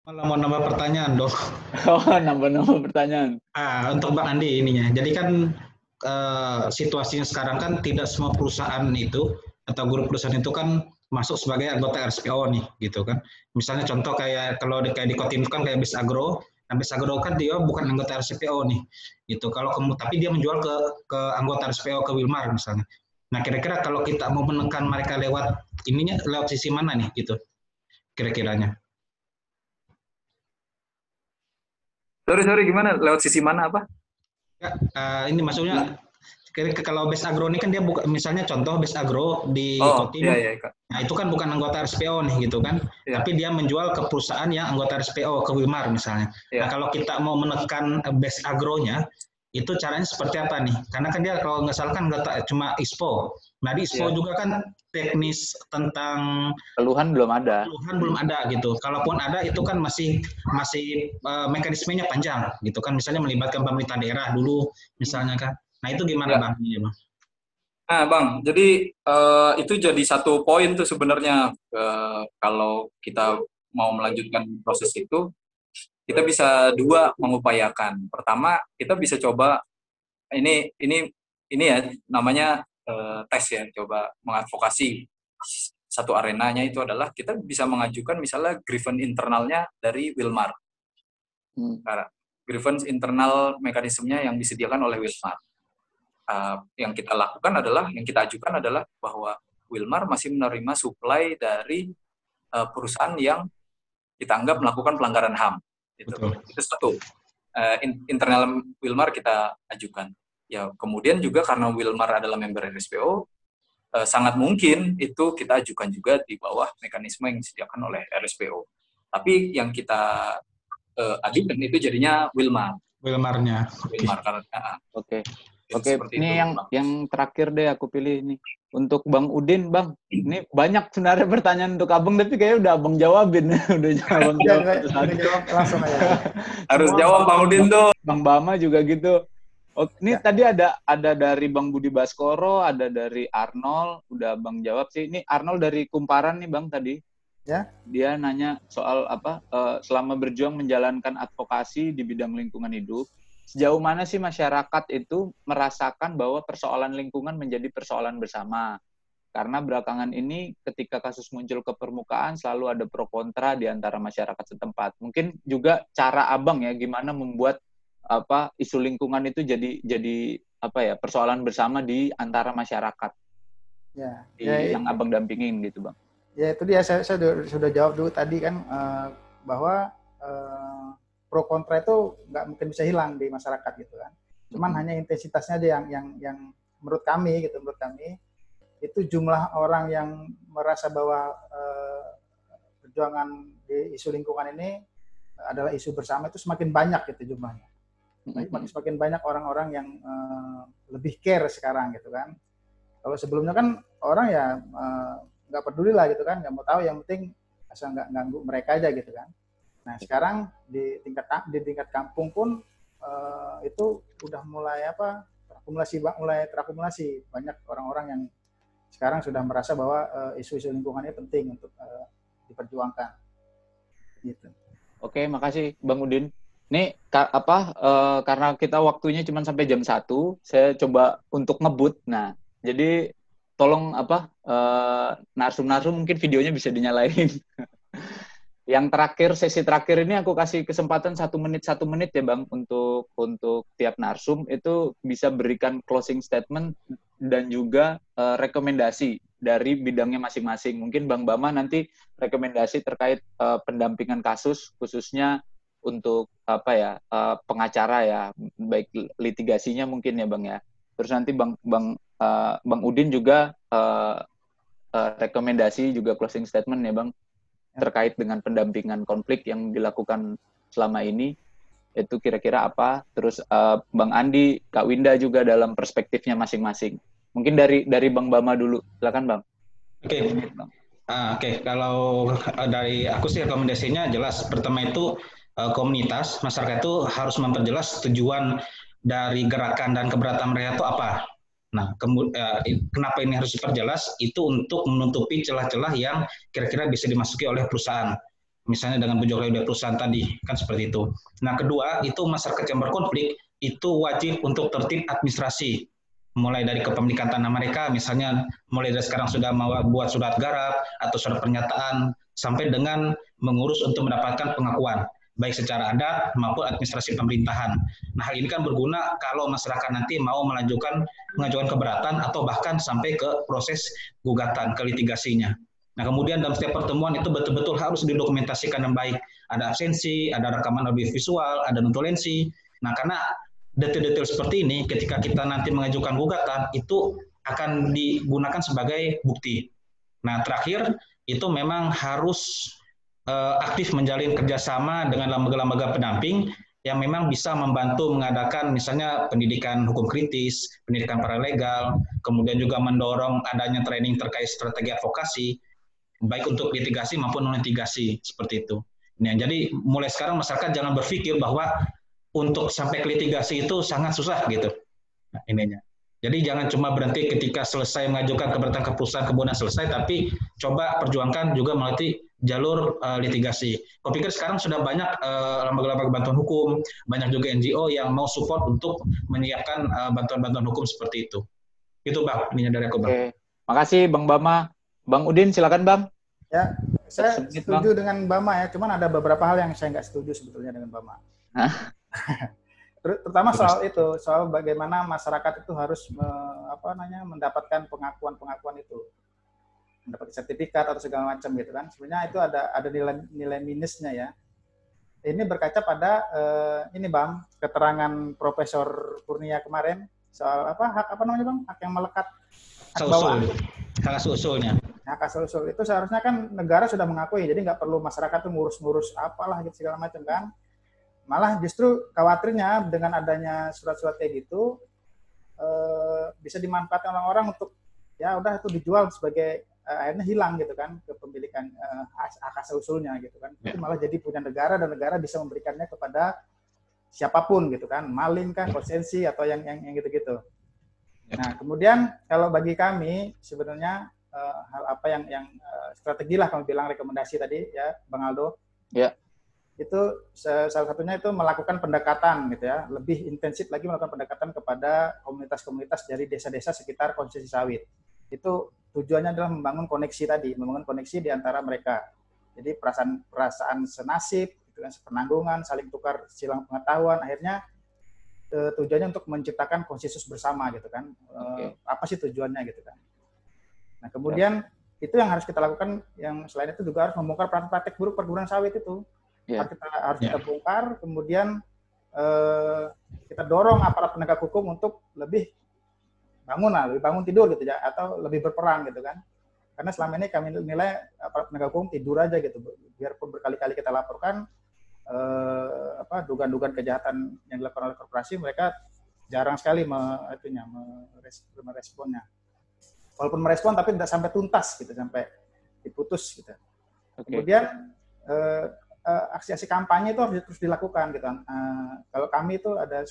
Malah mau nambah pertanyaan, dok. Oh, nambah-nambah pertanyaan. Ah, untuk Bang Andi ininya. Jadi kan uh, situasinya sekarang kan tidak semua perusahaan itu atau grup perusahaan itu kan masuk sebagai anggota RSPO nih, gitu kan. Misalnya contoh kayak kalau di, kayak di Kotim kan kayak Bis Agro, nah Bis Agro kan dia bukan anggota RSPO nih, gitu. Kalau kamu tapi dia menjual ke ke anggota RSPO ke Wilmar misalnya. Nah, kira-kira kalau kita mau menekan mereka lewat ininya lewat sisi mana nih gitu? Kira-kiranya. Sorry, sorry, gimana? Lewat sisi mana apa? Ya, uh, ini maksudnya kalau base agro ini kan dia buka misalnya contoh base agro di oh, Kotim, iya, iya, nah itu kan bukan anggota RSPO nih gitu kan, iya. tapi dia menjual ke perusahaan yang anggota RSPO ke Wilmar misalnya. Iya. Nah kalau kita mau menekan base agronya, itu caranya seperti apa nih? Karena kan dia kalau nggak salah kan nggak cuma ISPO. Nah di ISPO yeah. juga kan teknis tentang keluhan belum ada. Keluhan belum ada gitu. Kalaupun ada itu kan masih masih uh, mekanismenya panjang gitu kan. Misalnya melibatkan pemerintah daerah dulu misalnya kan. Nah itu gimana yeah. bang? Ya, bang? Nah bang, jadi uh, itu jadi satu poin tuh sebenarnya uh, kalau kita mau melanjutkan proses itu kita bisa dua mengupayakan. Pertama, kita bisa coba ini ini ini ya namanya uh, tes ya, coba mengadvokasi satu arenanya itu adalah kita bisa mengajukan misalnya grievance internalnya dari Wilmar. Hmm. Karena grievance internal mekanismenya yang disediakan oleh Wilmar. Uh, yang kita lakukan adalah yang kita ajukan adalah bahwa Wilmar masih menerima supply dari uh, perusahaan yang kita anggap melakukan pelanggaran HAM. Itu, itu satu. Uh, internal Wilmar kita ajukan. Ya, kemudian juga karena Wilmar adalah member RSPO, uh, sangat mungkin itu kita ajukan juga di bawah mekanisme yang disediakan oleh RSPO. Tapi yang kita uh, ajukan itu jadinya Wilmar. Wilmarnya. Wilmar karena. Oke. Oke, ini itu, yang Bang. yang terakhir deh aku pilih ini. Untuk Bang Udin, Bang. Ini banyak sebenarnya pertanyaan untuk Abang, tapi kayaknya udah Abang jawabin. udah jawab. ya, udah jawab langsung aja. Harus jawab Bang Udin tuh. Bang Bama juga gitu. Oh, ini ya. tadi ada ada dari Bang Budi Baskoro, ada dari Arnold, udah Bang jawab sih. Ini Arnold dari Kumparan nih Bang tadi. Ya. Dia nanya soal apa uh, selama berjuang menjalankan advokasi di bidang lingkungan hidup, sejauh mana sih masyarakat itu merasakan bahwa persoalan lingkungan menjadi persoalan bersama? Karena belakangan ini ketika kasus muncul ke permukaan selalu ada pro kontra di antara masyarakat setempat. Mungkin juga cara Abang ya gimana membuat apa isu lingkungan itu jadi jadi apa ya persoalan bersama di antara masyarakat. Ya, di, ya yang Abang dampingin gitu, Bang. Ya itu dia saya, saya sudah, jawab dulu tadi kan uh, bahwa uh, pro kontra itu nggak mungkin bisa hilang di masyarakat gitu kan. Cuman hmm. hanya intensitasnya aja yang yang yang menurut kami gitu menurut kami itu jumlah orang yang merasa bahwa eh, perjuangan di isu lingkungan ini adalah isu bersama itu semakin banyak gitu jumlahnya. Hmm. Semakin banyak orang-orang yang eh, lebih care sekarang gitu kan. Kalau sebelumnya kan orang ya eh, nggak peduli lah gitu kan, nggak mau tahu yang penting asal nggak ganggu mereka aja gitu kan. Nah sekarang di tingkat di tingkat kampung pun uh, itu udah mulai apa terakumulasi mulai terakumulasi banyak orang-orang yang sekarang sudah merasa bahwa uh, isu-isu lingkungan ini penting untuk uh, diperjuangkan. Gitu. Oke, makasih Bang Udin. Nih ka, apa uh, karena kita waktunya cuma sampai jam satu, saya coba untuk ngebut. Nah, jadi tolong apa uh, narsum-narsum mungkin videonya bisa dinyalain. yang terakhir sesi terakhir ini aku kasih kesempatan satu menit satu menit ya bang untuk untuk tiap narsum. Itu bisa berikan closing statement dan juga uh, rekomendasi dari bidangnya masing-masing. Mungkin bang Bama nanti rekomendasi terkait uh, pendampingan kasus khususnya untuk apa ya uh, pengacara ya baik litigasinya mungkin ya bang ya. Terus nanti bang bang uh, bang Udin juga uh, uh, rekomendasi juga closing statement ya bang terkait dengan pendampingan konflik yang dilakukan selama ini itu kira-kira apa? Terus uh, Bang Andi Kak Winda juga dalam perspektifnya masing-masing. Mungkin dari dari Bang Bama dulu. Silakan Bang. Oke. Okay. ah, oke. Okay. kalau uh, dari aku sih rekomendasinya jelas. Pertama itu uh, komunitas. Masyarakat itu harus memperjelas tujuan dari gerakan dan keberatan mereka itu apa Nah, eh, kenapa ini harus diperjelas? Itu untuk menutupi celah-celah yang kira-kira bisa dimasuki oleh perusahaan. Misalnya dengan bujuk rayu perusahaan tadi, kan seperti itu. Nah, kedua, itu masyarakat yang berkonflik itu wajib untuk tertib administrasi. Mulai dari kepemilikan tanah mereka, misalnya mulai dari sekarang sudah mau buat surat garap atau surat pernyataan, sampai dengan mengurus untuk mendapatkan pengakuan baik secara adat maupun administrasi pemerintahan. Nah, hal ini kan berguna kalau masyarakat nanti mau melanjutkan mengajukan keberatan atau bahkan sampai ke proses gugatan ke litigasinya. Nah, kemudian dalam setiap pertemuan itu betul-betul harus didokumentasikan dengan baik. Ada absensi, ada rekaman audio visual, ada notulensi. Nah, karena detail-detail seperti ini ketika kita nanti mengajukan gugatan itu akan digunakan sebagai bukti. Nah, terakhir itu memang harus uh, aktif menjalin kerjasama dengan lembaga-lembaga pendamping yang memang bisa membantu mengadakan misalnya pendidikan hukum kritis, pendidikan paralegal, kemudian juga mendorong adanya training terkait strategi advokasi, baik untuk litigasi maupun non litigasi seperti itu. Nah, jadi mulai sekarang masyarakat jangan berpikir bahwa untuk sampai ke litigasi itu sangat susah gitu. Nah, ininya. Jadi jangan cuma berhenti ketika selesai mengajukan keberatan ke perusahaan kemudian selesai, tapi coba perjuangkan juga melalui jalur uh, litigasi. Kau pikir sekarang sudah banyak uh, lembaga-lembaga bantuan hukum, banyak juga NGO yang mau support untuk menyiapkan eh, bantuan-bantuan hukum seperti itu. Itu bang, ini dari aku bang. Oke, makasih bang Bama. Bang Udin, silakan bang. Ya, saya Sebut, setuju bang. dengan Bama ya. Cuman ada beberapa hal yang saya nggak setuju sebetulnya dengan Bama. terutama soal itu soal bagaimana masyarakat itu harus me, apa namanya mendapatkan pengakuan pengakuan itu mendapat sertifikat atau segala macam gitu kan. Sebenarnya itu ada ada nilai nilai minusnya ya. Ini berkaca pada uh, ini bang keterangan Profesor Kurnia kemarin soal apa hak apa namanya bang? Hak yang melekat. Hak bawaan. Hak asal usulnya. Hak asal usul. Itu seharusnya kan negara sudah mengakui jadi nggak perlu masyarakat tuh ngurus-ngurus apalah gitu segala macam kan. Malah justru khawatirnya dengan adanya surat-surat kayak gitu eh, bisa dimanfaatkan orang-orang untuk ya udah itu dijual sebagai eh, akhirnya hilang gitu kan kepemilikan eh, hak asal usulnya gitu kan. Ya. itu malah jadi punya negara dan negara bisa memberikannya kepada siapa pun gitu kan. Maling kah konsensi atau yang yang, yang gitu-gitu. Ya. nah kemudian kalau bagi kami sebenarnya eh, hal apa yang yang uh, strategi lah kami bilang rekomendasi tadi ya bang Aldo. Ya. Itu salah satunya itu melakukan pendekatan gitu ya. Lebih intensif lagi melakukan pendekatan kepada komunitas-komunitas dari desa-desa sekitar konsesi sawit. Itu tujuannya adalah membangun koneksi tadi membangun koneksi di antara mereka jadi perasaan perasaan senasib gitu kan penanggungan saling tukar silang pengetahuan akhirnya e, tujuannya untuk menciptakan konsensus bersama gitu kan e, apa sih tujuannya gitu kan nah kemudian ya. itu yang harus kita lakukan yang selain itu juga harus membongkar praktek buruk perkebunan sawit itu yeah. harus kita harus yeah. kita bongkar kemudian uh, kita dorong aparat penegak hukum untuk lebih bangun lah lebih bangun tidur gitu ya atau lebih berperan gitu kan karena selama ini kami nilai aparat penegak hukum tidur aja gitu biarpun berkali-kali kita laporkan eh, apa dugaan-dugaan kejahatan yang dilakukan oleh korporasi mereka jarang sekali me, itunya meresponnya walaupun merespon tapi tidak sampai tuntas gitu sampai diputus gitu okay. kemudian eh, uh, aksi-aksi kampanye itu harus terus dilakukan gitu. Uh, kalau kami itu ada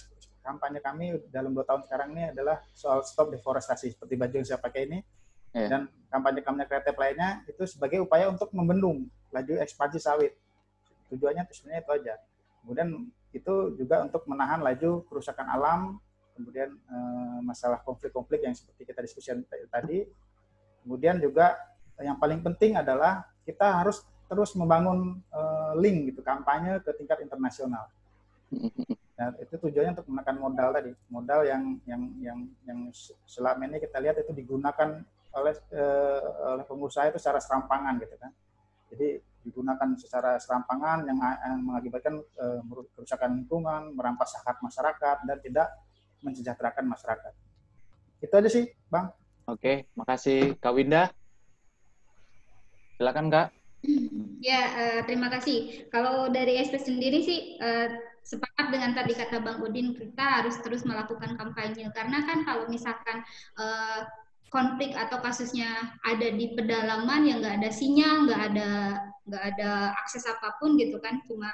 kampanye kami dalam dua tahun sekarang ini adalah soal stop deforestasi seperti baju yang saya pakai ini yeah. dan kampanye kampanye kreatif lainnya itu sebagai upaya untuk membendung laju ekspansi sawit. Tujuannya itu sebenarnya itu aja. Kemudian itu juga untuk menahan laju kerusakan alam, kemudian uh, masalah konflik-konflik yang seperti kita diskusikan tadi. Kemudian juga yang paling penting adalah kita harus terus membangun uh, link gitu kampanye ke tingkat internasional. Nah, itu tujuannya untuk menekan modal tadi, modal yang yang yang yang selama ini kita lihat itu digunakan oleh uh, oleh pengusaha itu secara serampangan gitu kan. Jadi digunakan secara serampangan yang, yang mengakibatkan uh, kerusakan lingkungan, merampas hak masyarakat dan tidak mensejahterakan masyarakat. Itu aja sih, Bang. Oke, makasih Kak Winda. Silakan Kak. Ya, uh, terima kasih. Kalau dari SP sendiri sih uh, sepakat dengan tadi kata Bang Udin, kita harus terus melakukan kampanye karena kan kalau misalkan uh, konflik atau kasusnya ada di pedalaman yang nggak ada sinyal, nggak ada nggak ada akses apa pun gitu kan, cuma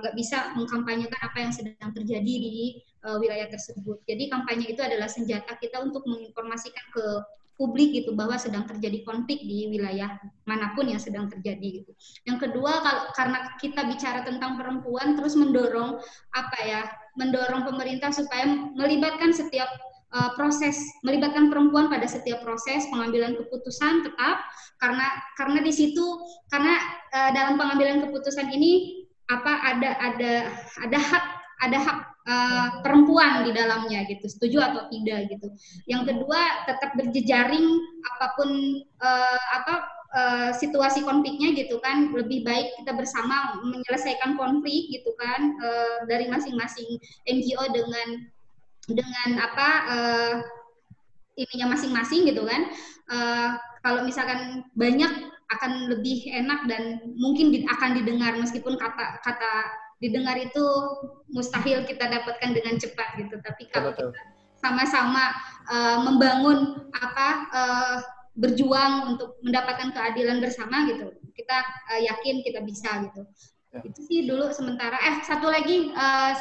nggak uh, bisa mengkampanyekan apa yang sedang terjadi di uh, wilayah tersebut. Jadi kampanye itu adalah senjata kita untuk menginformasikan ke publik gitu bahwa sedang terjadi konflik di wilayah mana pun yang sedang terjadi gitu. Yang kedua kalau karena kita bicara tentang perempuan terus mendorong apa ya mendorong pemerintah supaya melibatkan setiap uh, proses melibatkan perempuan pada setiap proses pengambilan keputusan tetap karena karena di situ karena uh, dalam pengambilan keputusan ini apa ada ada ada hak ada hak uh, perempuan di dalamnya gitu setuju atau tidak gitu. Yang kedua tetap berjejaring apa pun uh, apa uh, situasi konfliknya gitu kan. Lebih baik kita bersama menyelesaikan konflik gitu kan uh, dari masing-masing NGO dengan dengan apa uh, ininya masing-masing gitu kan. Uh, kalau misalkan banyak akan lebih enak dan mungkin akan didengar meskipun kata kata didengar itu mustahil kita dapatkan dengan cepat gitu. Tapi kalau kita sama-sama uh, membangun apa uh, berjuang untuk mendapatkan keadilan bersama gitu kita uh, yakin kita bisa gitu. Ya. itu sih dulu sementara. Eh satu lagi uh,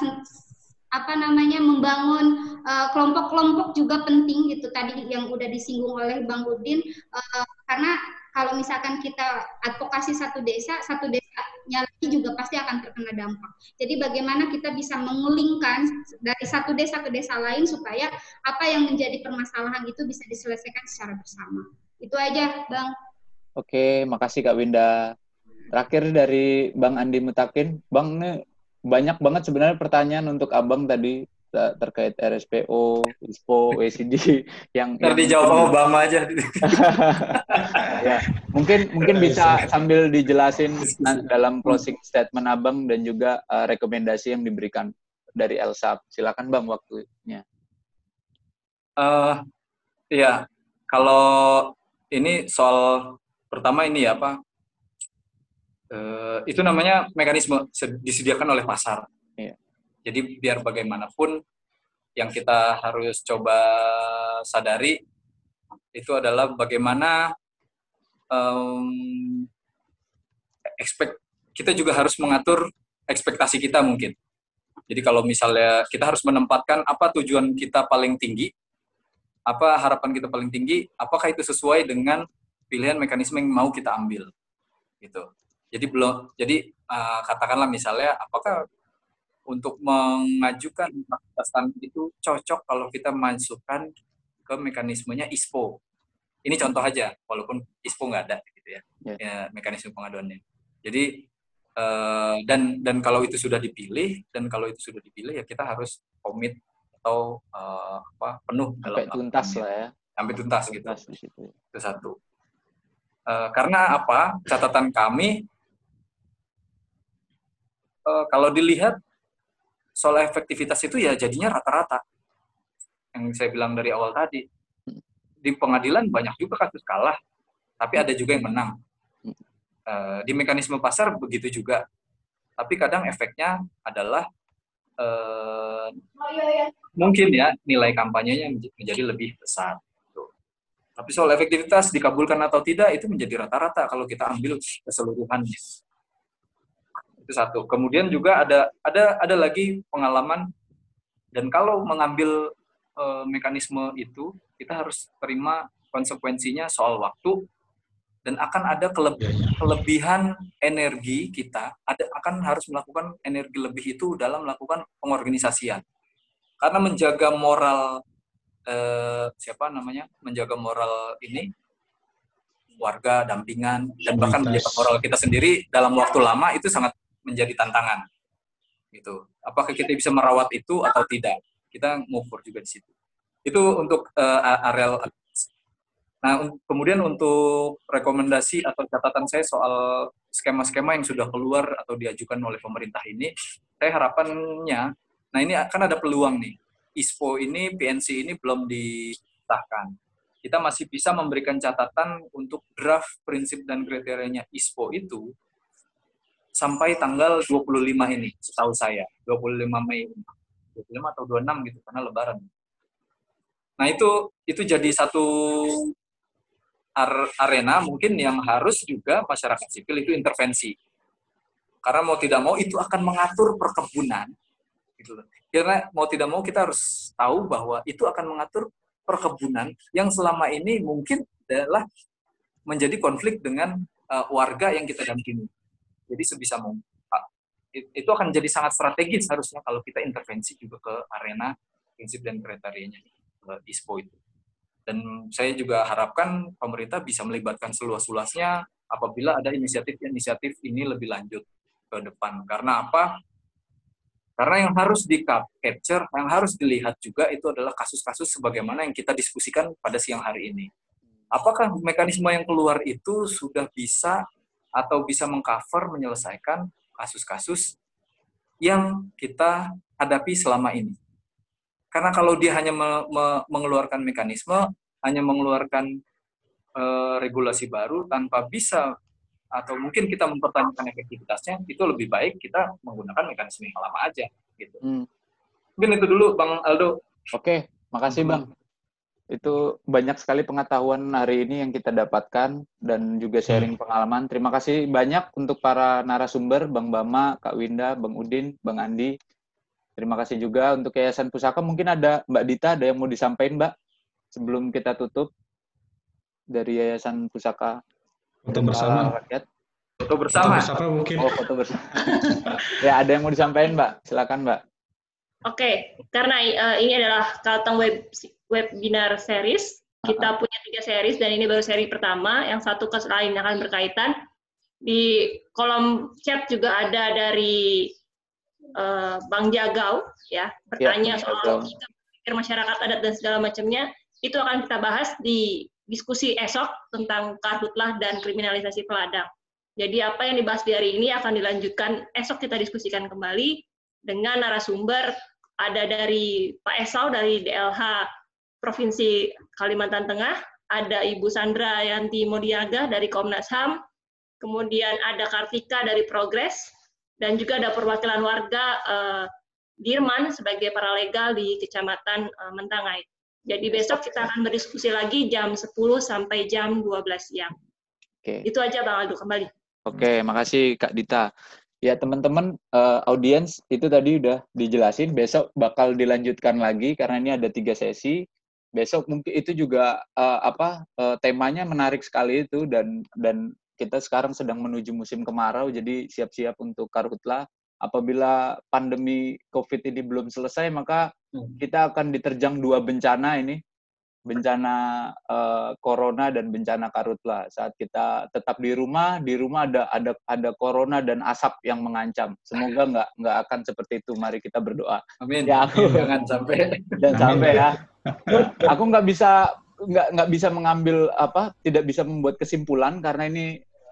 apa namanya membangun kelompok-kelompok uh, juga penting gitu tadi yang udah disinggung oleh Bang Udin. Uh, karena kalau misalkan kita advokasi satu desa, satu desanya lagi juga pasti akan terkena dampak. Jadi bagaimana kita bisa mengulingkan dari satu desa ke desa lain supaya apa yang menjadi permasalahan itu bisa diselesaikan secara bersama. Itu aja, Bang. Oke, makasih Kak Winda. Terakhir dari Bang Andi Mutakin, Bang ini banyak banget sebenarnya pertanyaan untuk abang tadi terkait RSPO, ISPO, WCD yang yang dijawab Obama aja. ya, mungkin mungkin bisa sambil dijelasin dalam closing statement Abang dan juga uh, rekomendasi yang diberikan dari Elsa. Silakan Bang waktunya. Uh, iya, kalau ini soal pertama ini ya Pak, uh, itu namanya mekanisme disediakan oleh pasar. Jadi biar bagaimanapun yang kita harus coba sadari itu adalah bagaimana um, expect kita juga harus mengatur ekspektasi kita mungkin. Jadi kalau misalnya kita harus menempatkan apa tujuan kita paling tinggi, apa harapan kita paling tinggi, apakah itu sesuai dengan pilihan mekanisme yang mau kita ambil, gitu. Jadi belum, jadi uh, katakanlah misalnya, apakah untuk mengajukan batasan itu cocok kalau kita masukkan ke mekanismenya ISPO. Ini contoh aja, walaupun ISPO nggak ada gitu ya, yeah. ya mekanisme pengaduannya. Jadi uh, dan dan kalau itu sudah dipilih dan kalau itu sudah dipilih ya kita harus komit atau uh, apa penuh sampai dalam tuntas lah ya. Sampai tuntas gitu. Tuntas itu satu. Uh, karena apa? Catatan kami uh, kalau dilihat soal efektivitas itu ya jadinya rata-rata. Yang saya bilang dari awal tadi. Di pengadilan banyak juga kasus kalah, tapi ada juga yang menang. Eh, di mekanisme pasar begitu juga. Tapi kadang efeknya adalah uh, mungkin ya nilai kampanyenya menjadi lebih besar. Tapi soal efektivitas dikabulkan atau tidak itu menjadi rata-rata kalau kita ambil keseluruhannya itu satu. Kemudian juga ada ada ada lagi pengalaman. Dan kalau mengambil e, mekanisme itu kita harus terima konsekuensinya soal waktu. Dan akan ada keleb kelebihan energi kita ada akan harus melakukan energi lebih itu dalam melakukan pengorganisasian. Karena menjaga moral eh, siapa namanya? Menjaga moral ini warga dampingan dan bahkan menjaga moral kita sendiri dalam waktu lama itu sangat menjadi tantangan gitu. Apakah kita bisa merawat itu atau tidak? Kita ngukur juga di situ. Itu untuk uh, areal nah kemudian untuk rekomendasi atau catatan saya soal skema-skema yang sudah keluar atau diajukan oleh pemerintah ini saya harapannya nah ini akan ada peluang nih. ISPO ini PNC ini belum disahkan. Kita masih bisa memberikan catatan untuk draft prinsip dan kriterianya ISPO itu sampai tanggal 25 ini, setahu saya. 25 Mei. 25 atau 26 gitu, karena lebaran. Nah itu itu jadi satu arena mungkin yang harus juga masyarakat sipil itu intervensi. Karena mau tidak mau itu akan mengatur perkebunan. Gitu Karena mau tidak mau kita harus tahu bahwa itu akan mengatur perkebunan yang selama ini mungkin adalah menjadi konflik dengan uh, warga yang kita dampingi. Jadi sebisa mungkin itu akan jadi sangat strategis harusnya kalau kita intervensi juga ke arena prinsip dan kriterianya ISPO itu. Dan saya juga harapkan pemerintah bisa melibatkan seluas-luasnya apabila ada inisiatif-inisiatif ini lebih lanjut ke depan. Karena apa? Karena yang harus di capture, yang harus dilihat juga itu adalah kasus-kasus sebagaimana yang kita diskusikan pada siang hari ini. Apakah mekanisme yang keluar itu sudah bisa atau bisa mengcover menyelesaikan kasus-kasus yang kita hadapi selama ini. Karena kalau dia hanya me me mengeluarkan mekanisme, hanya mengeluarkan e, regulasi baru tanpa bisa atau mungkin kita mempertanyakan efektivitasnya, itu lebih baik kita menggunakan mekanisme yang lama aja gitu. Hmm. Mungkin itu dulu Bang Aldo. Oke, makasih Bang itu banyak sekali pengetahuan hari ini yang kita dapatkan dan juga hmm. sharing pengalaman. Terima kasih banyak untuk para narasumber, Bang Bama, Kak Winda, Bang Udin, Bang Andi. Terima kasih juga untuk Yayasan Pusaka. Mungkin ada Mbak Dita, ada yang mau disampaikan, Mbak, sebelum kita tutup dari Yayasan Pusaka. Foto bersama. Rakyat. Foto bersama. Foto bersama mungkin. Oh, foto bersama. ya, ada yang mau disampaikan, Mbak. Silakan, Mbak. Oke, karena uh, ini adalah Kalteng Web webinar series. Kita punya tiga series dan ini baru seri pertama. Yang satu ke lain akan berkaitan. Di kolom chat juga ada dari uh, Bang Jagau ya bertanya ya, soal pikir masyarakat adat dan segala macamnya itu akan kita bahas di diskusi esok tentang karhutlah dan kriminalisasi peladang. Jadi apa yang dibahas di hari ini akan dilanjutkan esok kita diskusikan kembali dengan narasumber ada dari Pak Esau dari DLH Provinsi Kalimantan Tengah, ada Ibu Sandra Yanti Modiaga dari Komnas HAM, kemudian ada Kartika dari Progres, dan juga ada perwakilan warga uh, Dirman sebagai paralegal di Kecamatan uh, Mentangai. Jadi besok kita akan berdiskusi lagi jam 10 sampai jam 12 siang. Oke. Itu aja Bang Aldo, kembali. Oke, makasih Kak Dita. Ya teman-teman uh, audiens itu tadi udah dijelasin. Besok bakal dilanjutkan lagi karena ini ada tiga sesi. Besok mungkin itu juga uh, apa uh, temanya menarik sekali itu dan dan kita sekarang sedang menuju musim kemarau jadi siap-siap untuk karhutla. Apabila pandemi COVID ini belum selesai maka hmm. kita akan diterjang dua bencana ini bencana uh, corona dan bencana karutla saat kita tetap di rumah di rumah ada ada ada corona dan asap yang mengancam. Semoga nggak nggak akan seperti itu. Mari kita berdoa. Amin. Ya aku jangan sampai. Dan sampai ya. Aku nggak bisa nggak nggak bisa mengambil apa tidak bisa membuat kesimpulan karena ini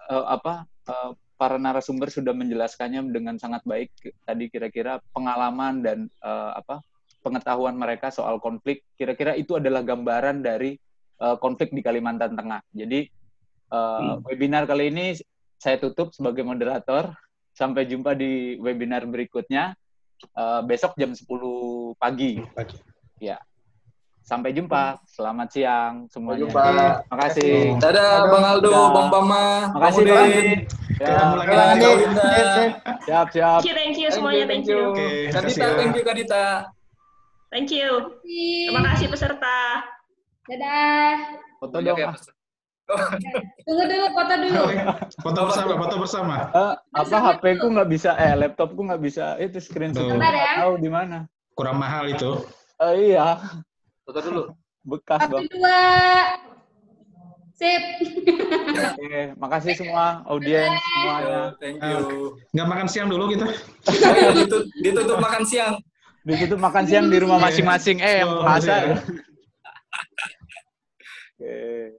uh, apa uh, para narasumber sudah menjelaskannya dengan sangat baik. Tadi kira-kira pengalaman dan uh, apa pengetahuan mereka soal konflik, kira-kira itu adalah gambaran dari uh, konflik di Kalimantan Tengah. Jadi uh, hmm. webinar kali ini saya tutup sebagai moderator. Sampai jumpa di webinar berikutnya uh, besok jam 10 pagi. pagi. Ya. Sampai jumpa. Selamat siang semuanya. Sampai jumpa. Terima kasih. Dadah Bang Aldo, Dadah. Bang Bama. Makasih Bang. Ya, siap, siap. Thank you, thank you semuanya, thank you. Thank you. Kadita, thank you Kadita. Thank you. Terima kasih peserta. Dadah. Foto dong. Ah. Tunggu dulu, foto dulu. foto bersama, foto bersama. Uh, apa HP ku nggak bisa, eh laptopku nggak bisa, itu screenshot. Ya? Tahu di mana? Kurang mahal itu. Uh, iya. Foto dulu. Bekas Satu, dua. Sip. Oke, makasih semua audiens semuanya. Thank you. Nggak makan siang dulu kita. Oh, iya, ditutup, ditutup makan siang. Di situ makan siang di rumah masing-masing. Eh, yang puasa. Oke.